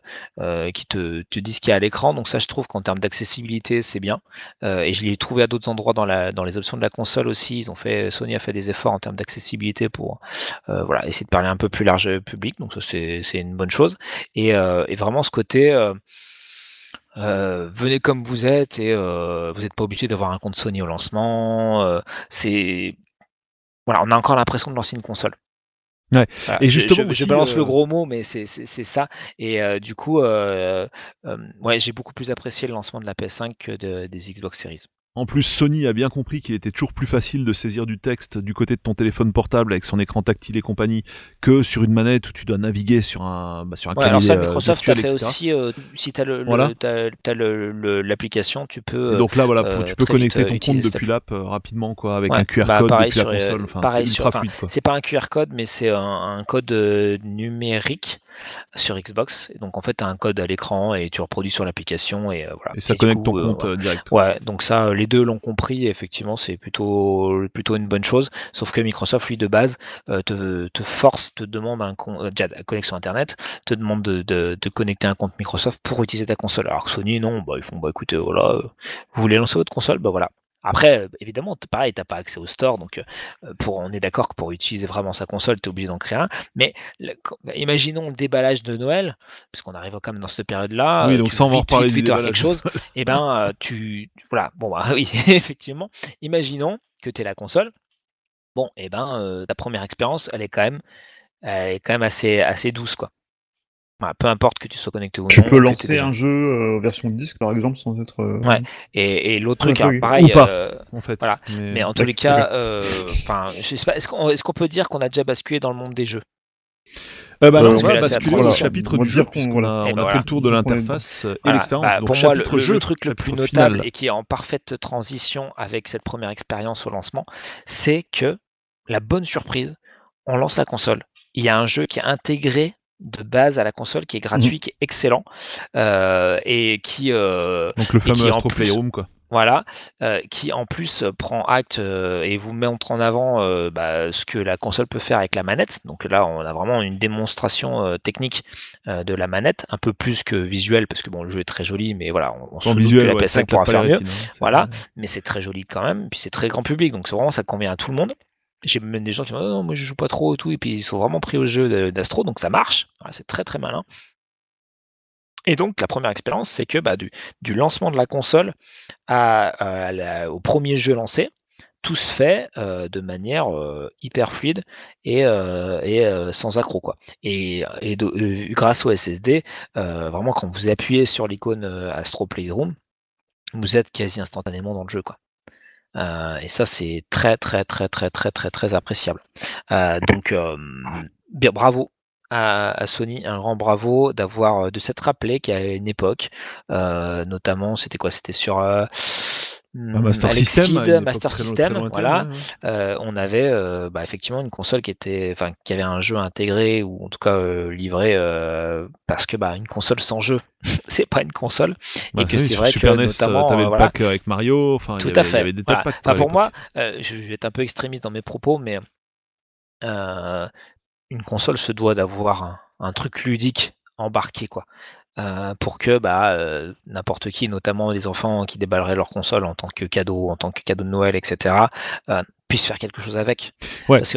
qui te, te dit ce qu'il y a à l'écran. Donc ça je trouve qu'en termes d'accessibilité c'est bien. et je l'ai trouvé à d'autres endroits dans, la, dans les options de la console aussi. Ils ont fait, Sony a fait des efforts en termes d'accessibilité pour voilà, essayer de parler un peu plus large public, donc ça c'est une bonne chose. Et, euh, et, vraiment ce côté, euh, euh, venez comme vous êtes et vous n'êtes pas obligé d'avoir un compte Sony au lancement. C'est voilà, on a encore l'impression de lancer une console. Ouais. Voilà. Et justement, je, je, je balance le gros mot, mais c'est ça. Et du coup, ouais, j'ai beaucoup plus apprécié le lancement de la PS5 que de, des Xbox Series. En plus, Sony a bien compris qu'il était toujours plus facile de saisir du texte du côté de ton téléphone portable avec son écran tactile et compagnie que sur une manette où tu dois naviguer sur un, bah, sur un Ouais, alors ça, clavier, euh, Microsoft virtuel, a fait etc. aussi, euh, si tu as l'application, Voilà. tu peux. Et donc là, voilà, euh, tu peux connecter ton compte depuis l'app rapidement, quoi, avec Ouais, un QR bah, code pareil depuis la sur, euh, console. Enfin, c'est sur- ultra enfin, fluide, quoi. C'est pas un QR code, mais c'est un, un code numérique sur Xbox. Et donc en fait, tu as un code à l'écran et tu reproduis sur l'application et euh, voilà. Et ça connecte coup, ton euh, compte euh, direct. Ouais, donc ça, les deux l'ont compris. et Effectivement, c'est plutôt plutôt une bonne chose. Sauf que Microsoft, lui, de base, euh, te, te force, te demande un la connexion Internet, te demande de, de, de connecter un compte Microsoft pour utiliser ta console. Alors que Sony, non, bah ils font, bah écoutez, voilà, vous voulez lancer votre console, bah voilà. Après, euh, évidemment, pareil, t'as pas accès au store, donc euh, pour, on est d'accord que pour utiliser vraiment sa console, tu es obligé d'en créer un. Mais le- imaginons le déballage de Noël, parce qu'on arrive quand même dans cette période-là. Oui, euh, donc tu sans en reparler du quelque chose, et ben euh, tu tu- voilà bon bah <laughs> oui effectivement imaginons que tu es la console bon et ben euh, ta première expérience elle est quand même elle est quand même assez assez douce quoi Voilà, peu importe que tu sois connecté ou Tu non peux que t'aies lancer déjà- un jeu euh, version disque par exemple sans être. euh, Ouais. et, et l'autre Un truc alors, peu- pareil ou pas. euh, En fait. Voilà. Mais- mais en tous les cas euh, enfin je sais pas est-ce qu'on est-ce qu'on peut dire qu'on a déjà basculé dans le monde des jeux? Euh, bah, on va basculer au chapitre du dire jeu, qu'on- puisqu'on voilà. a, Eh on ben a fait le tour de l'interface et Voilà. l'expérience. Bah, pour moi, le, jeu, le truc le plus notable final. et qui est en parfaite transition avec cette première expérience au lancement, c'est que la bonne surprise, on lance la console. Il y a un jeu qui est intégré de base à la console, qui est gratuit, qui est excellent euh, et qui, euh, Donc, le fameux en Astro plus- Playroom, quoi. voilà, euh, qui en plus prend acte euh, et vous montre en avant euh, bah, ce que la console peut faire avec la manette. Donc là, on a vraiment une démonstration euh, technique euh, de la manette, un peu plus que visuelle, parce que bon, le jeu est très joli, mais voilà, on, on se doute que la ouais, ça PS5 pourra faire mieux hein, Voilà. mais c'est très joli quand même, puis c'est très grand public, donc vraiment ça convient à tout le monde. J'ai même des gens qui me disent oh, non, moi je joue pas trop et tout, et puis ils sont vraiment pris au jeu d'Astro, donc ça marche. C'est très très malin. Et donc la première expérience, c'est que bah, du, lancement de la console au premier jeu lancé, tout se fait euh, de manière euh, hyper fluide et, euh, sans accroc quoi. Et, grâce au SSD, vraiment quand vous appuyez sur l'icône Astro Playroom, vous êtes quasi instantanément dans le jeu quoi. Euh, et ça c'est très très très très très très très appréciable. Euh, donc euh, bravo à, Sony, un grand bravo d'avoir de s'être rappelé qu'à une époque, notamment c'était quoi? C'était sur Master Alex System, une époque Master System, très lointaine, voilà. Euh, on avait euh, bah, effectivement une console qui était, enfin, qui avait un jeu intégré ou en tout cas euh, livré euh, parce que bah, une console sans jeu, <laughs> c'est pas une console. Bah, et que oui, c'est vrai Super que NES, notamment, t'avais euh, le voilà. pack avec Mario, enfin, il Tout y à avait- il y fait. avait des Voilà. packs. Enfin, pour moi, euh, je vais être un peu extrémiste dans mes propos, mais euh, une console se doit d'avoir un, un truc ludique embarqué, quoi. Euh, pour que bah, euh, n'importe qui, notamment les enfants qui déballeraient leur console en tant que cadeau, en tant que cadeau de Noël, etc., euh, puissent faire quelque chose avec. Ouais. Parce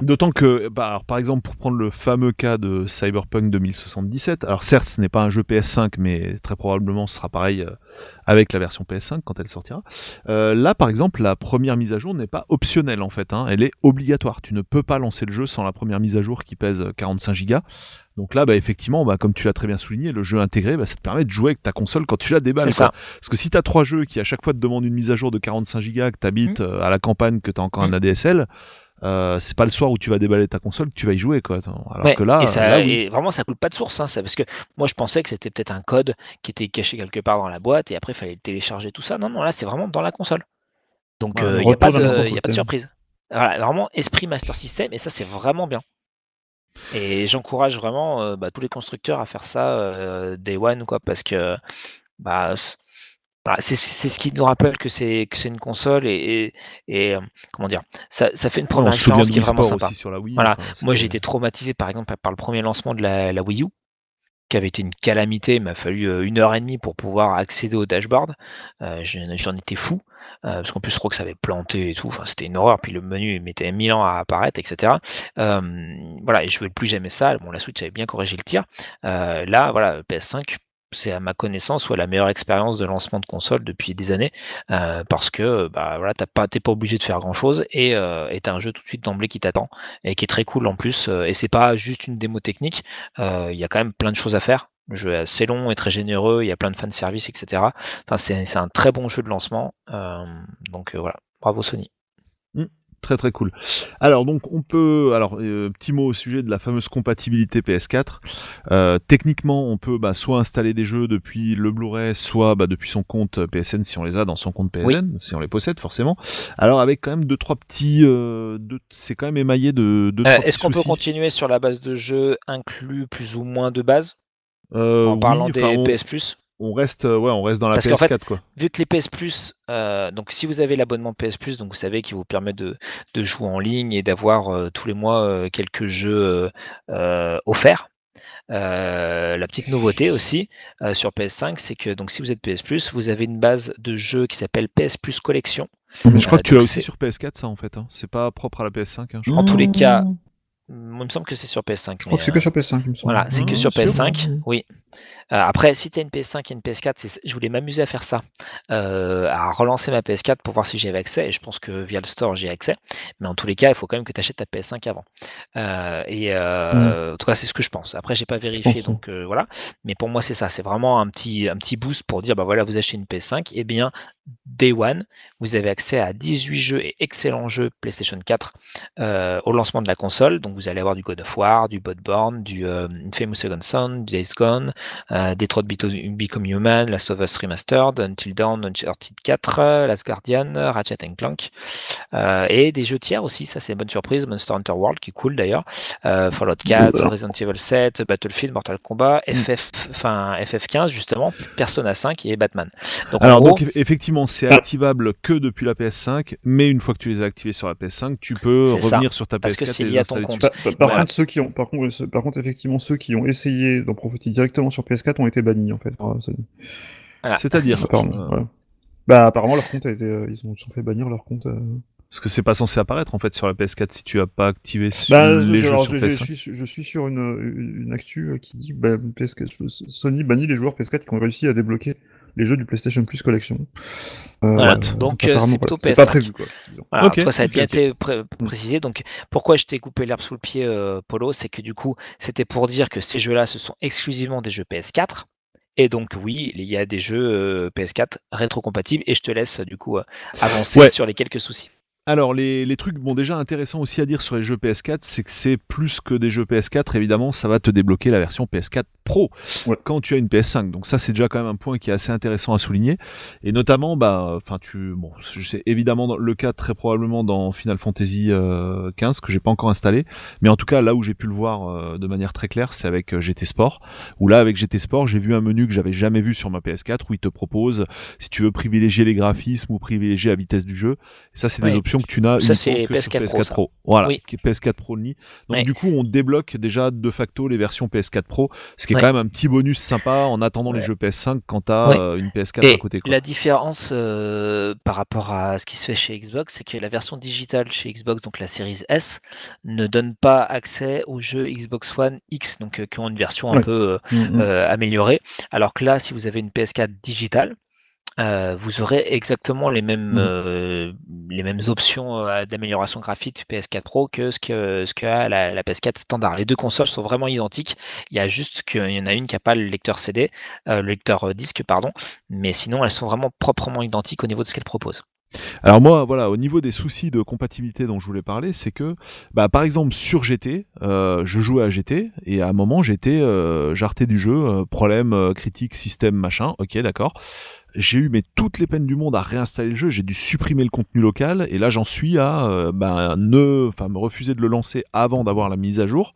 D'autant que, bah, alors, par exemple, pour prendre le fameux cas de Cyberpunk 2077, alors certes, ce n'est pas un jeu PS5, mais très probablement ce sera pareil euh, avec la version PS5 quand elle sortira. Euh, là, par exemple, la première mise à jour n'est pas optionnelle en fait, hein, elle est obligatoire. Tu ne peux pas lancer le jeu sans la première mise à jour qui pèse 45 Go. Donc là, bah, effectivement, bah, comme tu l'as très bien souligné, le jeu intégré, bah, ça te permet de jouer avec ta console quand tu la déballes. C'est ça. quoi. Parce que si tu as trois jeux qui à chaque fois te demandent une mise à jour de 45 Go, que tu habites à la campagne, que tu as encore Mm. un ADSL, euh, c'est pas le soir où tu vas déballer ta console que tu vas y jouer quoi. Alors Ouais, que là, et, ça, là, oui. et vraiment, ça coule pas de source. Hein, ça, parce que moi, je pensais que c'était peut-être un code qui était caché quelque part dans la boîte et après, il fallait le télécharger tout ça. Non, non, là, c'est vraiment dans la console. Donc, Ouais, euh, il n'y a, pas de- y a pas de surprise. Voilà, vraiment esprit Master System et ça, c'est vraiment bien. Et j'encourage vraiment euh, bah, tous les constructeurs à faire ça euh, day one, quoi, parce que bah, c'est c'est ce qui nous rappelle que c'est une console et, et, et, euh, comment dire, ça, ça fait une on première souvient expérience qui est vraiment sympa. aussi sur la Wii. Voilà. enfin, Moi, j'ai été traumatisé par exemple par le premier lancement de la, la Wii U, qui avait été une calamité. Il m'a fallu euh, une heure et demie pour pouvoir accéder au dashboard. Euh, j'en étais fou, euh, parce qu'en plus, je crois que ça avait planté et tout. Enfin, c'était une horreur. Puis le menu mettait mille ans à apparaître, etc. Euh, voilà, et je ne veux plus jamais ça. Bon, la Switch avait bien corrigé le tir. Là, voilà, PS5. C'est à ma connaissance soit la meilleure expérience de lancement de console depuis des années euh, parce que bah voilà t'as pas t'es pas obligé de faire grand chose et euh, t'as un jeu tout de suite d'emblée qui t'attend et qui est très cool en plus euh, et c'est pas juste une démo technique euh, il y a quand même plein de choses à faire Le jeu est assez long et très généreux, il y a plein de fanservice, etc. Enfin, c'est c'est un très bon jeu de lancement. donc voilà, bravo Sony. Très très cool. Alors donc on peut, alors euh, petit mot au sujet de la fameuse compatibilité PS4. Euh, techniquement, on peut bah, soit installer des jeux depuis le Blu-ray, soit bah, depuis son compte PSN si on les a dans son compte PSN, si on les possède forcément. Alors avec quand même deux trois petits, euh, c'est quand même émaillé de. de Euh, Est-ce qu'on peut continuer sur la base de jeu inclus plus ou moins de base? En parlant des on, PS Plus? On reste, euh, ouais, on reste dans la Parce qu'en PS4 fait, quoi. Vu que les PS Plus, euh, donc si vous avez l'abonnement PS Plus, donc vous savez qu'il vous permet de, de jouer en ligne et d'avoir euh, tous les mois euh, quelques jeux euh, euh, offerts. Euh, la petite nouveauté aussi euh, sur PS5, c'est que donc si vous êtes PS Plus, vous avez une base de jeux qui s'appelle PS Plus Collection. Mais je crois Euh, que tu l'as donc aussi sur PS4 ça en fait. Hein. C'est pas propre à la PS5. Hein, je En tous les cas, Mmh. Moi, il me semble que c'est sur PS5. Je crois que c'est que sur PS5, il me semble. Voilà, c'est que Ah, sur sûr, PS5, ouais. oui. Euh, après, si tu as une PS5 et une PS4, c'est- je voulais m'amuser à faire ça, euh, à relancer ma PS4 pour voir si j'avais accès. Et je pense que via le store, j'ai accès. Mais en tous les cas, il faut quand même que tu achètes ta PS5 avant. Euh, et euh, en tout cas, c'est ce que je pense. Après, j'ai pas vérifié, donc voilà. Mais pour moi, c'est ça. C'est vraiment un petit, un petit boost pour dire, bah voilà, vous achetez une PS5, et bien Day One, vous avez accès à 18 jeux et excellents jeux PlayStation 4 euh, au lancement de la console. Donc vous allez avoir du God of War, du Bloodborne, du euh, Famous Second Son, du Days Gone, euh, Detroit Become Human, Last of Us Remastered, Until Dawn, Uncharted 4, euh, Last Guardian, Ratchet Clank, euh, et des jeux tiers aussi, ça c'est une bonne surprise, Monster Hunter World qui est cool d'ailleurs, euh, Fallout 4, Voilà. Resident Evil 7, Battlefield, Mortal Kombat, FF, enfin FF15 justement, Persona 5 et Batman. Donc en Alors gros, donc eff- effectivement c'est activable que depuis la PS5, mais une fois que tu les as activés sur la PS5, tu peux ça, revenir sur ta PS4 parce que c'est lié à ton compte. Par, par Voilà. contre, ceux qui ont, par contre, par contre, effectivement, ceux qui ont essayé d'en profiter directement sur PS4 ont été bannis en fait. par Sony. Voilà. C'est-à-dire <laughs> Apparemment, euh, voilà. Bah apparemment leur compte a été, euh, ils ont ils ont fait bannir leur compte. euh. parce que c'est pas censé apparaître en fait sur la PS4 si tu as pas activé sur Bah, les je, jeux alors, sur je, je PS5. suis, sur- je suis sur une, une actu euh, qui dit bah, PS4, Sony bannit les joueurs PS4 qui ont réussi à débloquer les jeux du PlayStation Plus Collection. Euh, Voilà. Donc, euh, c'est plutôt voilà. C'est pas PS5. prévu quoi. Voilà, cas, ça a bien été pré- précisé. Donc, pourquoi je t'ai coupé l'herbe sous le pied, euh, Polo C'est que du coup, c'était pour dire que ces jeux-là, ce sont exclusivement des jeux PS4. Et donc, oui, il y a des jeux euh, PS4 rétrocompatibles. Et je te laisse, du coup, euh, avancer Ouais. sur les quelques soucis. Alors les, les trucs bon déjà intéressants aussi à dire sur les jeux PS4, c'est que c'est plus que des jeux PS4, évidemment, ça va te débloquer la version PS4 Pro Ouais. quand tu as une PS5. Donc ça c'est déjà quand même un point qui est assez intéressant à souligner et notamment bah enfin tu bon, c'est évidemment le cas très probablement dans Final Fantasy euh, 15 que j'ai pas encore installé, mais en tout cas là où j'ai pu le voir euh, de manière très claire, c'est avec euh, GT Sport où là avec GT Sport, j'ai vu un menu que j'avais jamais vu sur ma PS4 où il te propose si tu veux privilégier les graphismes ou privilégier la vitesse du jeu. Et ça c'est des Oui. Que tu n'as Ça, c'est que sur PS4 Pro, PS4 ça. Pro. Voilà, Oui. qui est PS4 Pro nid. Donc du coup, on débloque déjà de facto les versions PS4 Pro, ce qui est quand même un petit bonus sympa en attendant les jeux PS5 quand t'as euh, une PS4 Et à côté. Quoi. la différence euh, par rapport à ce qui se fait chez Xbox, c'est que la version digitale chez Xbox, donc la série S, ne donne pas accès aux jeux Xbox One X, donc euh, qui ont une version un peu euh, Mm, mm. euh, améliorée. Alors que là, si vous avez une PS4 digitale, euh, vous aurez exactement les mêmes, Mhm. euh, les mêmes options euh, d'amélioration graphique du PS4 Pro que ce que, ce que a la, la PS4 standard. Les deux consoles sont vraiment identiques. Il y a juste qu'il y en a une qui n'a pas le lecteur CD, le lecteur disque, pardon, mais sinon elles sont vraiment proprement identiques au niveau de ce qu'elles proposent. Alors moi, voilà, au niveau des soucis de compatibilité dont je voulais parler, c'est que, bah, par exemple sur GT, euh, je jouais à GT et à un moment j'étais euh, jarté du jeu, euh, problème critique, système, machin. Ok, d'accord. J'ai eu mais toutes les peines du monde à réinstaller le jeu. J'ai dû supprimer le contenu local et là j'en suis à euh, bah, ne, enfin me refuser de le lancer avant d'avoir la mise à jour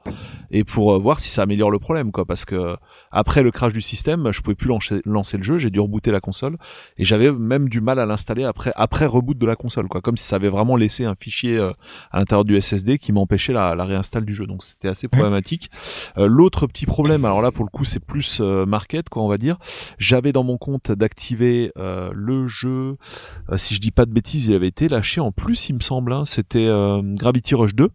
et pour euh, voir si ça améliore le problème quoi. Parce que après le crash du système, je pouvais plus lancer, lancer le jeu. J'ai dû rebooter la console et j'avais même du mal à l'installer après après reboot de la console quoi comme si ça avait vraiment laissé un fichier euh, à l'intérieur du SSD qui m'empêchait la, la réinstalle du jeu donc c'était assez problématique l'autre petit problème alors là pour le coup c'est plus market quoi on va dire j'avais dans mon compte d'activer euh, le jeu euh, si je dis pas de bêtises il avait été lâché en plus il me semble hein, c'était euh, Gravity Rush 2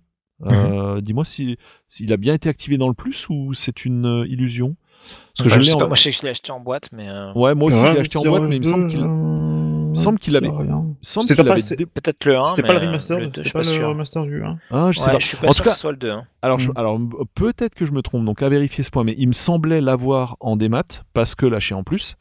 euh, dis-moi si s'il a bien été activé dans le plus ou c'est une euh, illusion? Parce que Bah, je je l'ai sais en... pas, moi je sais que je l'ai acheté en boîte, mais euh, ouais moi aussi Ouais, j'ai acheté en boîte mais il me semble qu'il Il semble qu'il avait. semble qu'il avait Peut-être le 1, C'était pas le remaster, le 2, je c'était suis pas pas le sûr. remaster du 1. Ah, je sais Ouais, pas. je suis pas En sûr tout que cas, ce soit le 2. hein. Alors, je- Mm. alors peut-être que je me trompe, donc à vérifier ce point, mais il me semblait l'avoir en démat parce que lâché en plus.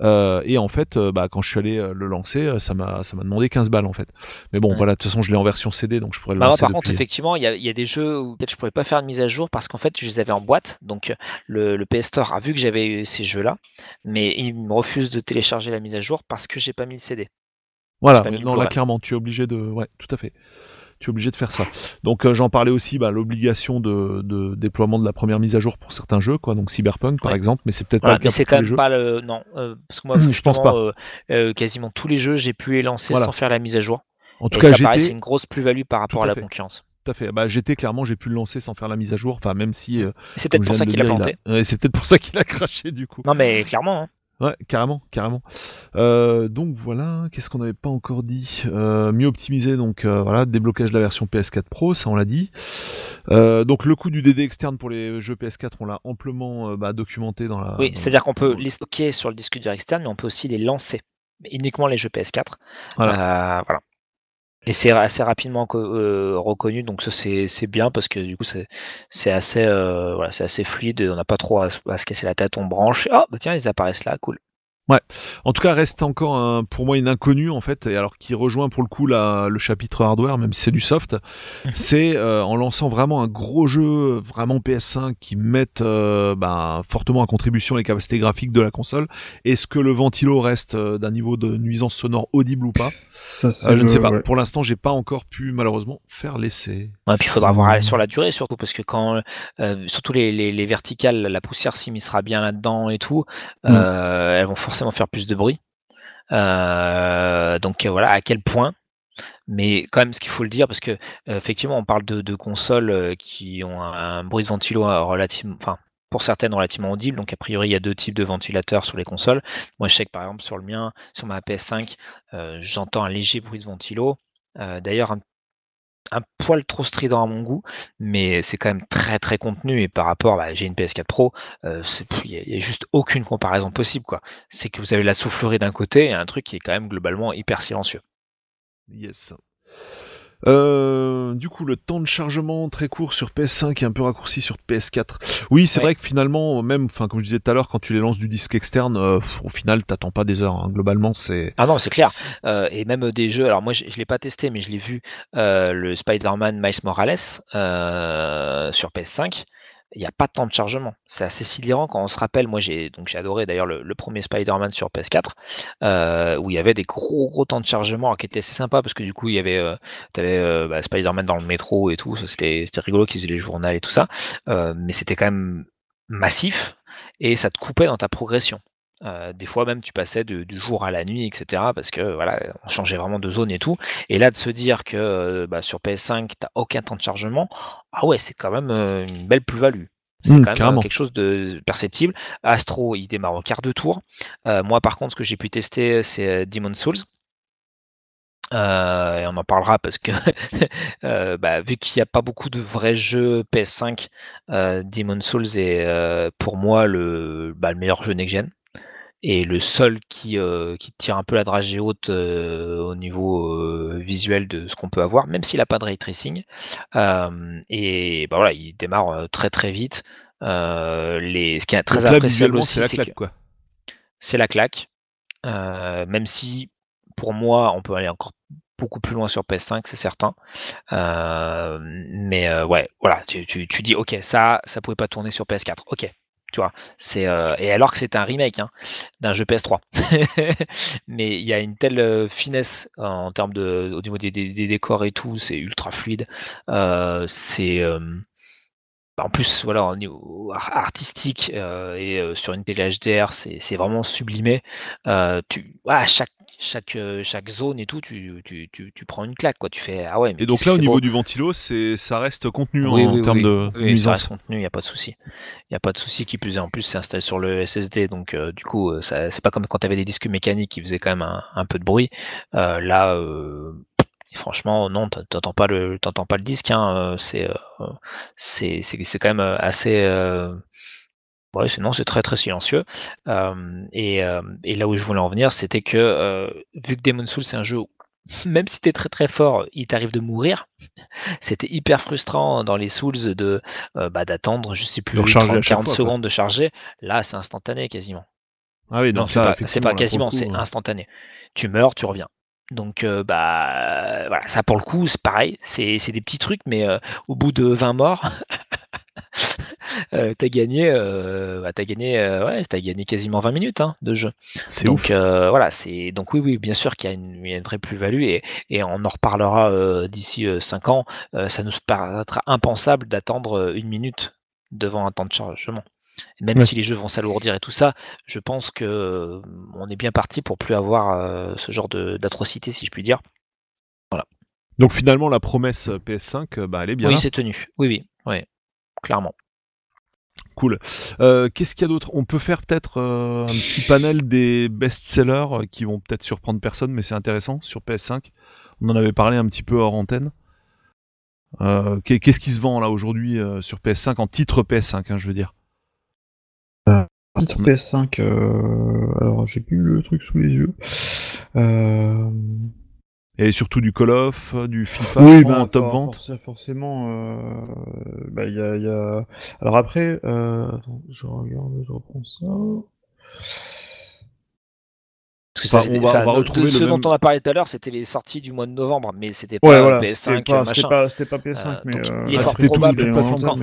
Euh, et en fait, euh, bah, quand je suis allé euh, le lancer, ça m'a ça m'a demandé 15 balles en fait. Mais bon, Ouais. voilà, de toute façon, je l'ai en version CD, donc je pourrais le Bah, lancer par contre, effectivement, il y, a- il y a des jeux où peut-être je pourrais pas faire de mise à jour parce qu'en fait, je les avais en boîte. Donc, le, le PS Store a vu que j'avais eu ces jeux-là, mais il me refuse de télécharger la mise à jour parce que j'ai pas mis le CD. Voilà, non là clairement, tu es obligé de, ouais, tout à fait. Tu es obligé de faire ça. Donc euh, j'en parlais aussi, bah, l'obligation de, de déploiement de la première mise à jour pour certains jeux, quoi. Donc Cyberpunk par Ouais. exemple, mais c'est peut-être Voilà, pas le cas mais c'est quand même jeux. pas le. Non, euh, parce que moi, <clears throat> Je pense pas. euh, quasiment tous les jeux, j'ai pu les lancer Voilà. sans faire la mise à jour. En tout Et cas, ça paraît c'est une grosse plus-value par rapport Tout à, à la fait. concurrence. tout à fait. Bah GT clairement, j'ai pu le lancer sans faire la mise à jour. Enfin, même si. C'est peut-être pour ça qu'il a planté. Ouais, c'est peut-être pour ça qu'il a <laughs> craché du coup. Non, mais clairement. hein. Ouais, carrément, carrément. Euh, donc voilà, qu'est-ce qu'on n'avait pas encore dit? Euh, Mieux optimisé, donc euh, voilà, déblocage de la version PS4 Pro, ça on l'a dit. Euh, donc le coût du DD externe pour les jeux PS4, on l'a amplement bah, documenté dans la. Oui, c'est-à-dire qu'on peut les stocker sur le disque dur externe, mais on peut aussi les lancer. Uniquement les jeux PS4. Voilà. Euh, voilà. Et c'est assez rapidement euh, reconnu, donc ça c'est bien parce que du coup c'est assez euh, voilà c'est assez fluide, on n'a pas trop à, se- casser la tête, on branche, ah bah tiens ils apparaissent là, cool. En tout cas, reste encore un, pour moi une inconnue en fait, et alors qui rejoint pour le coup la, le chapitre hardware, même si c'est du soft, <laughs> c'est euh, en lançant vraiment un gros jeu, vraiment PS5, qui mette euh, ben, fortement en contribution les capacités graphiques de la console. Est-ce que le ventilo reste euh, d'un niveau de nuisance sonore audible ou pas? Ça, Euh, Je ne sais pas. ouais. Pour l'instant, j'ai pas encore pu malheureusement faire l'essai. Ouais, puis il faudra voir Mmh. sur la durée surtout parce que quand euh, surtout les, les, les verticales, la poussière s'immiscera bien là-dedans et tout, Mm. euh, elles vont forcément faire plus de bruit. Euh, donc euh, voilà à quel point. Mais quand même, ce qu'il faut le dire, parce que euh, effectivement, on parle de, consoles qui ont un, bruit de ventilo relativement, enfin pour certaines relativement audible. Donc a priori, il y a deux types de ventilateurs sur les consoles. Moi, je sais que par exemple sur le mien, sur ma PS5, euh, j'entends un léger bruit de ventilo. D'ailleurs, un un poil trop strident à mon goût, mais c'est quand même très très contenu et par rapport, bah, j'ai une PS4 Pro, euh, il n'y a juste aucune comparaison possible quoi. C'est que vous avez la soufflerie d'un côté et un truc qui est quand même globalement hyper silencieux. Yes. Euh, du coup, le temps de chargement très court sur PS5 et un peu raccourci sur PS4. Oui, c'est Ouais. vrai que finalement, même, enfin, comme je disais tout à l'heure, quand tu les lances du disque externe, euh, au final, t'attends pas des heures. hein. Globalement, c'est. Ah non, c'est clair. Euh, et même des jeux, alors moi je, je l'ai pas testé, mais je l'ai vu, le Spider-Man Miles Morales sur PS5. Il n'y a pas temps de chargement. C'est assez sidérant quand on se rappelle. Moi, j'ai donc j'ai adoré d'ailleurs le, premier Spider-Man sur PS4, euh, où il y avait des gros gros temps de chargement qui étaient assez sympas parce que du coup il y avait, euh, t'avais euh, bah, Spider-Man dans le métro et tout. C'était rigolo qu'ils aient les journaux et tout ça, mais c'était quand même massif et ça te coupait dans ta progression. Euh, des fois même tu passais de- du jour à la nuit, etc. Parce que voilà, on changeait vraiment de zone et tout. Et là de se dire que euh, bah, sur PS5 t'as aucun temps de chargement, ah ouais c'est quand même euh, une belle plus-value. C'est Mm, quand même quelque chose de perceptible. Astro il démarre au quart de tour. Moi par contre ce que j'ai pu tester c'est Demon Souls. Euh, et on en parlera parce que <laughs> euh, bah, vu qu'il n'y a pas beaucoup de vrais jeux PS5, euh, Demon Souls est pour moi le, bah, le meilleur jeu next-gen et le seul qui, euh, qui tire un peu la dragée haute euh, au niveau euh, visuel de ce qu'on peut avoir, même s'il n'a pas de ray tracing. Et bah, voilà, il démarre très très vite. Les, ce qui est très appréciable aussi, c'est la claque, que c'est la claque. Même si, pour moi, on peut aller encore beaucoup plus loin sur PS5, c'est certain. Mais ouais, voilà, tu, tu, tu dis, ok, ça, ça pouvait pas tourner sur PS4. Ok, tu euh, et alors que c'est un remake hein, d'un jeu PS3. <laughs> mais il y a une telle euh, finesse euh, en termes de, au niveau des, décors et tout, c'est ultra fluide. C'est bah, en plus, voilà, au niveau ar- artistique et sur une télé HDR, c'est vraiment sublimé. Ah, chaque, chaque, euh, chaque zone et tout, tu, tu, tu, tu prends une claque, quoi. Tu fais, ah ouais, mais Et donc là, au niveau beau. du ventilo, c'est, ça reste contenu Oui, en oui, termes oui. de Oui, ça reste contenu, il n'y a pas de souci. Il n'y a pas de souci qui plus est. En plus, c'est installé sur le SSD, donc euh, du coup, euh, c'est pas comme quand tu avais des disques mécaniques qui faisaient quand même un, un peu de bruit. Euh, là, euh, franchement, non, t'entends pas le, t'entends pas le disque. Hein, c'est, c'est, c'est, quand même assez, Ouais, sinon c'est très très silencieux. Euh, et, euh, et, là où je voulais en venir, c'était que euh, vu que Demon Souls c'est un jeu où <laughs> même si t'es très très fort, il t'arrive de mourir. <laughs> C'était hyper frustrant dans les Souls de bah, d'attendre, je sais plus, 30, 40 secondes de charger. Là, c'est instantané quasiment. Ah oui, non, c'est pas, quasiment, c'est instantané. Tu meurs, tu reviens. Donc bah voilà, ça pour le coup, c'est pareil, c'est des petits trucs, mais au bout de 20 morts, <laughs> euh, t'as gagné, euh, bah, as gagné, euh, ouais, as gagné quasiment 20 minutes hein, de jeu. Donc euh, voilà, c'est donc oui, oui, bien sûr qu'il y, a une vraie plus-value et, et, on en reparlera d'ici 5 ans. ça nous paraîtra impensable d'attendre une minute devant un temps de chargement. Même si les jeux vont s'alourdir et tout ça, je pense que on est bien parti pour plus avoir ce genre d'atrocité, si je puis dire. Voilà. Donc finalement, la promesse PS5, bah, elle est bien. Oui, c'est tenu. Oui, oui, oui, clairement. Cool. Euh, qu'est-ce qu'il y a d'autre? On peut faire peut-être euh, un petit panel des best-sellers euh, qui vont peut-être surprendre personne, mais c'est intéressant sur PS5. On en avait parlé un petit peu hors antenne. Qu'est-ce qui se vend là aujourd'hui sur PS5 en titre PS5, hein, je veux dire? Titre PS5, alors j'ai plus le truc sous les yeux. Et surtout du Call of, du FIFA oui, bah, en top vente. forcément, euh, bah, y a, y a... Alors après, euh, je regarde, je reprends ça. Parce que on, va, retrouver ce dont on a parlé tout à l'heure, c'était les sorties du mois de novembre, mais c'était pas PS5, machin. C'était pas, PS5, euh, mais euh, il est fort probable,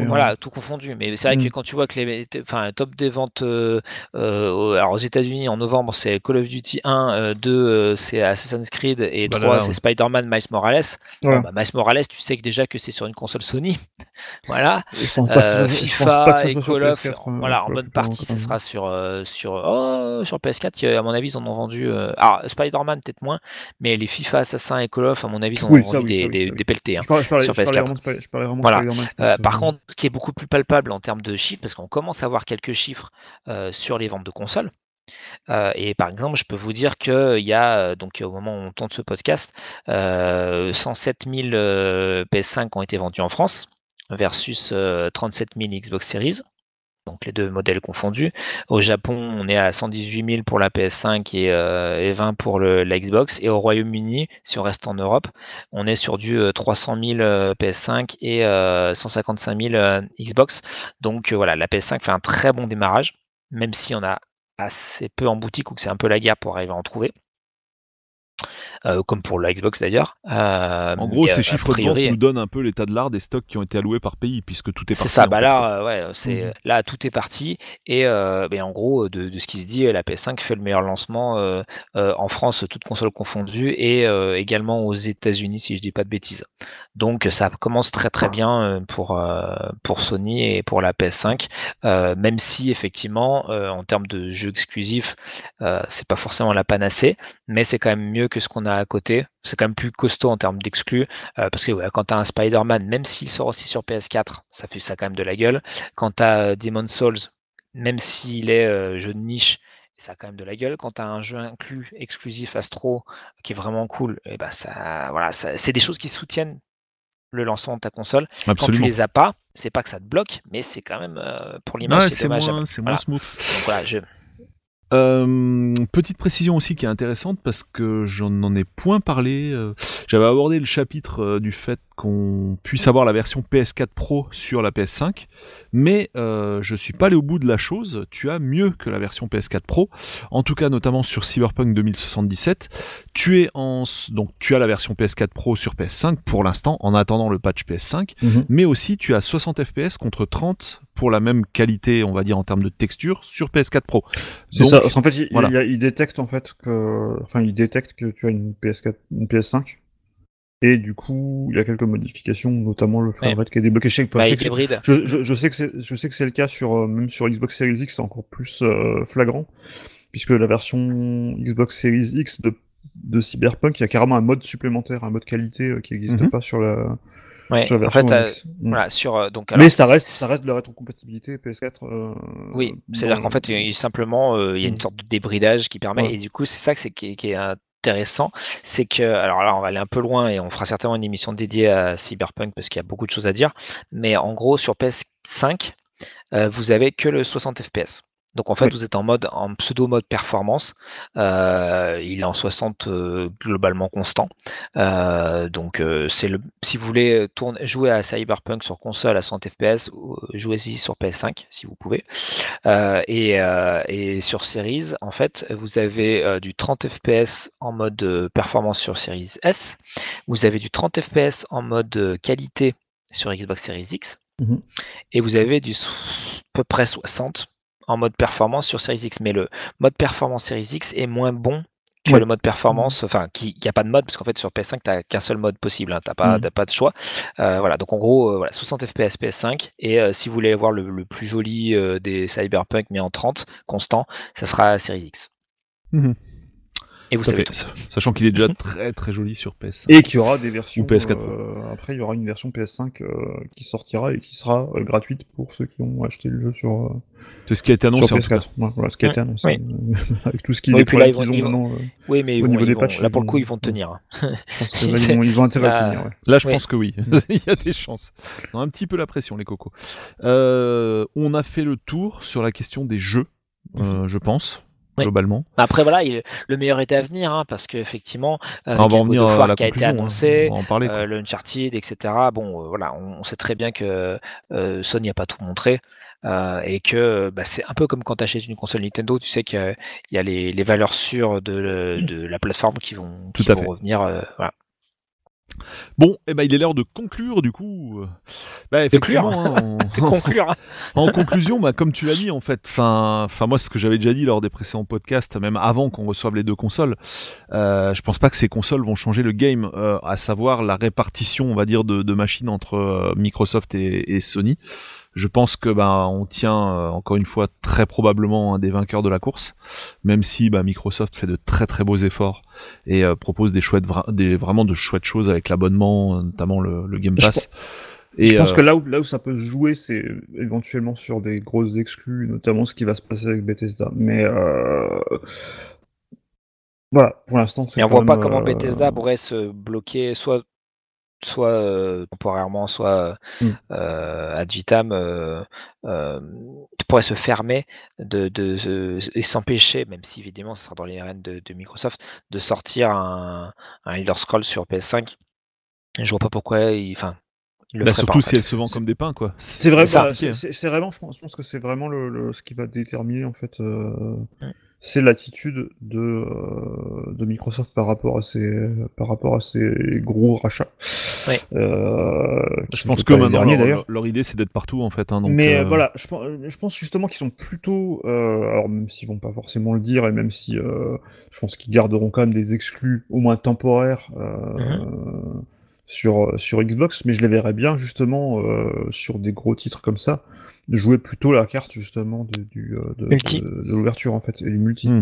voilà, tout confondu. Mais c'est vrai que mm. quand tu vois que les, enfin, top des ventes, euh, alors aux États-Unis en novembre, c'est Call of Duty 1, 2, c'est Assassin's Creed et 3, c'est Spider-Man, Miles Morales. Bah, Miles Morales, tu sais que déjà que c'est sur une console Sony, <laughs> voilà. FIFA et Call of, voilà, en bonne partie, ce sera sur sur oh, sur PS4. À mon avis, ils en ont vendu euh, alors, Spider-Man, peut-être moins, mais les FIFA, Assassin et Call of, à mon avis, ont vendu des, des, des, pelletés hein, sur PS4. voilà. Euh, par contre, ce qui est beaucoup plus palpable en termes de chiffres, parce qu'on commence à avoir quelques chiffres euh, sur les ventes de consoles. et par exemple, je peux vous dire qu'il y a, donc au moment où on tourne ce podcast, 107 000 PS5 ont été vendus en France versus 37 000 Xbox Series donc les deux modèles confondus. Au Japon, on est à 118 000 pour la PS5 et, 20 euh, pour la Xbox. Et au Royaume-Uni, si on reste en Europe, on est sur du 300 000 PS5 et 155 000 euh, Xbox. Donc euh, voilà, la PS5 fait un très bon démarrage, même si on a assez peu en boutique ou que c'est un peu la guerre pour arriver à en trouver. Euh, comme pour la Xbox d'ailleurs. Euh, en gros, ces chiffres de vente nous donnent un peu l'état de l'art des stocks qui ont été alloués par pays, puisque tout est parti. C'est ça, bah là, euh, ouais, c'est là tout est parti et en gros de, ce qui se dit, la PS5 fait le meilleur lancement en France, toutes consoles confondues, et également aux États-Unis, si je dis pas de bêtises. Donc ça commence très très bien pour pour Sony et pour la PS5, même si effectivement en termes de jeux exclusifs, c'est pas forcément la panacée, mais c'est quand même mieux que ce qu'on a à côté. C'est quand même plus costaud en termes d'exclus. Euh, parce que quand tu as un Spider-Man, même s'il sort aussi sur PS4, ça fait ça quand même de la gueule. Quand tu as euh, Demon Souls, même s'il est euh, jeu de niche, ça a quand même de la gueule. Quand tu as un jeu inclus exclusif Astro qui est vraiment cool, et eh ben ça, voilà, c'est des choses qui soutiennent le lancement de ta console. Quand tu les as pas, c'est pas que ça te bloque, mais c'est quand même pour l'image, c'est dommage. C'est moins smooth. Donc voilà, je, euh, petite précision aussi qui est intéressante parce que j'en en ai point parlé. Euh, j'avais abordé le chapitre euh, du fait qu'on puisse avoir la version PS4 Pro sur la PS5, mais euh, je suis pas allé au bout de la chose. Tu as mieux que la version PS4 Pro, en tout cas notamment sur Cyberpunk 2077. Tu es en donc tu as la version PS4 Pro sur PS5 pour l'instant en attendant le patch PS5, mhm. mais aussi tu as 60 FPS contre 30 pour la même qualité, on va dire en termes de texture sur PS4 Pro. C'est ça. En fait, il, il, détecte en fait que, enfin, il détecte que tu as une PS4, une PS5 et du coup, il y a quelques modifications, notamment le framerate qui est débloqué. Je que, bah, je, sais que c'est, je sais que c'est le cas sur euh, même sur Xbox Series X, c'est encore plus euh, flagrant, puisque la version Xbox Series X de, de Cyberpunk, il y a carrément un mode supplémentaire, un mode qualité euh, qui n'existe mhm. pas sur la, la version X. Mm. Voilà, sur, donc, Mais ça reste, ça reste de la rétrocompatibilité PS4. oui, c'est-à-dire qu'en fait, il, simplement, il y a une mm. sorte de débridage qui permet, et du coup, c'est ça que c'est qui, qui est c'est que, alors là, on va aller un peu loin et on fera certainement une émission dédiée à Cyberpunk parce qu'il y a beaucoup de choses à dire, mais en gros, sur PS5, vous avez que le 60 fps. Donc en fait, Oui. vous êtes en mode en pseudo mode performance. Euh, il est en 60 euh, globalement constant. Euh, donc c'est le si vous voulez tourner, jouer à Cyberpunk sur console à 60 fps, ou, jouez-y sur PS5 si vous pouvez. Et, et sur Series, en fait, vous avez du 30 fps en mode performance sur Series S. Vous avez du 30 fps en mode qualité sur Xbox Series X. Mhm. Et vous avez du à peu près 60 en mode performance sur Series X. Mais le mode performance Series X est moins bon que Ouais. le mode performance, enfin, qui n'y a pas de mode, parce qu'en fait, sur PS5, tu n'as qu'un seul mode possible, hein, tu n'as pas, t'as pas de choix. Euh, voilà, donc en gros, euh, voilà, 60 FPS PS5, et euh, si vous voulez voir le, le plus joli des Cyberpunk, mais en 30, constant, ça sera Series X. Mhm. Et vous savez tout. Sachant qu'il est déjà très très joli sur PS. Et qu'il y aura des versions. Ou PS4 euh, après, il y aura une version PS5 euh, qui sortira et qui sera euh, gratuite pour ceux qui ont acheté le jeu sur, euh, C'est ce qui a été annoncé sur en tout cas. PS4. Ouais, voilà ce qui a été annoncé. Oui. <laughs> avec tout ce qui Oui, les puis là, ils vont- ils vont- Oui, mais Au bon, niveau des vont- patchs, là, pour le coup, vont- ils vont tenir. hein. <laughs> je pense que là, ils, ont, ils ont intérêt à le tenir. Ouais. Là, je Oui. pense que oui. <laughs> Il y a des chances. Ils ont un petit peu la pression, les cocos. On a fait le tour sur la question des jeux, euh, je pense, Oui. globalement. Après, voilà, il- le meilleur est à venir, hein, parce qu'effectivement, Ah, à War la qui a été hein. annoncé, parler. euh, le Uncharted, etc. Bon, euh, voilà, on, on sait très bien que euh, Sony n'a pas tout montré. euh, et que bah, c'est un peu comme quand tu achètes une console Nintendo, tu sais qu'il y a, il y a les, les valeurs sûres de, de la plateforme qui vont, Tout qui à vont revenir. euh, voilà. Bon, eh ben, il est l'heure de conclure, du coup. Bah, effectivement, hein, en- C'est <laughs> conclure. <laughs> en conclusion, bah, comme tu l'as dit, en fait, enfin, enfin, moi, ce que j'avais déjà dit lors des précédents podcasts, même avant qu'on reçoive les deux consoles, euh, je pense pas que ces consoles vont changer le game, euh, à savoir la répartition, on va dire, de, de machines entre euh, Microsoft et, et Sony. Je pense que bah, on tient euh, encore une fois très probablement un des vainqueurs de la course, même si bah, Microsoft fait de très très beaux efforts et euh, propose des chouettes, vra- des vraiment de chouettes choses avec l'abonnement, notamment le, le Game Je Pass. Et je pense euh, que là où, là où ça peut se jouer, c'est éventuellement sur des grosses exclus, notamment ce qui va se passer avec Bethesda. Mais euh... voilà, pour l'instant, c'est Et on voit pas comment euh, Bethesda pourrait se bloquer soit soit euh, temporairement, soit Mm. euh, ad vitam, euh, euh, pourrait se fermer de, de, de- et s'empêcher, même si évidemment ce sera dans les rênes de, de Microsoft, de sortir un, un Elder Scrolls sur PS5. Je vois pas pourquoi il, enfin, bah, pas, surtout si fait. elle se vend comme des pains, quoi. C'est vrai, bah, vraiment, je pense, je pense que c'est vraiment le, le- ce qui va déterminer en fait. euh, Mm. C'est l'attitude de, euh, de Microsoft par rapport à ses par rapport à ses gros rachats. Euh, Je pense que maintenant, leur, idée, c'est d'être partout, en fait. Hein, donc, Mais euh, voilà, je pense, je pense justement qu'ils sont plutôt, euh, alors même s'ils vont pas forcément le dire, et même si euh, je pense qu'ils garderont quand même des exclus, au moins temporaires, euh, sur, sur Xbox, mais je les verrais bien justement euh, sur des gros titres comme ça, de jouer plutôt la carte justement de, du, euh, de, de, de l'ouverture en fait, et du multi. Hmm.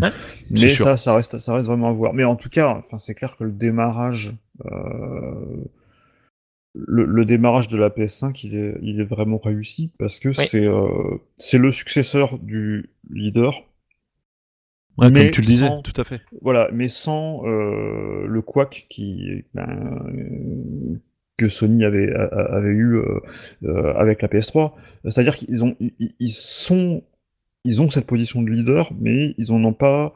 Mais sûr. ça, ça reste, ça reste vraiment à voir. Mais en tout cas, enfin, c'est clair que le démarrage, euh, le, le démarrage de la PS5, il est, il est vraiment réussi parce que Oui. c'est, euh, c'est le successeur du leader. Ouais, mais comme tu le disais, sans- tout à fait. Voilà, mais sans euh, le quack qui, ben, que Sony avait, avait eu euh, euh, avec la PS3. C'est-à-dire qu'ils ont, ils, ils sont, ils ont cette position de leader, mais ils en ont pas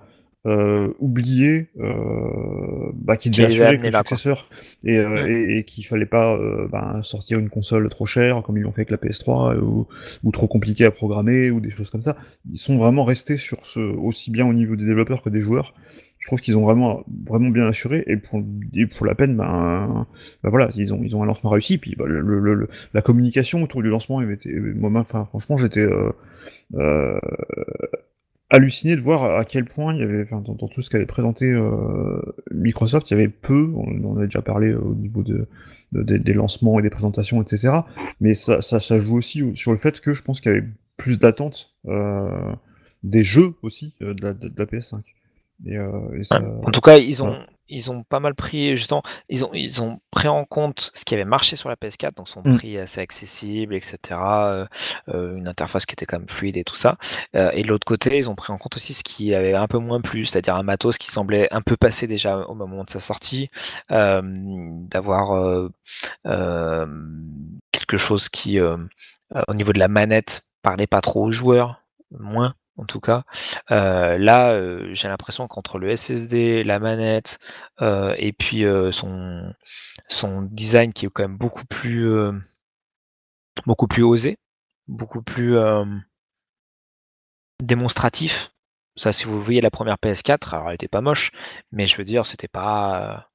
euh, oublié euh, bah, qu'ils Qui devaient les a assurer que le là, quoi. successeur et, euh, Ouais. et, et qu'il fallait pas euh, ben, sortir une console trop chère comme ils l'ont fait avec la PS3 ou, ou trop compliquée à programmer ou des choses comme ça. Ils sont vraiment restés sur ce aussi bien au niveau des développeurs que des joueurs. Je trouve qu'ils ont vraiment vraiment bien assuré et pour et pour la peine ben, ben voilà ils ont ils ont un lancement réussi puis bah, le, le- le- la communication autour du lancement avait été moi enfin franchement j'étais euh, euh, halluciné de voir à quel point il y avait, enfin, dans, dans tout ce qu'avait présenté euh, Microsoft, il y avait peu, on, on en a déjà parlé euh, au niveau de, de- des- des lancements et des présentations, etc. Mais ça, ça, ça joue aussi au- sur le fait que je pense qu'il y avait plus d'attentes euh, des jeux aussi euh, de, la, de- la PS5. Et, euh, et ça, En tout cas, ils ont. Ils ont pas mal pris, justement, ils ont, ils ont pris en compte ce qui avait marché sur la PS4, donc son Mm. prix assez accessible, etc. euh, euh, une interface qui était quand même fluide et tout ça. Euh, et de l'autre côté, ils ont pris en compte aussi ce qui avait un peu moins plu, c'est-à-dire un matos qui semblait un peu passé déjà au moment de sa sortie, euh, d'avoir euh, euh, quelque chose qui, au niveau de la manette, parlait pas trop aux joueurs, moins en tout cas. Euh, là, euh, j'ai l'impression qu'entre le SSD, la manette euh, et puis son, son design qui est quand même beaucoup plus beaucoup plus osé, beaucoup plus démonstratif. Ça, si vous voyez la première PS4, alors elle était pas moche, mais je veux dire, c'était pas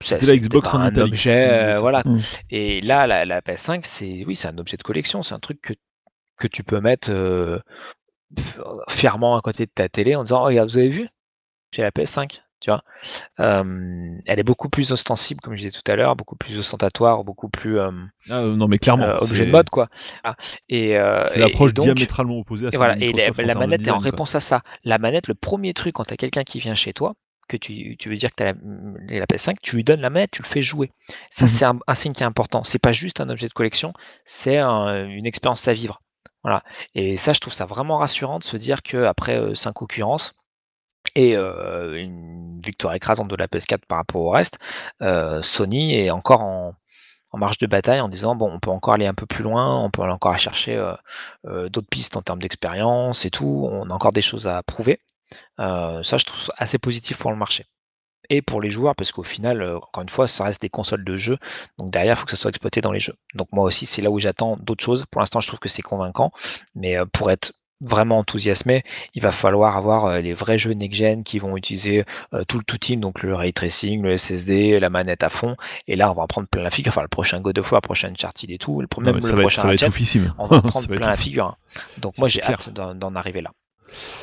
c'était la Xbox en un objet, voilà. Mmh. Et là, la, la PS5, c'est oui, c'est un objet de collection, c'est un truc que, que tu peux mettre euh, fièrement à côté de ta télé en disant, oh, regarde, vous avez vu, j'ai la PS5, tu vois? Euh, elle est beaucoup plus ostensible, comme je disais tout à l'heure, beaucoup plus ostentatoire, beaucoup plus euh, Ah, euh, non, mais clairement, euh, objet de mode, quoi. Ah, Et, c'est l'approche diamétralement opposée à et voilà, et la, manette est en quoi. réponse à ça. La manette, le premier truc quand tu as quelqu'un qui vient chez toi, que tu, tu veux dire que tu as la, la PS5, tu lui donnes la manette, tu le fais jouer. Ça, Mhm. c'est un, un signe qui est important. C'est pas juste un objet de collection, c'est un- une expérience à vivre. Voilà. Et ça, je trouve ça vraiment rassurant de se dire qu'après 5 concurrences et une victoire écrasante de la PS4 par rapport au reste, Sony est encore en, en marche de bataille en disant bon on peut encore aller un peu plus loin, on peut aller encore chercher d'autres pistes en termes d'expérience et tout, on a encore des choses à prouver. Ça je trouve ça assez positif pour le marché. Et pour les joueurs, parce qu'au final, euh, encore une fois, ça reste des consoles de jeu, donc derrière, il faut que ça soit exploité dans les jeux. Donc moi aussi, c'est là où j'attends d'autres choses. Pour l'instant, je trouve que c'est convaincant, mais euh, pour être vraiment enthousiasmé, il va falloir avoir euh, les vrais jeux next-gen qui vont utiliser tout le tout-in, donc le ray tracing, le SSD, la manette à fond, et là, on va en prendre plein la figure, enfin le prochain God of War, le prochain Uncharted et tout, le, Non, même ça le va être, prochain ça va être Ratchet, on va <laughs> prendre plein la figure. Donc moi, j'ai hâte d'en arriver là.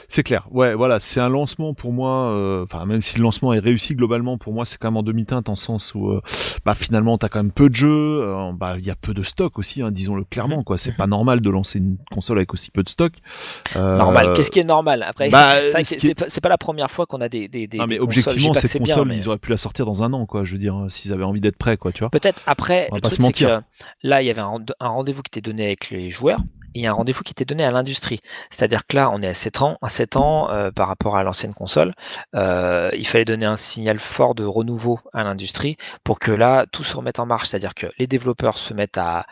C'est clair. Ouais, voilà, c'est un lancement pour moi. euh, Enfin, même si le lancement est réussi globalement, pour moi, c'est quand même en demi-teinte en sens où, euh, bah, finalement, t'as quand même peu de jeux. euh, bah, il y a peu de stock aussi, hein, disons-le clairement. Quoi, c'est pas normal de lancer une console avec aussi peu de stock. Euh, Normal. Qu'est-ce qui est normal? Après, bah, c'est ce qui pas, c'est pas la première fois qu'on a des, des, des, Ah, mais des consoles. Objectivement, que cette bien, console, mais- ils auraient pu la sortir dans un an, quoi. Je veux dire, s'ils avaient envie d'être prêts, quoi, tu vois. Peut-être après, On va le pas truc se mentir. que là, il y avait un rendez-vous qui était donné avec les joueurs il y a un rendez-vous qui était donné à l'industrie. C'est-à-dire que là, on est à 7 ans, à 7 ans euh, par rapport à l'ancienne console. euh, il fallait donner un signal fort de renouveau à l'industrie pour que là, tout se remette en marche. C'est-à-dire que les développeurs se mettent à,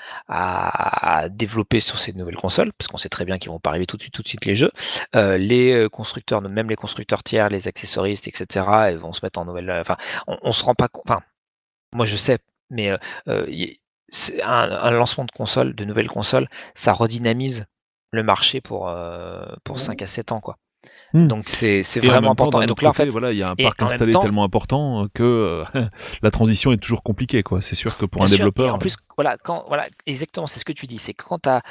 développer sur ces nouvelles consoles, parce qu'on sait très bien qu'ils vont pas arriver tout de suite, tout de suite les jeux. Euh, les constructeurs, même les constructeurs tiers, les accessoristes, etc., vont se mettre en nouvelle. Enfin, on, on se rend pas compte. Moi je sais, mais un, un lancement de console, de nouvelles consoles, ça redynamise le marché pour, euh, pour 5 à 7 ans. Quoi. Hmm. Donc c'est vraiment temps, important. Et donc là, en fait, voilà, il y a un parc installé temps- tellement important que euh, <laughs> la transition est toujours compliquée, quoi. C'est sûr que pour un sûr, et développeur. en plus, voilà, quand, voilà, exactement, c'est ce que tu dis, c'est que quand tu as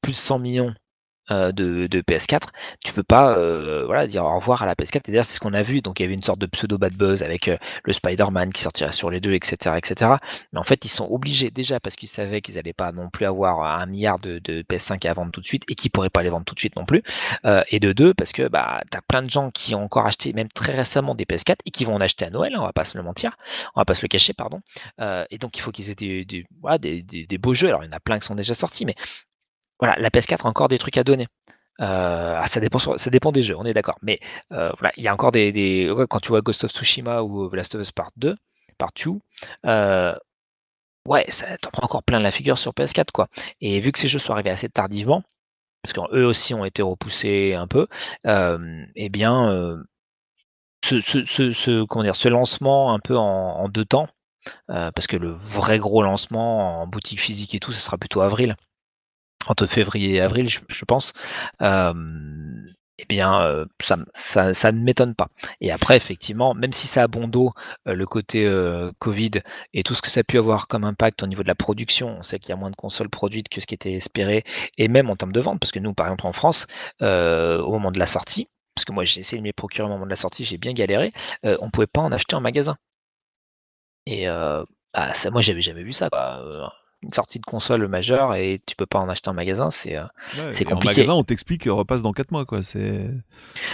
plus de 100 millions euh, de, de PS4, tu peux pas euh, voilà, dire au revoir à la PS4. Et d'ailleurs, c'est ce qu'on a vu. Donc, il y avait une sorte de pseudo bad buzz avec euh, le Spider-Man qui sortirait sur les deux, etc., etc. Mais en fait, ils sont obligés déjà parce qu'ils savaient qu'ils n'allaient pas non plus avoir un milliard de, de PS5 à vendre tout de suite et qu'ils pourraient pas les vendre tout de suite non plus. Et de deux, parce que bah, tu as plein de gens qui ont encore acheté, même très récemment, des PS4 et qui vont en acheter à Noël, hein, on va pas se le mentir, on va pas se le cacher, pardon. Et donc, il faut qu'ils aient des, des, des beaux jeux. Alors, il y en a plein qui sont déjà sortis, mais voilà, la PS4 a encore des trucs à donner. Euh, ah, ça, dépend ça dépend des jeux, on est d'accord. Mais euh, voilà, il y a encore des, Quand tu vois Ghost of Tsushima ou The Last of Us Part 2, Part 2, euh, ouais, ça t'en prend encore plein la figure sur PS4, quoi. Et vu que ces jeux sont arrivés assez tardivement, parce qu'eux aussi ont été repoussés un peu, euh, eh bien, euh, ce, ce, ce, ce- lancement un peu en, en deux temps, euh, parce que le vrai gros lancement en boutique physique et tout, ce sera plutôt avril, entre février et avril, je, pense. Euh, eh bien, euh, ça, ça, ça ne m'étonne pas. Et après, effectivement, même si ça a bon dos euh, le côté euh, Covid et tout ce que ça a pu avoir comme impact au niveau de la production, on sait qu'il y a moins de consoles produites que ce qui était espéré, et même en termes de vente, parce que nous, par exemple, en France, euh, au moment de la sortie, parce que moi j'ai essayé de me les procurer au moment de la sortie, j'ai bien galéré, euh, on pouvait pas en acheter en magasin. Et euh, bah, ça, moi j'avais jamais vu ça. quoi. Une sortie de console majeure et tu peux pas en acheter en magasin, c'est euh, Ouais, compliqué. En magasin, on t'explique, repasse dans 4 mois, quoi. C'est,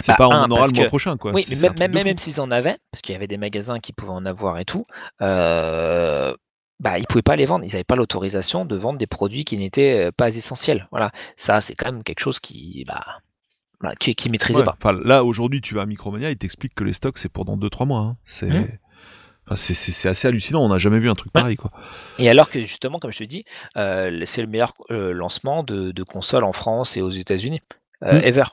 Bah, pas on un, en aura le mois que- prochain, quoi. Oui, mais même, s'ils en avaient, parce qu'il y avait des magasins qui pouvaient en avoir et tout, euh, bah, ils pouvaient pas les vendre. Ils n'avaient pas l'autorisation de vendre des produits qui n'étaient euh, pas essentiels. Voilà, ça c'est quand même quelque chose qui, bah, qui, qui maîtrisait Ouais, pas. Là, aujourd'hui, tu vas à Micromania, ils t'expliquent que les stocks, c'est pour dans 2-3 mois. hein. C'est... Hmm. Enfin, c'est- assez hallucinant, on n'a jamais vu un truc Ouais. pareil quoi. Et alors que justement, comme je te dis, euh, c'est le meilleur euh, lancement de, de consoles en France et aux États-Unis euh, Mm. ever.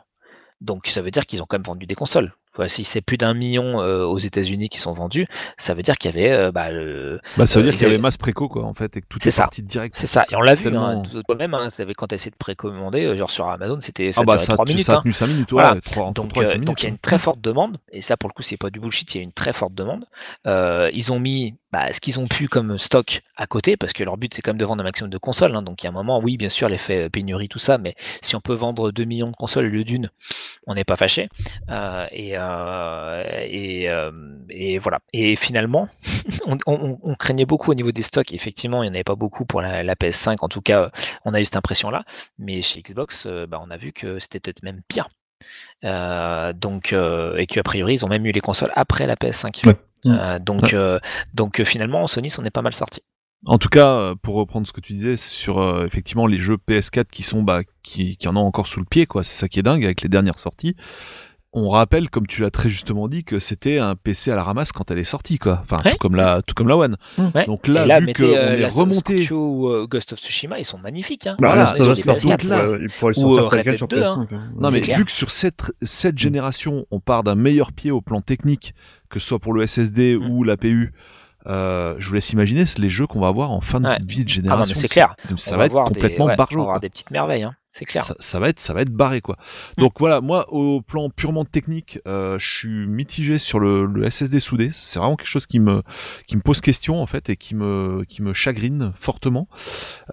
Donc ça veut dire qu'ils ont quand même vendu des consoles. Enfin, si c'est plus d'un million euh, aux États-Unis qui sont vendus, ça veut dire qu'il y avait euh, bah, le- Bah, ça veut Euh, dire qu'il y avait masse préco quoi en fait et que tout est ça. parti direct. C'est ça, et on l'a vu Tellement- hein, toi- toi-même, hein, quand tu essayé de précommander, genre sur Amazon, c'était ça Ah bah ça, 3 tu- minutes. ça a hein. tenu 5 minutes, Voilà. ouais, Donc, 3 et euh, 5 minutes. donc il y a une très forte demande, et ça pour le coup c'est pas du bullshit, il y a une très forte demande. Ils ont mis bah, ce qu'ils ont pu comme stock à côté, parce que leur but c'est quand même de vendre un maximum de consoles. hein. donc il y a un moment, oui bien sûr l'effet euh, pénurie, tout ça, mais si on peut vendre 2 millions de consoles au lieu d'une, on n'est pas fâché. Euh, et, euh, et, voilà. Et finalement, <laughs> on, craignait beaucoup au niveau des stocks. Effectivement, il n'y en avait pas beaucoup pour la, la PS5. En tout cas, on a eu cette impression-là. Mais chez Xbox, bah, on a vu que c'était peut-être même pire. Donc, et qu'a priori, ils ont même eu les consoles après la PS5. Ouais. Euh, donc, Ouais. euh, donc euh, finalement, Sony s'en est pas mal sorti. En tout cas, pour reprendre ce que tu disais sur euh, effectivement les jeux PS4 qui sont bah qui, qui en ont encore sous le pied quoi, c'est ça qui est dingue avec les dernières sorties. On rappelle, comme tu l'as très justement dit, que c'était un PC à la ramasse quand elle est sortie quoi. Enfin Ouais. tout comme la tout comme la One. Ouais. Donc là, vu qu'on euh, est remonté, ou euh, Ghost of Tsushima, ils sont magnifiques. Hein. Bah, Voilà, Last sur of les Us Part PS4, II, là. euh, euh, sur Dead 2, PS5. hein. non c'est mais clair. vu que sur cette cette génération, on part d'un meilleur pied au plan technique, que ce soit pour le SSD Mm. ou la PU. Euh, je vous laisse imaginer les jeux qu'on va avoir en fin de Ouais. vie de Ah génération. c'est clair. Ça On va être voir des- complètement ouais, on barjot. va avoir des petites merveilles, hein. C'est clair. Ça, ça va être ça va être barré quoi. Mm. Donc voilà, moi au plan purement technique, euh, je suis mitigé sur le, le SSD soudé. C'est vraiment quelque chose qui me qui me pose question en fait et qui me qui me chagrine fortement.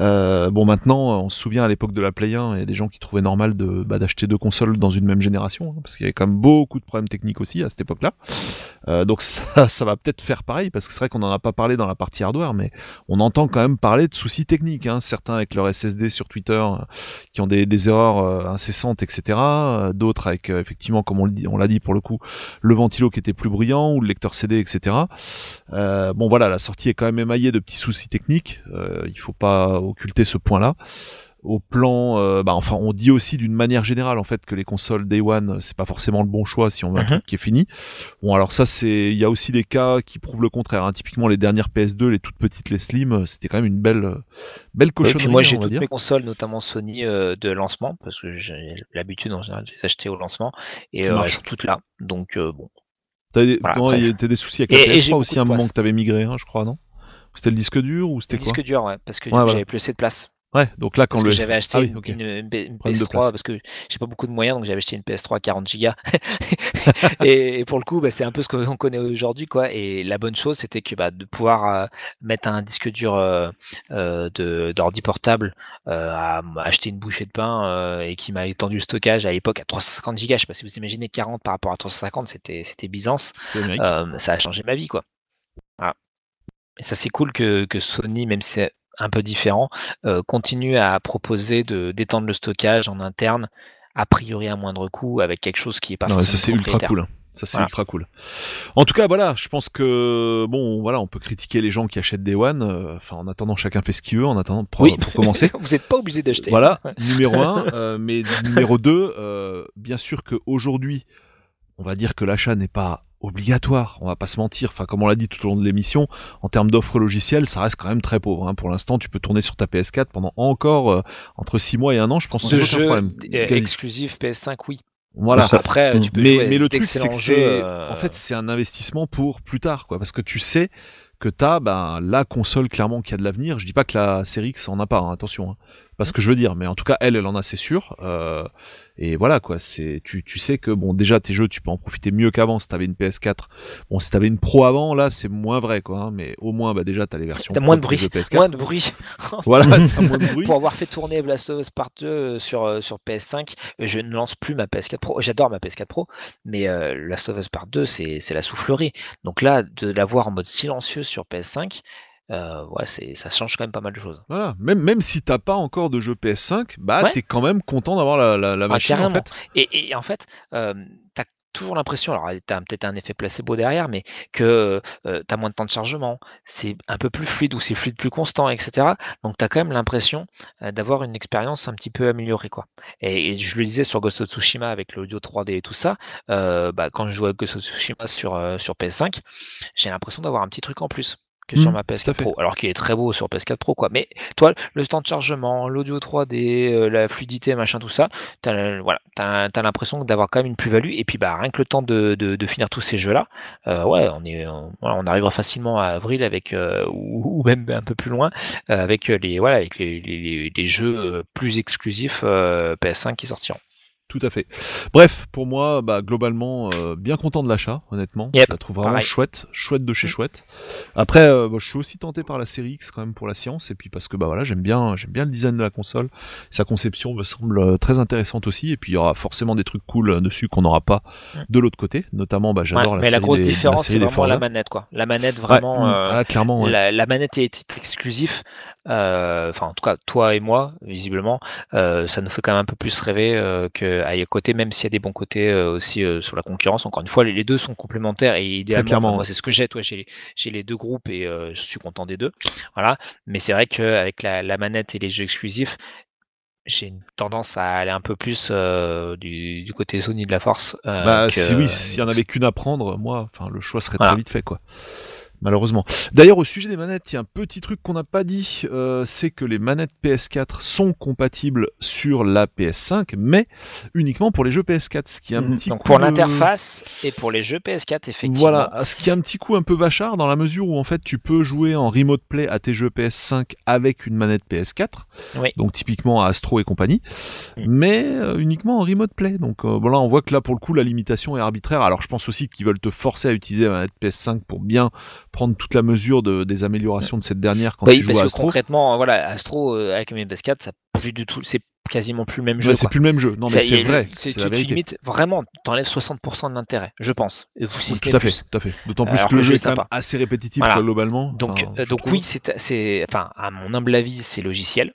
Euh, bon maintenant, on se souvient à l'époque de la Play 1, il y a des gens qui trouvaient normal de bah, d'acheter deux consoles dans une même génération hein, parce qu'il y avait quand même beaucoup de problèmes techniques aussi à cette époque-là. Euh, donc <laughs> ça ça va peut-être faire pareil parce que c'est vrai qu'on en a pas parlé dans la partie hardware, mais on entend quand même parler de soucis techniques. Hein, certains avec leur SSD sur Twitter qui ont des, erreurs euh, incessantes, etc. Euh, D'autres avec euh, effectivement, comme on l'a dit pour le coup, le ventilo qui était plus brillant ou le lecteur CD, etc. Bon voilà, la sortie est quand même émaillée de petits soucis techniques. Il faut pas occulter ce point-là. Au plan, euh, bah enfin, on dit aussi d'une manière générale en fait que les consoles Day One, c'est pas forcément le bon choix si on veut un Mhm. truc qui est fini. Bon alors ça c'est, il y a aussi des cas qui prouvent le contraire. hein. Typiquement les dernières PS2, les toutes petites, les Slim, c'était quand même une belle, belle Et cochonnerie. puis moi j'ai toutes dire. mes consoles, notamment Sony euh, de lancement, parce que j'ai l'habitude en général de les acheter au lancement, et euh, elles sont toutes là. Donc euh, bon. T'as des, Voilà, non, après, il y a- c'est- t'as des soucis avec Et- la et PS3 j'ai aussi à un moment que t'avais migré, hein, je crois, non? C'était le disque dur ou c'était Le quoi? disque dur, ouais, parce que Ouais, voilà. j'avais plus assez de place. Ouais, donc là quand Parce le j'avais acheté Ah oui, une, ok. une- une P- une Problème de PS3 place. parce que j'ai pas beaucoup de moyens, donc j'avais acheté une PS3 à 40 Go <laughs> et, et pour le coup, bah, c'est un peu ce qu'on connaît aujourd'hui, quoi. Et la bonne chose, c'était que bah, de pouvoir euh, mettre un disque dur euh, euh, de- d'ordi portable euh, à acheter une bouchée de pain et qui m'a étendu le stockage à l'époque à 350 Go. Je sais pas si vous imaginez 40 par rapport à 350, c'était c'était Byzance. Ça a changé ma vie, quoi. Voilà. Et ça, c'est cool que, que Sony, même si un peu différent, euh, continue à proposer de d'étendre le stockage en interne, a priori à moindre coût, avec quelque chose qui est pas Non, mais ça c'est ultra cool. hein. Ça c'est Voilà. ultra cool. En tout cas, voilà, je pense que bon, voilà, on peut critiquer les gens qui achètent des One. euh, Enfin, en attendant, chacun fait ce qu'il veut. En attendant, pour, Oui, pour commencer. <laughs> vous n'êtes pas obligé d'acheter. Voilà, numéro un. <laughs> euh, mais numéro deux, euh, bien sûr qu'aujourd'hui, on va dire que l'achat n'est pas obligatoire, on va pas se mentir. Enfin, comme on l'a dit tout au long de l'émission, en termes d'offres logicielles, ça reste quand même très pauvre. hein. Pour l'instant, tu peux tourner sur ta PS4 pendant encore euh, entre 6 mois et un an, je pense. Aucun jeu problème. euh, exclusif PS5, oui. Voilà. Après, tu peux mais, jouer mais le truc c'est que c'est euh, en fait c'est un investissement pour plus tard quoi parce que tu sais que t'as ben la console clairement qui a de l'avenir je dis pas que la série X en a pas hein, attention hein. Pas ce que je veux dire mais en tout cas elle elle en a c'est sûr euh, et voilà quoi c'est tu tu sais que bon déjà tes jeux tu peux en profiter mieux qu'avant si t'avais une PS4 bon si t'avais une Pro avant là c'est moins vrai quoi hein, mais au moins bah déjà t'as les versions T'as moins de bruit, jeux PS4 moins de bruit. <laughs> voilà t'as <laughs> moins de bruit Pour avoir fait tourner Last of Us Part 2 euh, sur, euh, sur PS5, euh, je ne lance plus ma PS4 Pro. J'adore ma PS4 Pro, mais euh, Last of Us Part 2, c'est c'est la soufflerie. Donc là, de l'avoir en mode silencieux sur PS5, euh, ouais, c'est- ça change quand même pas mal de choses. voilà même même si t'as pas encore de jeu PS5 bah Ouais. t'es quand même content d'avoir la, la, la Ah, machine en fait Et, et en fait, euh, t'as toujours l'impression, alors tu as peut-être un effet placebo derrière, mais que tu as moins de temps de chargement, c'est un peu plus fluide ou c'est fluide plus constant, etc. Donc tu as quand même l'impression d'avoir une expérience un petit peu améliorée. Quoi. Et, je le disais sur Ghost of Tsushima avec l'audio 3D et tout ça, bah, quand je joue à Ghost of Tsushima sur, sur PS5, j'ai l'impression d'avoir un petit truc en plus que sur Mmh, ma tout à PS4 fait. Pro, alors qu'il est très beau sur PS4 Pro, quoi. Mais toi, le temps de chargement, l'audio 3D, euh, la fluidité, machin, tout ça, t'as voilà, t'as l'impression d'avoir quand même une plus-value. Et puis, bah, rien que le temps de, de, de finir tous ces jeux-là, euh, ouais, on est, on, voilà, on arrivera facilement à avril avec, euh, ou, ou même un peu plus loin, avec les, voilà, avec les, les, les- les jeux plus exclusifs euh, PS5 qui sortiront. Tout à fait. Bref, pour moi, bah, globalement, euh, bien content de l'achat, honnêtement. Yep, je la trouve vraiment pareil. chouette, chouette de chez Mm. chouette. Après, euh, bah, je suis aussi tenté par la série X quand même pour la science, et puis parce que bah voilà, j'aime bien, j'aime bien le design de la console. Sa conception me semble euh, très intéressante aussi, et puis il y aura forcément des trucs cool euh, dessus qu'on n'aura pas Mm. de l'autre côté. Notamment, bah, j'adore Ouais, la mais série la grosse des, différence, c'est vraiment la manette, quoi. La manette, vraiment. mm, euh, ah, clairement, ouais. La, la manette est exclusif. euh, Enfin, en tout cas, toi et moi, visiblement, euh, ça nous fait quand même un peu plus rêver euh, que à côté, même s'il y a des bons côtés euh, aussi euh, sur la concurrence. Encore une fois, les, les deux sont complémentaires et idéalement, c'est ce que j'ai. Toi, j'ai les, j'ai les deux groupes et euh, je suis content des deux. Voilà. Mais c'est vrai qu'avec la, la manette et les jeux exclusifs, j'ai une tendance à aller un peu plus euh, du, du côté Sony de la force. euh, Bah, que- si oui, s'il y en avait qu'une à prendre, moi, enfin, le choix serait Voilà. très vite fait, quoi. Malheureusement. D'ailleurs, au sujet des manettes, il y a un petit truc qu'on n'a pas dit, euh, c'est que les manettes PS4 sont compatibles sur la PS5, mais uniquement pour les jeux PS4, ce qui est un Mhm. petit Donc coup pour l'interface et pour les jeux PS4, effectivement. Voilà, ce qui est un petit coup un peu vachard dans la mesure où en fait tu peux jouer en remote play à tes jeux PS5 avec une manette PS4, Oui. donc typiquement à Astro et compagnie, Mm. mais euh, uniquement en remote play. Donc euh, bon là on voit que là pour le coup la limitation est arbitraire. Alors je pense aussi qu'ils veulent te forcer à utiliser la manette PS5 pour bien prendre toute la mesure de, des améliorations de cette dernière quand Oui, tu parce joues à que Astro. concrètement, voilà, Astro euh, avec mes PS4, ça plus du tout, c'est quasiment plus le même jeu. Ouais, c'est plus le même jeu. Non mais c'est vrai, c'est- tu, limites vraiment, t'enlèves 60% de l'intérêt, je pense. Et si Oui, ce tout à fait, plus. tout à fait. D'autant plus que que le jeu est est quand même assez répétitif Voilà. globalement. Donc, Enfin, euh, donc oui, c'est, enfin, à mon humble avis, c'est logiciel.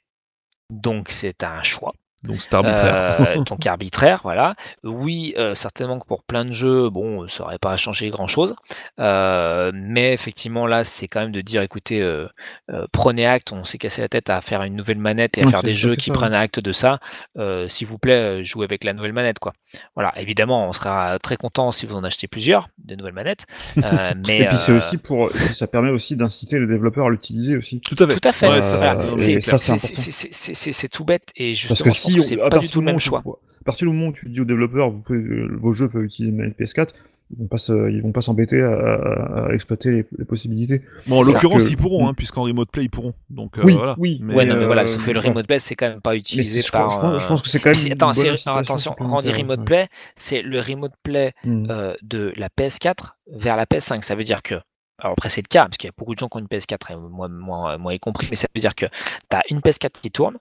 Donc c'est un choix. Donc c'est arbitraire. Euh, donc <laughs> arbitraire, voilà. Oui, euh, certainement que pour plein de jeux, bon, ça aurait pas changé grand-chose. Euh, mais effectivement, là, c'est quand même de dire, écoutez, euh, euh, prenez acte, on s'est cassé la tête à faire une nouvelle manette et à Ouais, faire des jeux qui ça, prennent acte de ça. Euh, S'il vous plaît, jouez avec la nouvelle manette, quoi. Voilà, évidemment, on sera très content si vous en achetez plusieurs, de nouvelles manettes. Euh, <laughs> mais, Et puis c'est euh, aussi pour, ça permet aussi d'inciter les développeurs à l'utiliser aussi. Tout à fait. Tout à fait. Ouais, ça, Voilà. c'est- Euh, tout bête et Parce justement, que si, que c'est à pas du partir tout le du même moment choix. où- à partir du moment où tu dis aux développeurs, vous pouvez, euh, vos jeux peuvent utiliser une manette PS4, ils vont pas se- ils vont pas s'embêter à, à- à exploiter les, les possibilités. Bon, en l'occurrence, que- ils pourront, hein, puisqu'en remote play, ils pourront. Donc, euh, Oui, voilà. oui. Mais, Ouais, non, mais euh, voilà, sauf que le voilà. remote play, c'est quand même pas utilisé je, par. crois- je pense, je pense que c'est quand même. Attends, attention, quand on dit remote ouais. play, c'est le remote play Mm. euh, de la PS4 vers la PS5. Ça veut dire que. Alors après, c'est le cas, parce qu'il y a beaucoup de gens qui ont une PS4, et moi, moi, moi y compris, mais ça veut dire que tu as une PS4 qui tourne,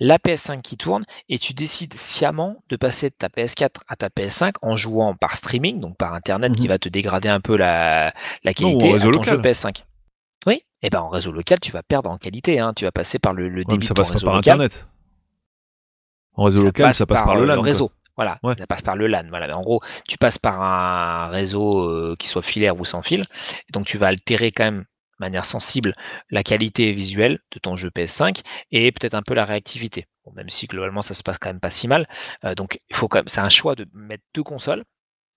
la PS5 qui tourne, et tu décides sciemment de passer de ta PS4 à ta PS5 en jouant par streaming, donc par Internet, qui Mhm. va te dégrader un peu la, Non, qualité à réseau ton local. jeu PS5. Oui, et ben en réseau local, tu vas perdre en qualité, hein, tu vas passer par le, le Ouais, débit ça de ton passe pas par local. internet. En réseau local, ça passe par, euh, le LAN. quoi. réseau. Voilà, Ouais. ça passe par le LAN. Voilà. Mais en gros, tu passes par un réseau euh, qui soit filaire ou sans fil. Donc, tu vas altérer quand même sensible la qualité visuelle de ton jeu PS5 et peut-être un peu la réactivité. Même si globalement, ça se passe quand même pas si mal. Euh, donc, il faut quand même, c'est un choix de mettre deux consoles.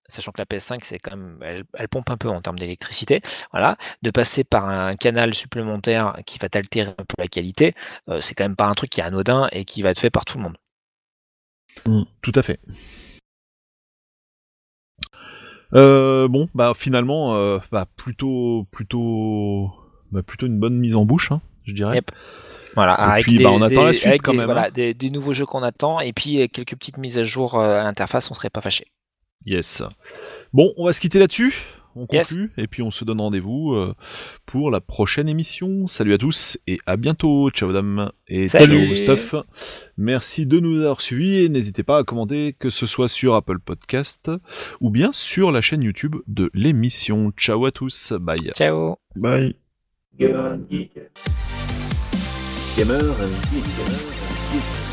Sachant que la PS5, c'est quand même, elle, pompe un peu en termes d'électricité, voilà, de passer par un canal supplémentaire qui va t'altérer un peu la qualité, euh, c'est quand même pas un truc qui est anodin et qui va être fait par tout le monde. Tout à fait. Euh, bon, bah finalement, euh, bah, plutôt, plutôt, bah, plutôt une bonne mise en bouche, hein, je dirais. Yep. Voilà, Et avec, puis, des, bah, on attend la des- suite avec quand des- même, voilà, hein. des, des nouveaux jeux qu'on attend et puis euh, quelques petites mises à jour à l'interface, on serait pas fâché. Yes. Bon, on va se quitter là-dessus. On Yes. conclut et puis on se donne rendez-vous euh, pour la prochaine émission. Salut à tous et à bientôt. Ciao dame et Salut. stuff. Merci de nous avoir suivis et n'hésitez pas à commenter que ce soit sur Apple Podcast ou bien sur la chaîne YouTube de l'émission. Ciao à tous. Bye. Ciao Bye. Gamer and Geek. Gamer and Geek. Gamer and Geek.